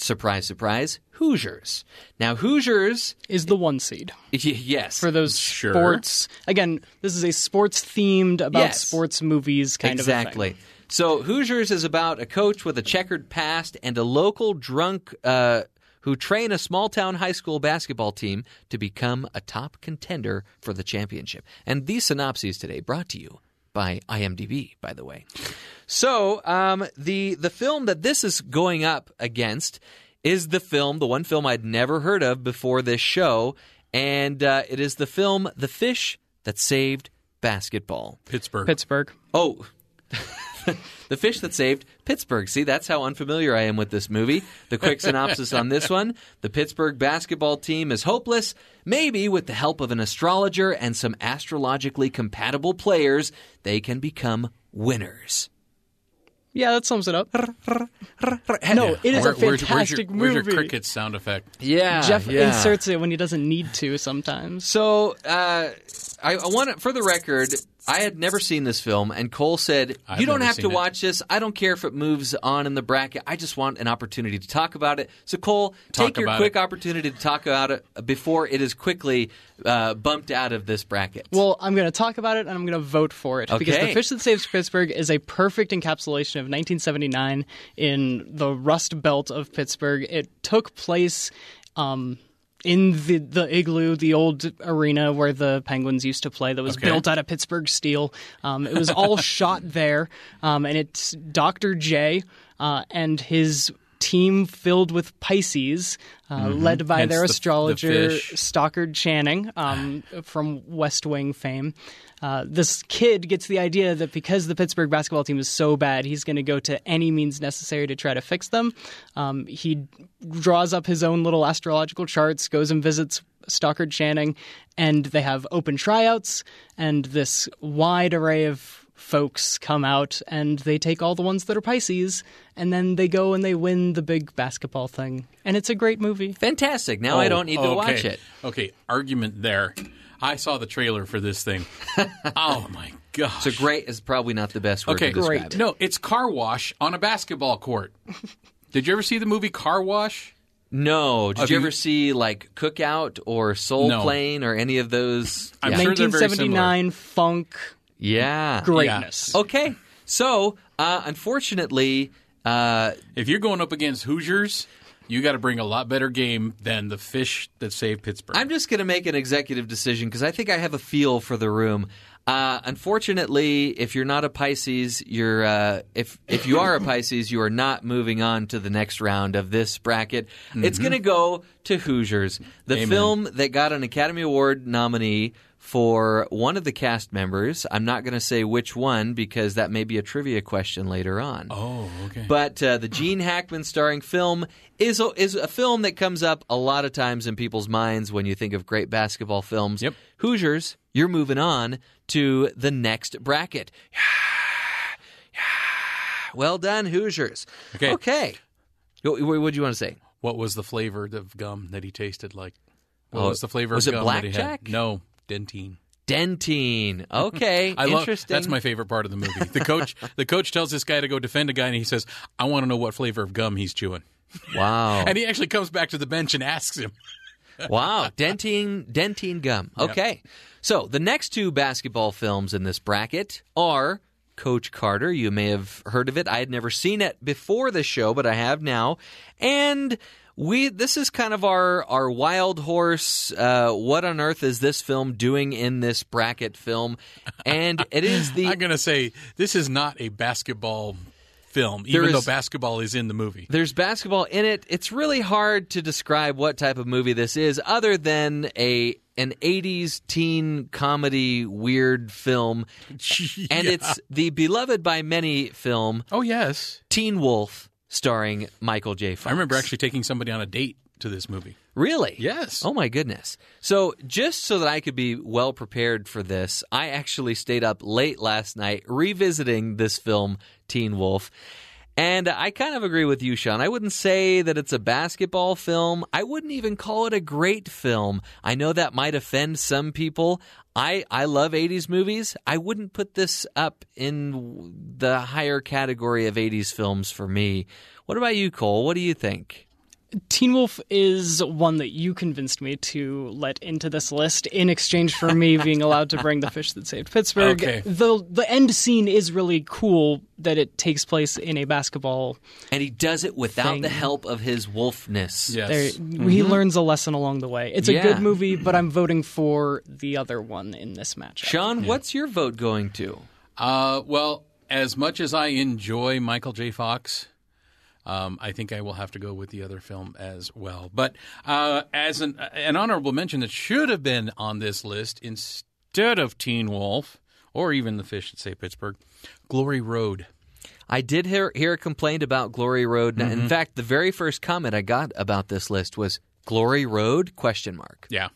surprise, surprise, Hoosiers. Now, Hoosiers is the one seed. Y- yes, For those Sure. sports. Again, this is a sports themed about Yes. sports movies kind exactly. of thing. So Hoosiers is about a coach with a checkered past and a local drunk uh, who train a small town high school basketball team to become a top contender for the championship. And these synopses today brought to you by IMDb, by the way. So um, the the film that this is going up against is the film, the one film I'd never heard of before this show, and uh, it is the film "The Fish That Saved Basketball." Pittsburgh. Pittsburgh. Oh. the fish that saved Pittsburgh. See, that's how unfamiliar I am with this movie. The quick synopsis on this one the Pittsburgh basketball team is hopeless. Maybe with the help of an astrologer and some astrologically compatible players, they can become winners. Yeah, that sums it up. no, it is Where- a where's- where's your- fantastic where's your movie. cricket sound effect? Yeah, Jeff yeah. inserts it when he doesn't need to sometimes. So, uh, I, I want to, for the record, I had never seen this film, and Cole said, I've "You don't have to it. watch this. I don't care if it moves on in the bracket. I just want an opportunity to talk about it." So, Cole, Talk take your quick it. opportunity to talk about it before it is quickly uh, bumped out of this bracket. Well, I'm going to talk about it and I'm going to vote for it because The Fish That Saves Pittsburgh is a perfect encapsulation of 1979 in the Rust Belt of Pittsburgh. It took place um, in the the igloo, the old arena where the Penguins used to play, that was Okay. built out of Pittsburgh steel. Um, it was all shot there, um, and it's Dr. J uh, and his team filled with Pisces, uh, Mhm. led by Hence their the- the astrologer. Stockard Channing um, from West Wing fame. Uh, this kid gets the idea that because the Pittsburgh basketball team is so bad, he's going to go to any means necessary to try to fix them. Um, he draws up his own little astrological charts, goes and visits Stockard Channing, and they have open tryouts, and this wide array of folks come out and they take all the ones that are Pisces and then they go and they win the big basketball thing. And it's a great movie. Fantastic. Now I Oh, don't need to watch it. Okay, argument there. I saw the trailer for this thing. oh my gosh. So great is probably not the best word Okay, to describe it. No, it's car wash on a basketball court. Did you ever see the movie Car Wash? No. Did Have you you- ever see like Cookout or Soul No. Plane or any of those? I'm Yeah. sure they're very 1979 funk Yeah. greatness. Okay. So, uh, unfortunately, uh, If you're going up against Hoosiers, you got to bring a lot better game than the fish that saved Pittsburgh. I'm just going to make an executive decision because I think I have a feel for the room. Uh, unfortunately, if you're not a Pisces, you're uh, if if you are a Pisces, you are not moving on to the next round of this bracket. It's Mhm. going to go to Hoosiers, the Amen. film that got an Academy Award nominee for one of the cast members. I'm not going to say which one because that may be a trivia question later on. Oh, okay. But uh, the Gene Hackman starring film is a, is a film that comes up a lot of times in people's minds when you think of great basketball films. Yep. Hoosiers, you're moving on to the next bracket. Yeah. yeah. Well done, Hoosiers. Okay. Okay. What would you want to say? What was the flavor of gum that he tasted like? What Oh, was the flavor was of it gum that he blackjack? No, Dentyne. Dentyne. Okay. I love Interesting. that's my favorite part of the movie. The coach the coach tells this guy to go defend a guy and he says, I want to know what flavor of gum he's chewing. Wow. And he actually comes back to the bench and asks him. wow, Dentyne Dentyne gum. Yep. Okay. So, the next two basketball films in this bracket are Coach Carter. You may have heard of it. I had never seen it before the show, but I have now. And we this is kind of our our wild horse uh, what on earth is this film doing in this bracket film? And it is the I'm going to say this is not a basketball film, even though basketball is in the movie. There's basketball in it. It's really hard to describe what type of movie this is, other than a an '80s teen comedy weird film, and it's the beloved by many film. Oh yes, Teen Wolf, starring Michael J. Fox. I remember actually taking somebody on a date to this movie. Really? Yes. Oh my goodness. So, just so that I could be well prepared for this, I actually stayed up late last night revisiting this film, Teen Wolf. And I kind of agree with you, Sean. I wouldn't say that it's a basketball film. I wouldn't even call it a great film. I know that might offend some people. I, I love 80s movies. I wouldn't put this up in the higher category of 80s films for me. What about you, Cole? What do you think? Teen Wolf is one that you convinced me to let into this list in exchange for me being allowed to bring the fish that saved Pittsburgh. Okay. The the end scene is really cool that it takes place in a basketball. And he does it without thing. the help of his wolfness. There, He learns a lesson along the way. It's a Yeah. good movie, but I'm voting for the other one in this match. Sean, what's your vote going to? Uh, well, as much as I enjoy Michael J. Fox, um, I think I will have to go with the other film as well. But uh, as an, an honorable mention that should have been on this list instead of Teen Wolf or even The Fish that Say Pittsburgh, Glory Road. I did hear, hear a complaint about Glory Road. In Mhm. fact, the very first comment I got about this list was Glory Road question mark. Yeah.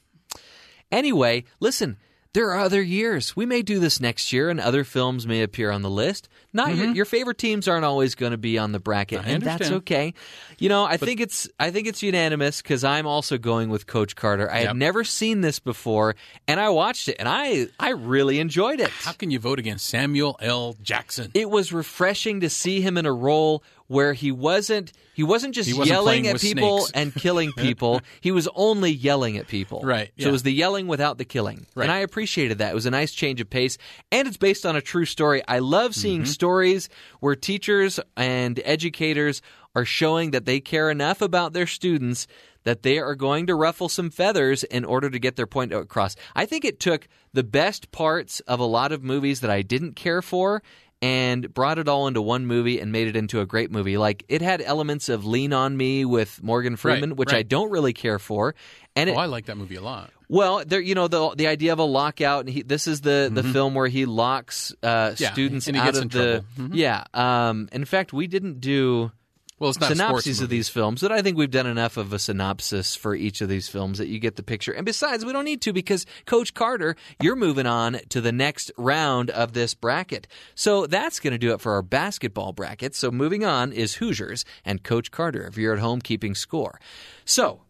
Anyway, listen, there are other years. We may do this next year and other films may appear on the list. Not your, Mhm. your favorite teams aren't always going to be on the bracket I and that's okay. You know, I think it's I think it's unanimous cuz I'm also going with Coach Carter. I Yep. had never seen this before and I watched it and I I really enjoyed it. How can you vote against Samuel L. Jackson? it was refreshing to see him in a role where he wasn't he wasn't just He wasn't yelling at people snakes. and killing people. he was only yelling at people. Right, So it was the yelling without the killing. Right. And I appreciated that. It was a nice change of pace and it's based on a true story. I love seeing Mm-hmm. Stories where teachers and educators are showing that they care enough about their students that they are going to ruffle some feathers in order to get their point across. I think it took the best parts of a lot of movies that I didn't care for and brought it all into one movie and made it into a great movie. Like it had elements of Lean on Me with Morgan Freeman, which I don't really care for. And oh, it, I like that movie a lot. Well, there, you know, the the idea of a lockout. And he, this is the the Mhm. film where he locks uh, Yeah, students and he out gets of in the. Mhm. Yeah. Um. In fact, we didn't do. Well, it's not synopses of these films, but I think we've done enough of a synopsis for each of these films that you get the picture. And besides, we don't need to because Coach Carter, you're moving on to the next round of this bracket. So that's going to do it for our basketball bracket. So moving on is Hoosiers and Coach Carter if you're at home keeping score. So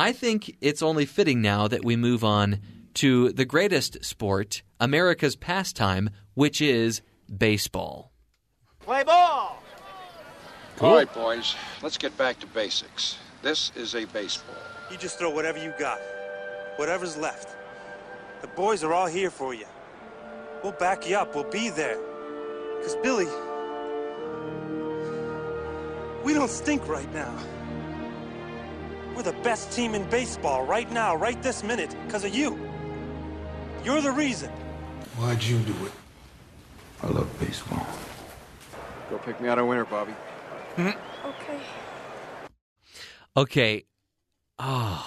I think it's only fitting now that we move on to the greatest sport, America's pastime, which is baseball. Play ball! All right, boys, let's get back to basics. This is a baseball. You just throw whatever you got, whatever's left. The boys are all here for you. We'll back you up. We'll be there. Because, Billy, we don't stink right now. We're the best team in baseball right now, right this minute, because of you. You're the reason. Why'd you do it? I love baseball. Go pick me out a winner, Bobby. Okay. Okay. Oh,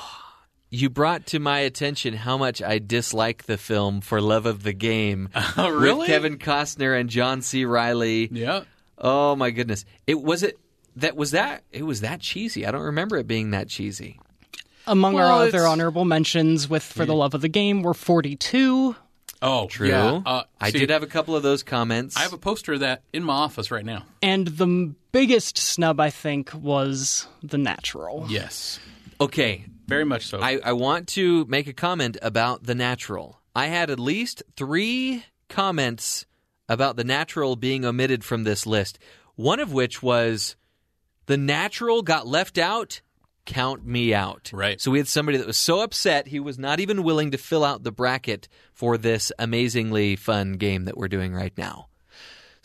you brought to my attention how much I dislike the film for love of the game. Oh, really? With Kevin Costner and John C. Reilly. Yeah. Oh my goodness. It was it that was that it was that cheesy. I don't remember it being that cheesy. Among Well, our other honorable mentions with For the Love of the Game were 42. Oh, True. Yeah. Uh, I see, did have a couple of those comments. I have a poster of that in my office right now. And the m- biggest snub, I think, was The Natural. Yes. Okay. Very much so. I, I want to make a comment about the natural. I had at least three comments about the natural being omitted from this list. One of which was the natural got left out. Count me out. Right. So we had somebody that was so upset he was not even willing to fill out the bracket for this amazingly fun game that we're doing right now.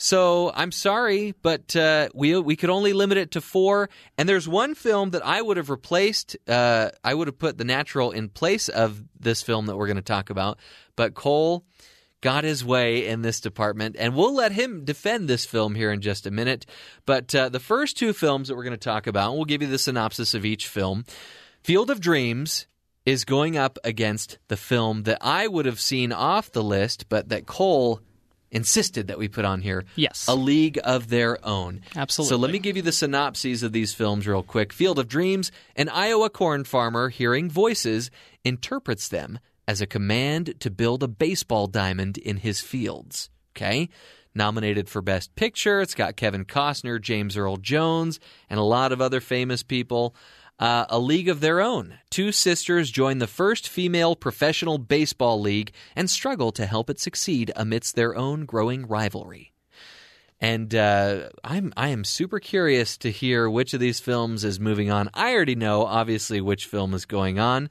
So I'm sorry, but uh, we we could only limit it to four. And there's one film that I would have replaced. Uh, I would have put The Natural in place of this film that we're going to talk about. But Cole got his way in this department, and we'll let him defend this film here in just a minute. But uh, the first two films that we're going to talk about, we'll give you the synopsis of each film. Field of Dreams is going up against the film that I would have seen off the list, but that Cole insisted that we put on here. Yes. A League of Their Own. Absolutely. So let me give you the synopses of these films real quick. Field of Dreams, an Iowa corn farmer hearing voices interprets them as a command to build a baseball diamond in his fields. Okay? Nominated for Best Picture. It's got Kevin Costner, James Earl Jones, and a lot of other famous people. Uh, a league of their own. Two sisters join the first female professional baseball league and struggle to help it succeed amidst their own growing rivalry. And uh, I'm I am super curious to hear which of these films is moving on. I already know, obviously, which film is going on.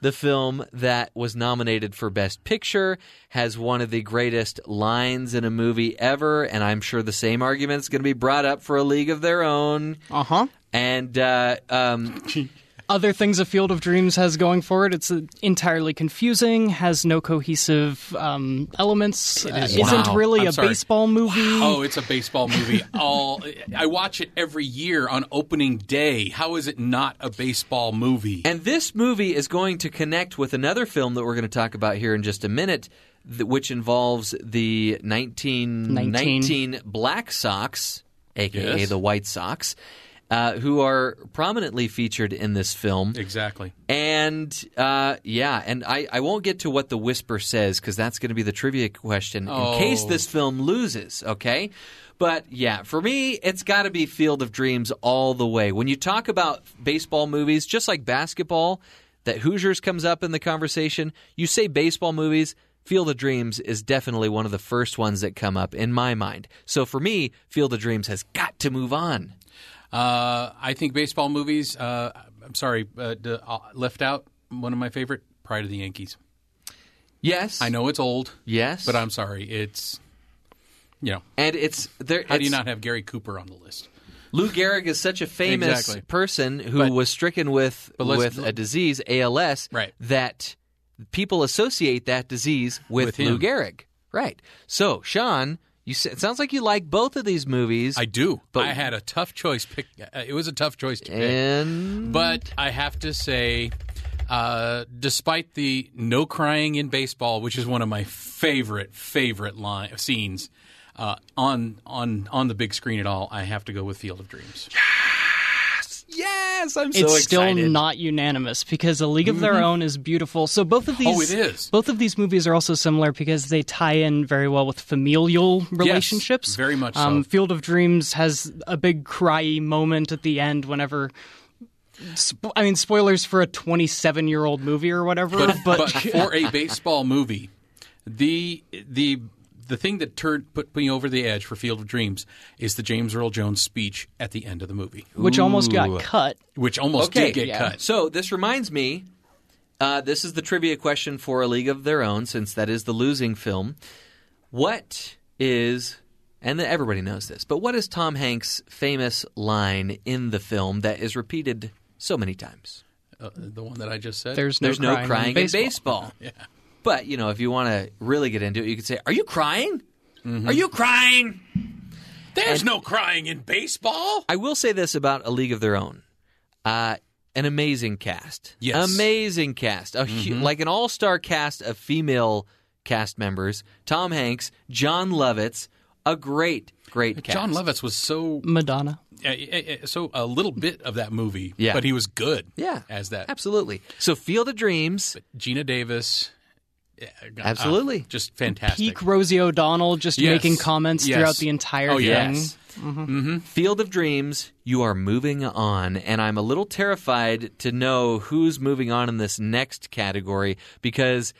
The film that was nominated for Best Picture has one of the greatest lines in a movie ever, and I'm sure the same argument is going to be brought up for A League of Their Own. Uh huh. And uh, um, Other things a Field of Dreams has going for it, it's uh, entirely confusing, has no cohesive um, elements, uh, is- isn't Wow. really I'm a sorry. baseball movie. Oh, it's a baseball movie. All I watch it every year on opening day. How is it not a baseball movie? And this movie is going to connect with another film that we're going to talk about here in just a minute, which involves the 1919 Black Sox, aka Yes. the White Sox, uh, who are prominently featured in this film. Exactly. And uh, yeah, and I, I won't get to what the whisper says because that's going to be the trivia question Oh. in case this film loses, okay? But yeah, for me, it's got to be Field of Dreams all the way. When you talk about baseball movies, just like basketball, that Hoosiers comes up in the conversation, you say baseball movies. Field of Dreams is definitely one of the first ones that come up in my mind. So for me, Field of Dreams has got to move on. Uh, I think baseball movies. Uh, I'm sorry, uh, d- uh, left out. One of my favorite, Pride of the Yankees. Yes, I know it's old. Yes, but I'm sorry. It's you know, and it's there. How do you not have Gary Cooper on the list? Lou Gehrig is such a famous Exactly. person who But- was stricken with with a disease, ALS, Right. that people associate that disease with, With Lou. Gehrig. Right. So, Sean, you s- it sounds like you like both of these movies. I do. But I had a tough choice. Pick. Uh, it was a tough choice to pick. But I have to say, uh, despite the no crying in baseball, which is one of my favorite favorite line scenes uh, on on on the big screen at all, I have to go with Field of Dreams. Yes, I'm so it's still not unanimous because A League of Their Mhm. Own is beautiful. So both of these, Oh, it is. Both of these movies are also similar because they tie in very well with familial relationships. very much so. Um, Field of Dreams has a big cryy moment at the end whenever. I mean, spoilers for a 27 year old movie or whatever, But, but, but for a baseball movie, the the the thing that turned put me over the edge for Field of Dreams is the James Earl Jones speech at the end of the movie, which almost got cut. which almost okay, did get yeah. cut. So this reminds me. Uh, this is the trivia question for A League of Their Own, since that is the losing film. What is, and everybody knows this, but what is Tom Hanks' famous line in the film that is repeated so many times? Uh, the one that I just said. There's no There's no crying, crying in in baseball. yeah. But you know, if you want to really get into it, you could say, "Are you crying? Mm-hmm. Are you crying?" There's And- no crying in baseball. I will say this about A League of Their Own. Uh, an amazing cast. Yes. Amazing cast. A hu- like an all star cast of female cast members Tom Hanks, Jon Lovitz, a great, great cast. Jon Lovitz was so Madonna. uh, uh, uh, so a little bit of that movie, Yeah. but he was good. Yeah. as that. Absolutely. So, Field of Dreams. Geena Davis, yeah, uh, Absolutely. just fantastic. Peak Rosie O'Donnell just Yes. making comments Yes. throughout the entire Oh, thing. yes. Mhm. Field of Dreams, you are moving on, and I'm a little terrified to know who's moving on in this next category because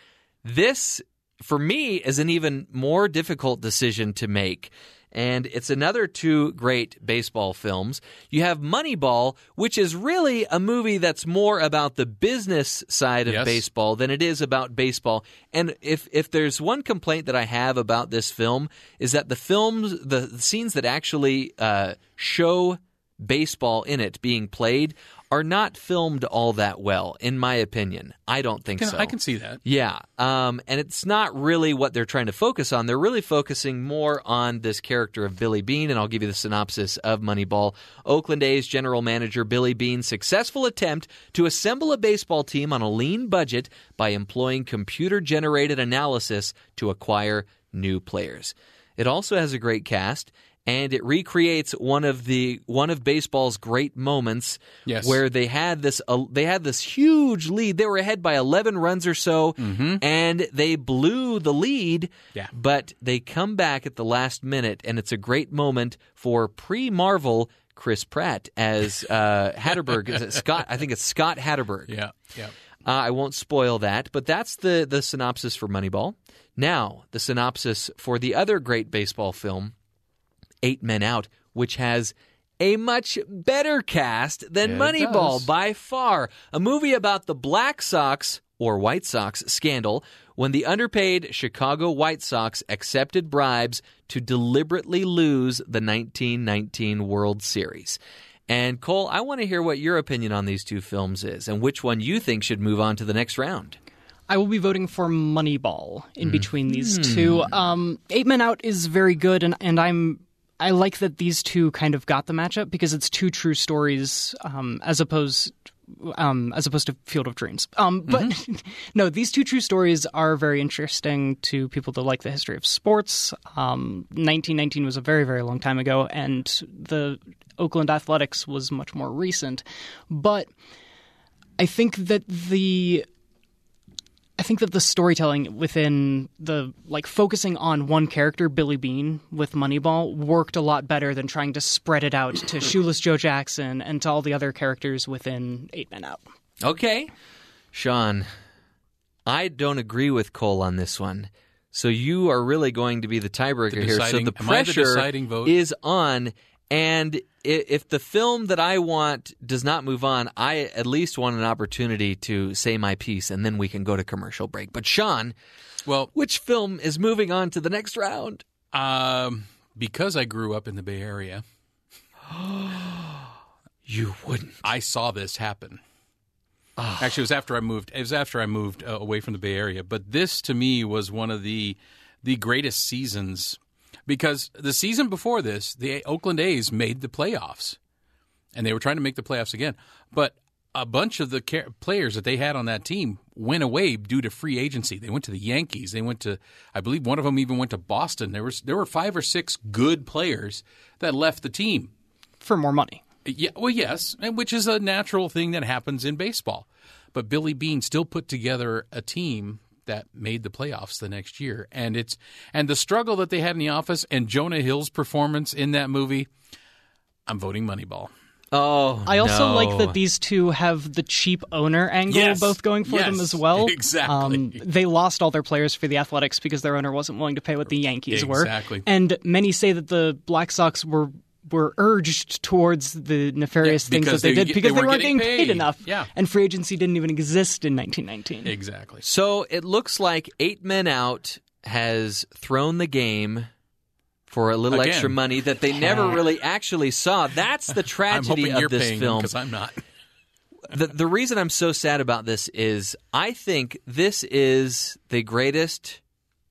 this, for me, is an even more difficult decision to make. And it's another two great baseball films. You have Moneyball, which is really a movie that's more about the business side of Yes. baseball than it is about baseball. And if if there's one complaint that I have about this film is that the films, the, the scenes that actually uh, show baseball in it being played are not filmed all that well, in my opinion. I don't think Can- so. I can see that. Yeah, um, and it's not really what they're trying to focus on. They're really focusing more on this character of Billy Beane, and I'll give you the synopsis of Moneyball. Oakland A's general manager Billy Beane's successful attempt to assemble a baseball team on a lean budget by employing computer generated analysis to acquire new players. It also has a great cast. And it recreates one of the one of baseball's great moments, Yes. where they had this uh, they had this huge lead. They were ahead by 11 runs or so, and they blew the lead. Yeah. But they come back at the last minute, and it's a great moment for pre-Marvel Chris Pratt as uh, Hatteberg. Is it Scott? I think it's Scott Hatteberg. Yeah, yeah. Uh, I won't spoil that, but that's the the synopsis for Moneyball. Now, the synopsis for the other great baseball film, Eight Men Out, which has a much better cast than Yeah, Moneyball by far. A movie about the Black Sox or White Sox scandal when the underpaid Chicago White Sox accepted bribes to deliberately lose the 1919 World Series. And Cole, I want to hear what your opinion on these two films is and which one you think should move on to the next round. I will be voting for Moneyball in between these Hmm. two. Um, Eight Men Out is very good, and, and I'm I like that these two kind of got the matchup because it's two true stories um, as opposed um, as opposed to Field of Dreams. Um, but no, these two true stories are very interesting to people that like the history of sports. Um, 1919 was a very very long time ago, and the Oakland Athletics was much more recent. But I think that the I think that the storytelling within the like focusing on one character, Billy Beane, with Moneyball, worked a lot better than trying to spread it out to Shoeless Joe Jackson and to all the other characters within Eight Men Out. Okay. Sean, I don't agree with Cole on this one. So you are really going to be the tiebreaker The here. So the am I the pressure deciding vote? is on. And if the film that I want does not move on, I at least want an opportunity to say my piece, and then we can go to commercial break. But Sean, well, which film is moving on to the next round? Um, because I grew up in the Bay Area, you wouldn't. I saw this happen. Ah. Actually, it was after I moved. It was after I moved uh, away from the Bay Area. But this, to me, was one of the the greatest seasons because the season before this, the Oakland A's made the playoffs, and they were trying to make the playoffs again. But a bunch of the players that they had on that team went away due to free agency. They went to the Yankees. They went to, I believe, one of them even went to Boston. There was there were five or six good players that left the team. For more money. Yeah, well, yes, and which is a natural thing that happens in baseball. But Billy Beane still put together a team that made the playoffs the next year, and it's and the struggle that they had in the office and Jonah Hill's performance in that movie. I'm voting Moneyball. Oh, I also no. like that these two have the cheap owner angle Yes. both going for them as well. Exactly. Um, they lost all their players for the Athletics because their owner wasn't willing to pay what the Yankees were. Exactly. And many say that the Black Sox were were urged towards the nefarious Yeah, things that they, they- did because they, weren't weren't getting getting paid, paid. enough. Yeah. And free agency didn't even exist in 1919. Exactly. So it looks like Eight Men Out has thrown the game for a little Again. extra money that they never really actually saw. That's the I'm tragedy of you're this film. because I'm not. the the reason I'm so sad about this is I think this is the greatest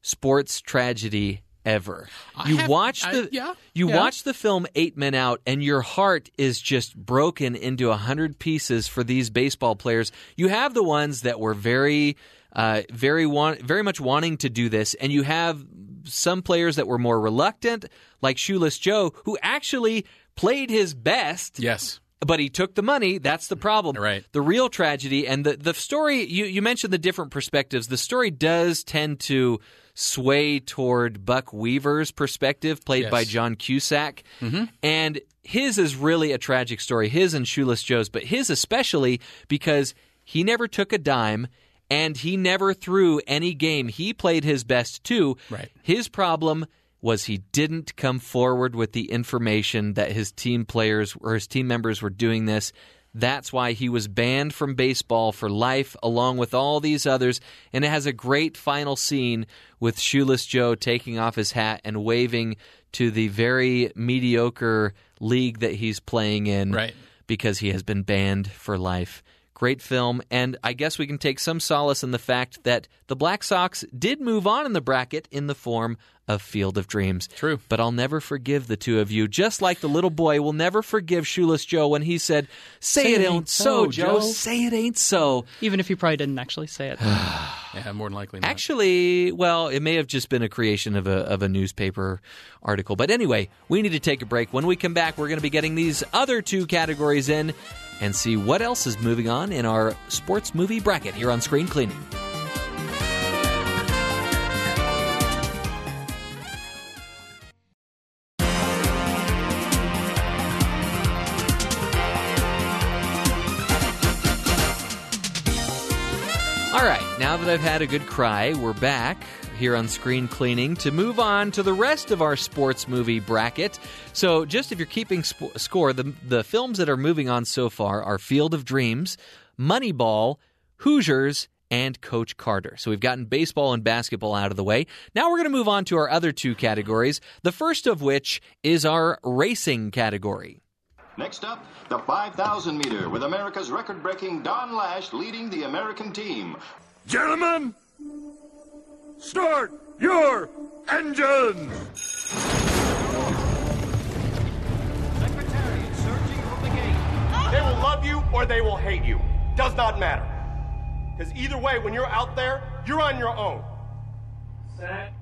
sports tragedy ever. I you have- watch I- the yeah, you yeah. watch the film Eight Men Out, and your heart is just broken into a hundred pieces for these baseball players. You have the ones that were very. Uh, very want, very much wanting to do this, and you have some players that were more reluctant, like Shoeless Joe, who actually played his best. Yes. But he took the money. That's the problem. Right. The real tragedy and the, the story, you, you mentioned the different perspectives. The story does tend to sway toward Buck Weaver's perspective, played Yes. by John Cusack. Mhm. And his is really a tragic story, his and Shoeless Joe's, but his especially because he never took a dime and he never threw any game. He played his best too. Right. His problem was he didn't come forward with the information that his team players or his team members were doing this. That's why he was banned from baseball for life, along with all these others. And it has a great final scene with Shoeless Joe taking off his hat and waving to the very mediocre league that he's playing in Right. because he has been banned for life. Great film, and I guess we can take some solace in the fact that the Black Sox did move on in the bracket in the form of Field of Dreams. True. But I'll never forgive the two of you, just like the little boy will never forgive Shoeless Joe when he said, Say, it ain't so, Joe. Say it ain't so. Even if you probably didn't actually say it. Yeah, more than likely not. Actually, well, it may have just been a creation of a, of a newspaper article. But anyway, we need to take a break. When we come back, we're going to be getting these other two categories in and see what else is moving on in our sports movie bracket here on Screen Cleaning. That I've had a good cry, we're back here on Screen Cleaning to move on to the rest of our sports movie bracket. So, just if you're keeping sp- score, the, the films that are moving on so far are Field of Dreams, Moneyball, Hoosiers, and Coach Carter. So, we've gotten baseball and basketball out of the way. Now, we're going to move on to our other two categories, the first of which is our racing category. Next up, the 5,000 meter with America's record breaking Don Lash leading the American team. Gentlemen, start your engines! Secretariat, surging from the gate. They will love you or they will hate you. Does not matter. Because either way, when you're out there, you're on your own. Set.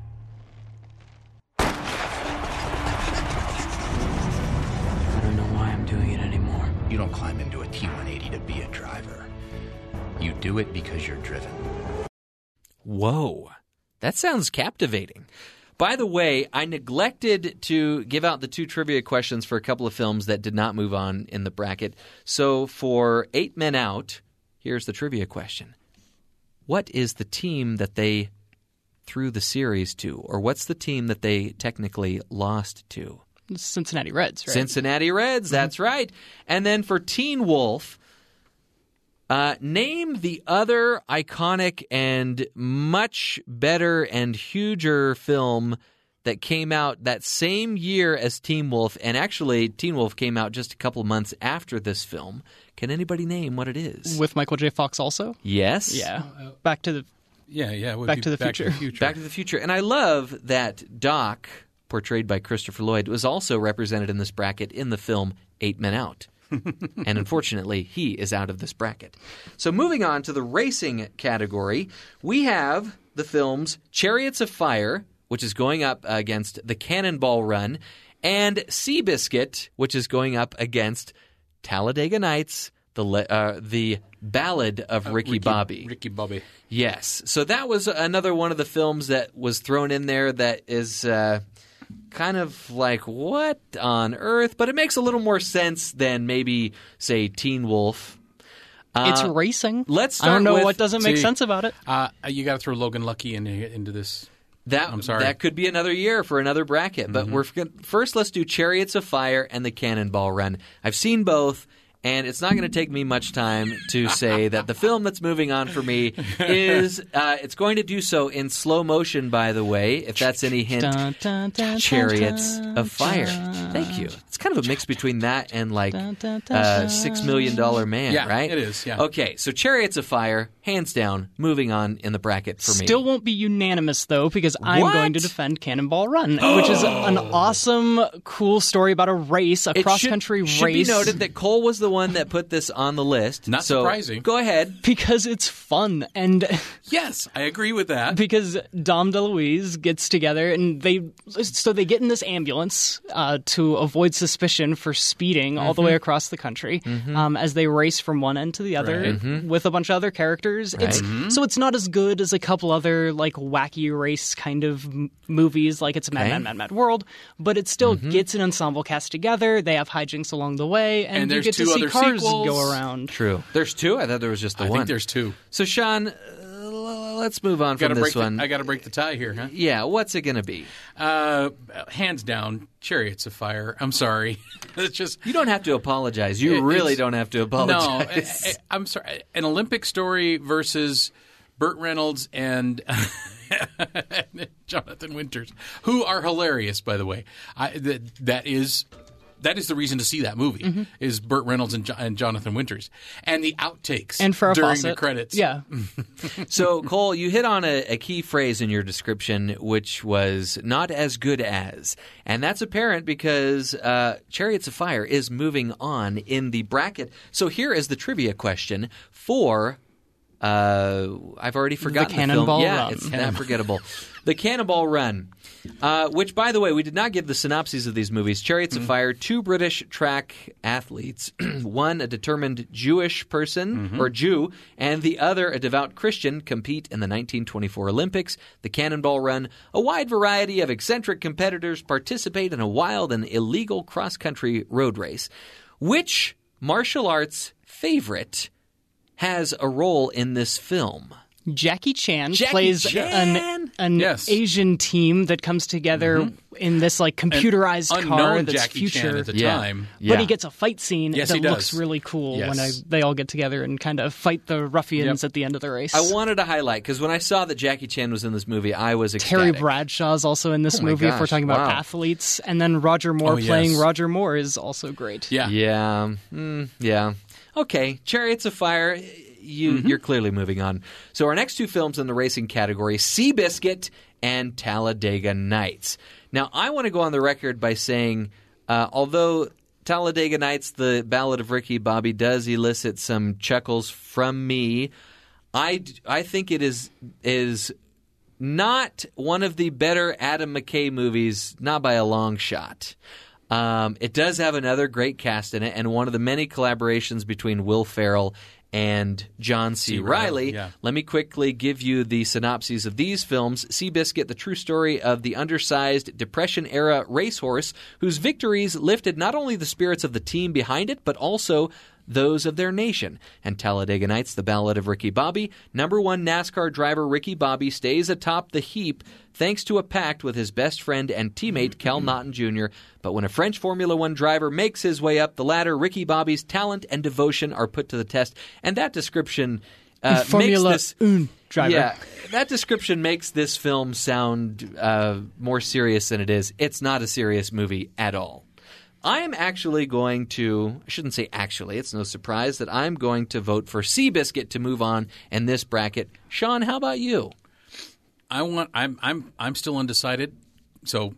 I don't know why I'm doing it anymore. You don't climb into a T-1. You do it because you're driven. Whoa, that sounds captivating. By the way, I neglected to give out the two trivia questions for a couple of films that did not move on in the bracket. So for Eight Men Out, here's the trivia question What is the team that they threw the series to? Or what's the team that they technically lost to? Cincinnati Reds, right? Cincinnati Reds, that's mm-hmm. right. And then for Teen Wolf, uh, name the other iconic and much better and huger film that came out that same year as Teen Wolf. And actually, Teen Wolf came out just a couple months after this film. Can anybody name what it is? With Michael J. Fox also? Yes. Yeah. Back to the Yeah, yeah. Back be to the Back to the Future. Future. Back to the Future. And I love that Doc, portrayed by Christopher Lloyd, was also represented in this bracket in the film Eight Men Out. And unfortunately, he is out of this bracket. So, moving on to the racing category, we have the films Chariots of Fire, which is going up against The Cannonball Run, and Seabiscuit, which is going up against Talladega Nights, the uh, the Ballad of Ricky, Bobby. Ricky Bobby. Yes. So that was another one of the films that was thrown in there that is uh, kind of like, what on earth? But it makes a little more sense than maybe, say, Teen Wolf. It's Uh, racing. Let's I don't know with- what doesn't make See, sense about it. Uh, you got to throw Logan Lucky in, into this. That, I'm sorry. That could be another year for another bracket. But we're first, let's do Chariots of Fire and the Cannonball Run. I've seen both, And it's not going to take me much time to say that the film that's moving on for me is uh, it's going to do so in slow motion. By the way, if that's any hint, Dun, dun, dun, Chariots dun, of Fire. dun. Thank you. It's kind of a mix between that and like dun, uh. Six Million Dollar Man, Yeah, right? it is, yeah. Okay, so Chariots of Fire, hands down, moving on in the bracket for me. Still won't be unanimous though, because I'm What? going to defend Cannonball Run, which is an awesome, cool story about a race, a It cross should- country should be noted that Cole was the one that put this on the list. Not so surprising. Go ahead. because it's fun and Yes, I agree with that. because Dom DeLuise gets together and they so they get in this ambulance uh, to avoid suspicion for speeding all the Mm-hmm. way across the country um, as they race from one end to the other Right. Mm-hmm. with a bunch of other characters. It's so it's not as good as a couple other like wacky race kind of m- movies like it's Mad Okay. Mad Mad Mad World, but it still gets an ensemble cast together. They have hijinks along the way, and, And you there's get to two see other cars sequels. go around. True. There's two. I thought there was just the one. I one. think there's two. So Sean, uh, let's move on Got to from break. this one. The, I got to break the tie here, huh? yeah. What's it going to be? Uh, hands down, Chariots of Fire. I'm sorry. it's just You don't have to apologize. You It- really it's- don't have to apologize. no. apologize. I, am sorry. An Olympic story versus Burt Reynolds and. Jonathan Winters, who are hilarious, by the way. I, that, that is that is the reason to see that movie Mm-hmm. is Burt Reynolds and, Jo- and Jonathan Winters, and the outtakes And Farrah during Fawcett. the credits. Yeah. So, Cole, you hit on a, a key phrase in your description, which was not as good as. And that's apparent because uh, Chariots of Fire is moving on in the bracket. So, here is the trivia question for. Uh, I've already forgotten the, film. Cannonball Yeah, Run. it's that forgettable. The Cannonball Run, uh, which, by the way, we did not give the synopses of these movies. Chariots of Fire, two British track athletes, one a determined Jewish person or Jew, and the other a devout Christian, compete in the 1924 Olympics. The Cannonball Run, a wide variety of eccentric competitors participate in a wild and illegal cross country road race. Which martial arts favorite has a role in this film? Jackie Chan Jackie plays Chan? an an Yes. Asian team that comes together in this like computerized An car that's Jackie Chan future. at the Yeah. time. Yeah. But he gets a fight scene Yes, that looks really cool when I, they all get together and kind of fight the ruffians Yep. at the end of the race. I wanted to highlight because when I saw that Jackie Chan was in this movie, I was Terry ecstatic. Bradshaw's also in this Oh my movie if we're gosh, talking about wow. athletes, and then Roger Moore Oh, yes. playing Roger Moore is also great. Yeah. Yeah, mm, yeah. Okay, Chariots of Fire. You, Mm-hmm. you're clearly moving on. So our next two films in the racing category: Seabiscuit and Talladega Nights. Now, I want to go on the record by saying, uh, although Talladega Nights, the Ballad of Ricky Bobby, does elicit some chuckles from me, I, I think it is is not one of the better Adam McKay movies, not by a long shot. Um, it does have another great cast in it, and one of the many collaborations between Will Ferrell and John C. C. Reilly. Yeah. Let me quickly give you the synopses of these films. Seabiscuit, the true story of the undersized Depression era racehorse whose victories lifted not only the spirits of the team behind it, but also those of their nation. And Talladega Nights, the ballad of Ricky Bobby. Number one NASCAR driver Ricky Bobby stays atop the heap thanks to a pact with his best friend and teammate Cal Naughton Jr. But when a French Formula One driver makes his way up the ladder, Ricky Bobby's talent and devotion are put to the test. And that description uh, Formula makes this. Un driver. Yeah, that description makes this film sound uh, more serious than it is. It's not a serious movie at all. I am actually going to, I shouldn't say actually, it's no surprise that I'm going to vote for Seabiscuit to move on in this bracket. Sean, how about you? I want. I'm. I'm. I'm still undecided. So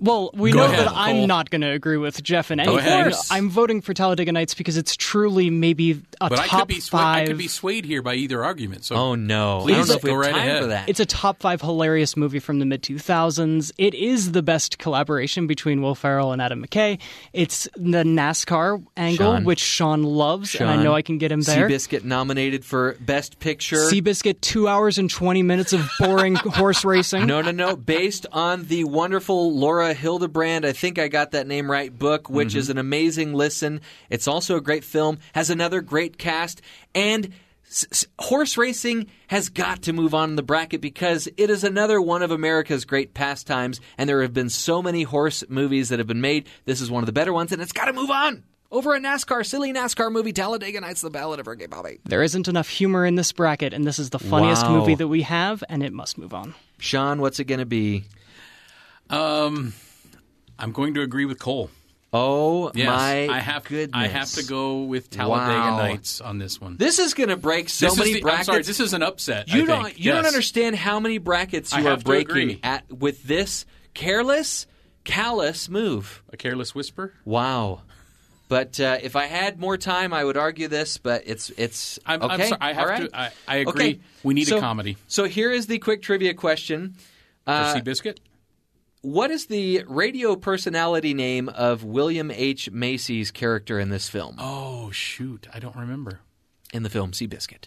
Well, we Go know ahead, that I'm not going to agree with Jeff in Go anything. I'm voting for Talladega Nights because it's truly maybe a but I top could be. Sway, five. I could be swayed here by either argument. So Oh no, Please I don't know if we go have right time ahead. for that. It's a top five hilarious movie from the mid 2000s. It is the best collaboration between Will Ferrell and Adam McKay. It's the NASCAR angle, Sean. which Sean loves, and I know I can get him there. Seabiscuit nominated for Best Picture. Seabiscuit, two hours and 20 minutes of boring horse racing. No, no, no. Based on the wonderful Laura Hildebrand, I think I got that name right, book, which Mm-hmm. is an amazing listen. It's also a great film, has another great cast, and s- s- horse racing has got to move on in the bracket because it is another one of America's great pastimes, and there have been so many horse movies that have been made. This is one of the better ones, and it's got to move on. over a NASCAR, silly NASCAR movie, Talladega Nights, The Ballad of Ricky Bobby. There isn't enough humor in this bracket, and this is the funniest Wow. movie that we have, and it must move on. Sean, what's it going to be? Um, I'm going to agree with Cole. Oh Yes, my I have goodness! I have to go with Talladega Wow. Nights on this one. This is going to break so This many the- I'm brackets. sorry, this is an upset, You I don't. think. You don't understand how many brackets you are breaking at with this careless, callous move. A careless whisper. Wow. But uh, if I had more time, I would argue this. But it's it's I'm- I'm okay. sorry, I have right. to- I- I agree. Okay. We need a comedy. So here is the quick trivia question. Uh, Seabiscuit. What is the radio personality name of William H Macy's character in this film? Oh shoot, I don't remember. In the film Seabiscuit.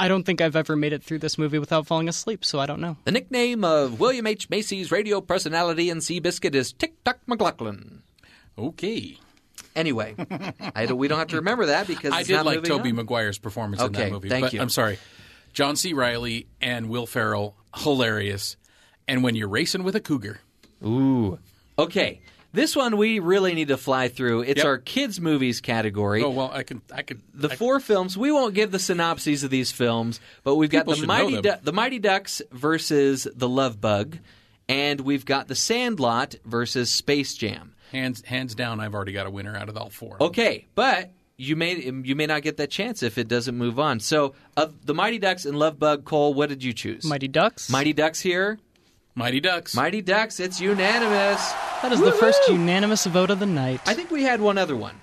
I don't think I've ever made it through this movie without falling asleep, so I don't know. The nickname of William H Macy's radio personality in Seabiscuit is Tick Tock McLaughlin. Okay. Anyway, I don't, we don't have to remember that because I did not like moving Toby on. Maguire's performance in that movie. thank but you. I'm sorry. John C. Reilly and Will Ferrell, hilarious. And when you're racing with a cougar. Ooh. Okay. This one we really need to fly through. It's Yep. our kids movies category. Oh well, I can I could The four films. We won't give the synopses of these films, but we've got People the should know Mighty them. Du- the Mighty Ducks versus the Love Bug, and we've got the Sandlot versus Space Jam. hands hands down. I've already got a winner out of all four. Okay, but you may you may not get that chance if it doesn't move on. So, of the Mighty Ducks and Love Bug, Cole, what did you choose? Mighty Ducks. Mighty Ducks here. Mighty Ducks. Mighty Ducks. It's unanimous. That is the first unanimous vote of the night. I think we had one other one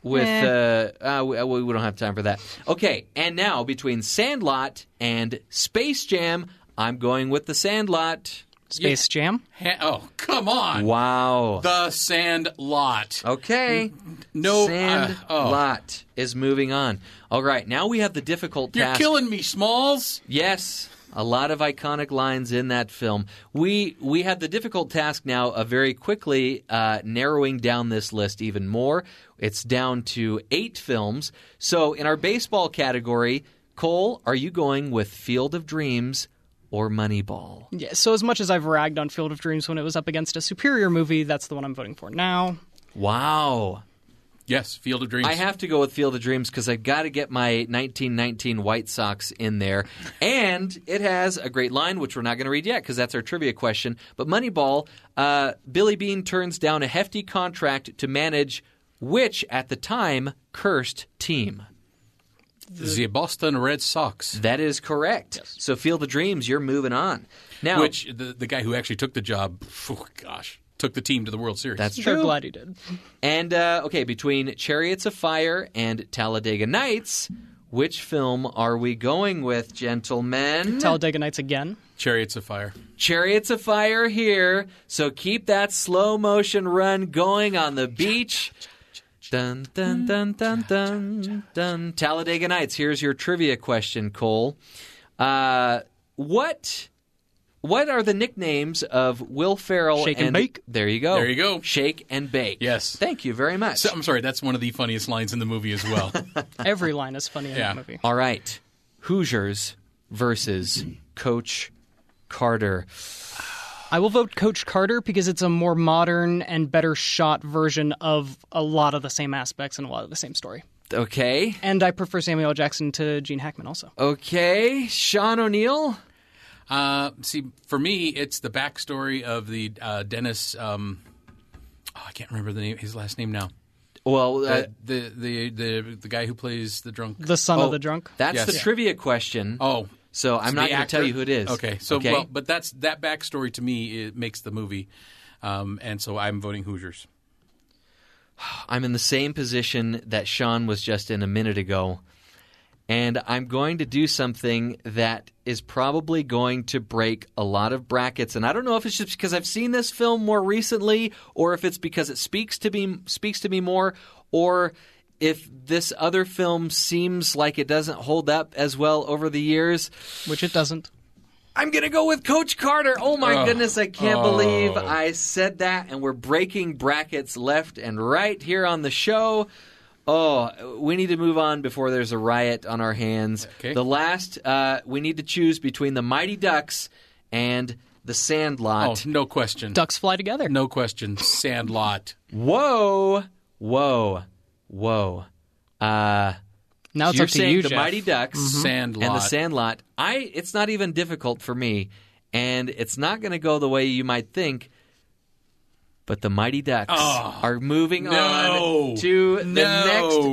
with. Eh. Uh, uh, we, we don't have time for that. Okay, and now between Sandlot and Space Jam, I'm going with the Sandlot. Space Jam. Ha- oh come on! Wow. The Sandlot. Okay. No. Sandlot uh, oh. Lot is moving on. All right, now we have the difficult You're task. killing me, Smalls. Yes, a lot of iconic lines in that film. We we have the difficult task now of very quickly uh, narrowing down this list even more. It's down to eight films. So in our baseball category, Cole, are you going with Field of Dreams or Moneyball? Yeah, so as much as I've ragged on Field of Dreams when it was up against a superior movie, that's the one I'm voting for now. Wow. Yes, Field of Dreams. I have to go with Field of Dreams because I've got to get my 1919 White Sox in there. And it has a great line, which we're not going to read yet because that's our trivia question. But Moneyball, uh, Billy Beane turns down a hefty contract to manage which, at the time, cursed team. the Boston Red Sox. That is correct. So Field of Dreams, you're moving on. Now, Which the the guy who actually took the job, oh, gosh, took the team to the World Series. That's They're true. glad he did. And uh, okay, between Chariots of Fire and Talladega Nights, which film are we going with, gentlemen? Talladega Nights again. Chariots of Fire. Chariots of Fire here. So keep that slow motion run going on the beach. Dun dun dun dun dun dun. Talladega Nights. Here's your trivia question, Cole. Uh, what what are the nicknames of Will Ferrell Shake and Bake. There you go. There you go. Shake and bake. Yes. Thank you very much. So, I'm sorry, that's one of the funniest lines in the movie as well. Every line is funny in Yeah. that movie. All right. Hoosiers versus Coach Carter. I will vote Coach Carter because it's a more modern and better shot version of a lot of the same aspects and a lot of the same story. Okay. And I prefer Samuel Jackson to Gene Hackman also. Okay. Sean O'Neill. Uh, see, for me, it's the backstory of the uh, Dennis. Um, oh, I can't remember the name, his last name now. Well, uh, The, the, the the the guy who plays the drunk. The son Oh, of the drunk. That's Yes. the trivia question. Oh, So I'm So not going to tell you who it is. Okay, so okay? well, but that's that backstory to me. It makes the movie, um, and so I'm voting Hoosiers. I'm in the same position that Sean was just in a minute ago. And I'm going to do something that is probably going to break a lot of brackets. And I don't know if it's just because I've seen this film more recently, or if it's because it speaks to me speaks to me more, or if this other film seems like it doesn't hold up as well over the years. Which it doesn't. I'm going to go with Coach Carter. Oh my Oh. goodness, I can't Oh. believe I said that. And we're breaking brackets left and right here on the show. Oh, we need to move on before there's a riot on our hands. Okay. The last, uh, we need to choose between the Mighty Ducks and the Sandlot. Oh, Sandlot. no question. Ducks fly together. No question. Sandlot. Whoa, whoa. Whoa. Uh, Now it's you're up to saying you, the Jeff. Mighty Ducks Mhm. Sandlot. and the Sandlot. I it's not even difficult for me, and it's not going to go the way you might think. But the Mighty Ducks Oh, are moving no. on to the No.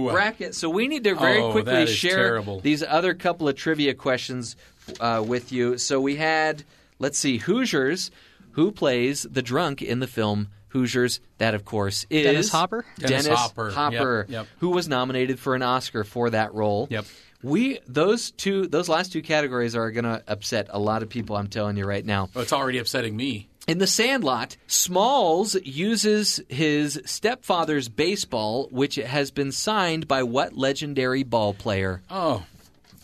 next bracket. So we need to very Oh, quickly share terrible. these other couple of trivia questions uh, with you. So we had, let's see, Hoosiers. Who plays the drunk in the film Hoosiers? That, of course, is Dennis Hopper? Dennis, Dennis Hopper. Hopper, Yep, yep. who was nominated for an Oscar for that role. Yep. We those two those last two categories are going to upset a lot of people. I'm telling you right now. Oh, it's already upsetting me. In the Sandlot, Smalls uses his stepfather's baseball, which has been signed by what legendary ball player? Oh,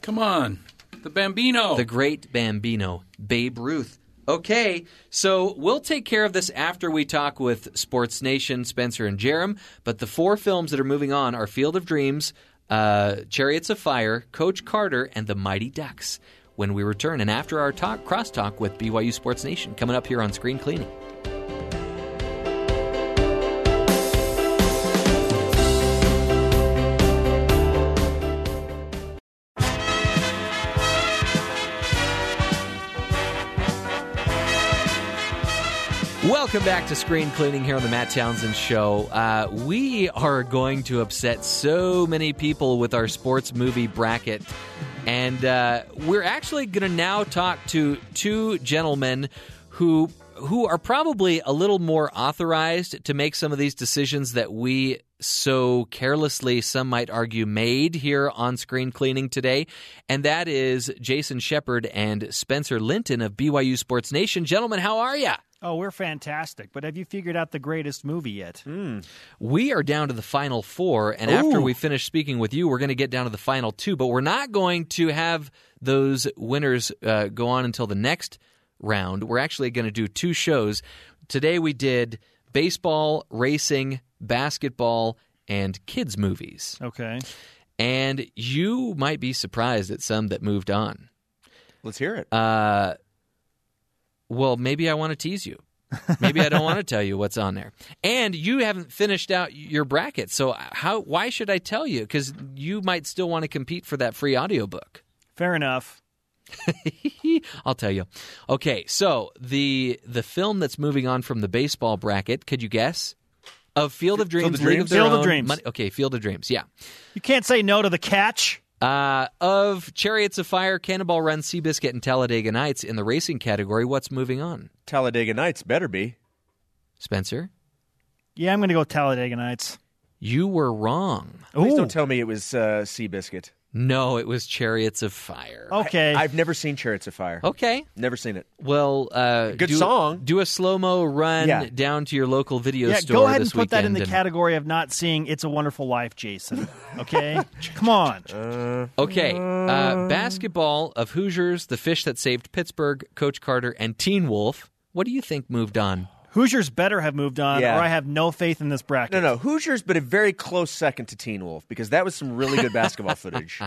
come on. The Bambino. The great Bambino, Babe Ruth. Okay, so we'll take care of this after we talk with Sports Nation, Spencer and Jerem. But the four films that are moving on are Field of Dreams, uh, Chariots of Fire, Coach Carter, and The Mighty Ducks. When we return, and after our talk, crosstalk with BYU Sports Nation, coming up here on Screen Cleaning. Welcome back to Screen Cleaning here on the Matt Townsend Show. Uh, we are going to upset so many people with our sports movie bracket. And uh, we're actually going to now talk to two gentlemen who who are probably a little more authorized to make some of these decisions that we so carelessly, some might argue, made here on Screen Cleaning today. And that is Jason Shepard and Spencer Linton of BYU Sports Nation. Gentlemen, how are you? Oh, we're fantastic. But have you figured out the greatest movie yet? We are down to the final four, and after we finish speaking with you, we're going to get down to the final two. But we're not going to have those winners uh, go on until the next round. We're actually going to do two shows. Today we did baseball, racing, basketball, and kids' movies. Okay. And you might be surprised at some that moved on. Let's hear it. Uh, well, maybe I want to tease you. Maybe I don't want to tell you what's on there. And you haven't finished out your bracket. So how why should I tell you? Cuz you might still want to compete for that free audiobook. Fair enough. I'll tell you. Okay, so the the film that's moving on from the baseball bracket, could you guess? Of Field of Dreams, of League of Dreams? Their Field of Dreams. Okay, Field of Dreams. Yeah. You can't say no to the catch. Uh, of Chariots of Fire, Cannonball Run, Seabiscuit, and Talladega Nights in the racing category, what's moving on? Talladega Nights better be. Spencer? Yeah, I'm going to go Talladega Nights. You were wrong. Please don't tell me it was uh, Seabiscuit. No, it was Chariots of Fire. Okay. I, have never seen Chariots of Fire. Okay. Never seen it. Well, uh, Good do, song. Do a slow mo run Yeah. down to your local video Yeah, store go ahead and this put that in the weekend and- category of not seeing It's a Wonderful Life, Jason. Okay? Come on. Okay, uh, basketball of Hoosiers, the fish that saved Pittsburgh, Coach Carter, and Teen Wolf. What do you think moved on? Hoosiers better have moved on, Yeah. or I have no faith in this bracket. No, no, Hoosiers, but a very close second to Teen Wolf because that was some really good basketball footage.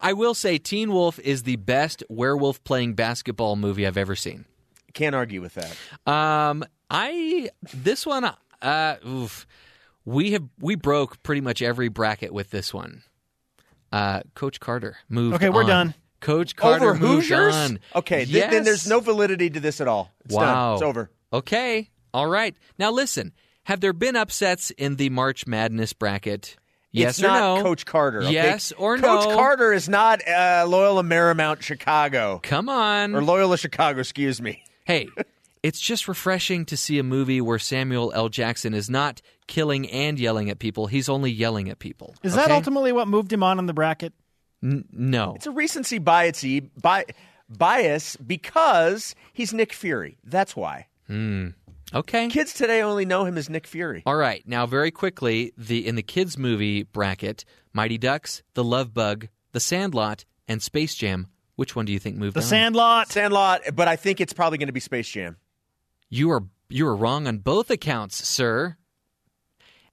I will say Teen Wolf is the best werewolf playing basketball movie I've ever seen. Can't argue with that. Um, I this one, uh, oof, we have we broke pretty much every bracket with this one. Uh, Coach Carter moved. Okay, we're on. done. Coach Carter Over moved Hoosiers? on. Okay, th- then there's no validity to this at all. It's wow, done. It's over. Okay, all right. Now listen, have there been upsets in the March Madness bracket? Yes it's or not no? Coach Carter. okay? Yes or Coach no? Carter is not uh, Loyola Marymount, Chicago. Come on. Or Loyola, Chicago, excuse me. Hey, it's just refreshing to see a movie where Samuel L. Jackson is not killing and yelling at people. He's only yelling at people. Is that ultimately what moved him on in the bracket? N- no. It's a recency bias, bi- bias because he's Nick Fury. That's why. Hmm. Okay. Kids today only know him as Nick Fury. All right. Now, very quickly, the in the kids movie bracket, Mighty Ducks, The Love Bug, The Sandlot, and Space Jam. Which one do you think moved The on? Sandlot. Sandlot, but I think it's probably going to be Space Jam. You are you are wrong on both accounts, sir.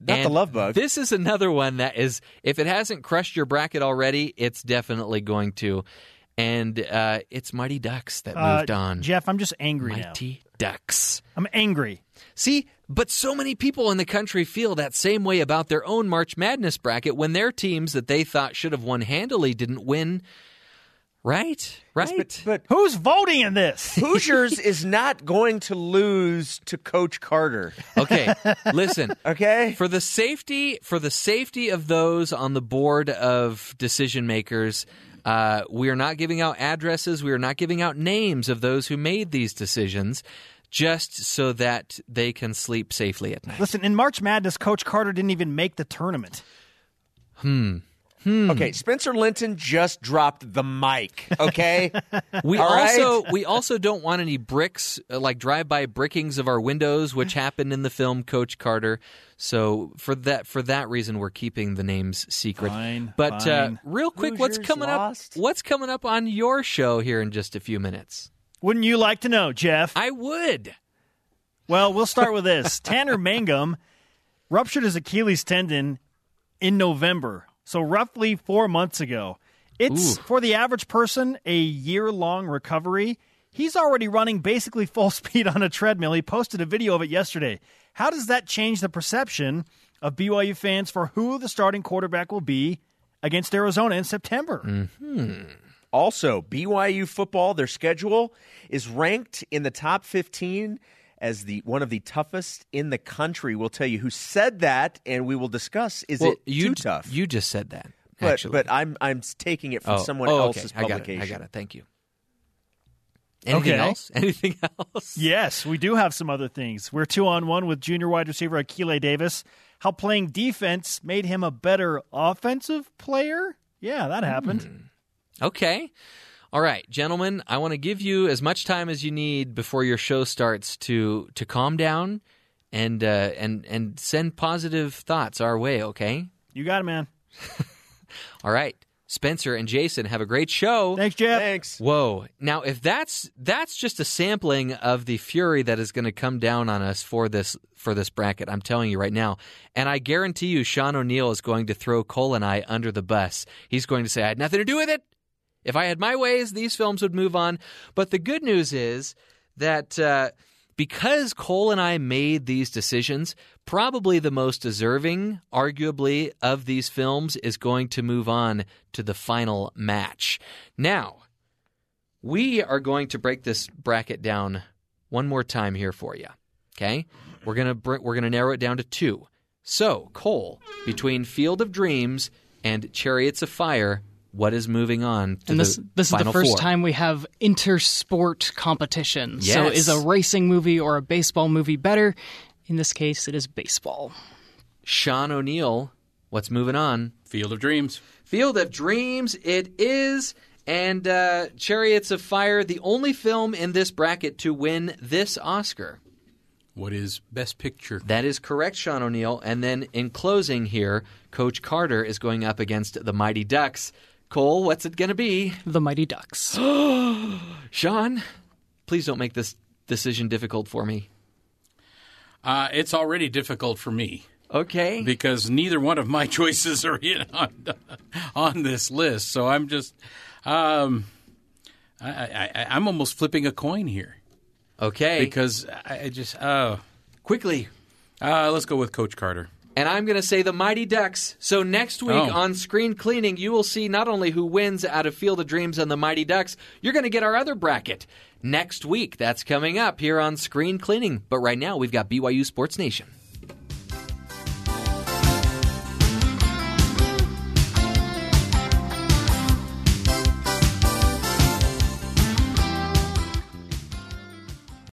Not the Love Bug. This is another one that is, if it hasn't crushed your bracket already, it's definitely going to. And uh, it's Mighty Ducks that Uh, moved on. Jeff, I'm just angry now. Mighty Ducks. I'm angry. See, but so many people in the country feel that same way about their own March Madness bracket when their teams that they thought should have won handily didn't win. Right? Right? but, but Who's voting in this? Hoosiers is not going to lose to Coach Carter. Okay, listen. Okay. For the safety for the safety of those on the board of decision makers, uh, we are not giving out addresses. We are not giving out names of those who made these decisions, just so that they can sleep safely at night. Listen, in March Madness, Coach Carter didn't even make the tournament. Hmm. Okay, Spencer Linton just dropped the mic. Okay, We All right? also we also don't want any bricks uh, like drive-by brickings of our windows, which happened in the film Coach Carter. So for that for that reason, we're keeping the names secret. Fine, but fine. Uh, real quick, what's coming lost. up? What's coming up on your show here in just a few minutes? Wouldn't you like to know, Jeff? I would. Well, we'll start with this. Tanner Mangum ruptured his Achilles tendon in November, so roughly four months ago. It's, Ooh. for the average person, a year long recovery. He's already running basically full speed on a treadmill. He posted a video of it yesterday. How does that change the perception of BYU fans for who the starting quarterback will be against Arizona in September? Hmm. Also, BYU football, their schedule is ranked in the top 15 as the one of the toughest in the country. We'll tell you who said that, and we will discuss is well, it you too tough? You just said that. but actually. but I'm I'm taking it from Oh, someone oh, else's okay. I got publication. it. I got it. Thank you. Anything Okay. else? Anything else? Yes, we do have some other things. We're two on one with junior wide receiver Akile Davis. How playing defense made him a better offensive player? Yeah, that happened. Hmm. Okay. All right, gentlemen, I want to give you as much time as you need before your show starts to to calm down and uh, and and send positive thoughts our way, okay? You got it, man. All right. Spencer and Jason have a great show. Thanks, Jeff. Thanks. Whoa. Now, if that's that's just a sampling of the fury that is going to come down on us for this for this bracket, I'm telling you right now. And I guarantee you Sean O'Neill is going to throw Cole and I under the bus. He's going to say I had nothing to do with it. If I had my ways, these films would move on. But the good news is that uh, because Cole and I made these decisions, probably the most deserving, arguably, of these films is going to move on to the final match. Now, we are going to break this bracket down one more time here for you. Okay, we're gonna br- we're gonna narrow it down to two. So, Cole, between Field of Dreams and Chariots of Fire, what is moving on to and this the this is the first four? time we have intersport competition. So is a racing movie or a baseball movie better? In this case, it is baseball. Sean O'Neill, what's moving on? Field of Dreams. Field of Dreams, it is. And uh, Chariots of Fire, the only film in this bracket to win this Oscar. What is Best Picture? That is correct, Sean O'Neill. And then in closing here, Coach Carter is going up against the Mighty Ducks. Cole, what's it going to be? The Mighty Ducks. Sean, please don't make this decision difficult for me. Uh, it's already difficult for me. Okay. Because neither one of my choices are in on, on this list. So I'm just, um, I, I, I, I'm almost flipping a coin here. Okay. Because I, I just, oh. Quickly. Uh, let's go with Coach Carter. And I'm going to say the Mighty Ducks. So next week Oh. on Screen Cleaning, you will see not only who wins out of Field of Dreams and the Mighty Ducks, you're going to get our other bracket next week. That's coming up here on Screen Cleaning. But right now, we've got BYU Sports Nation.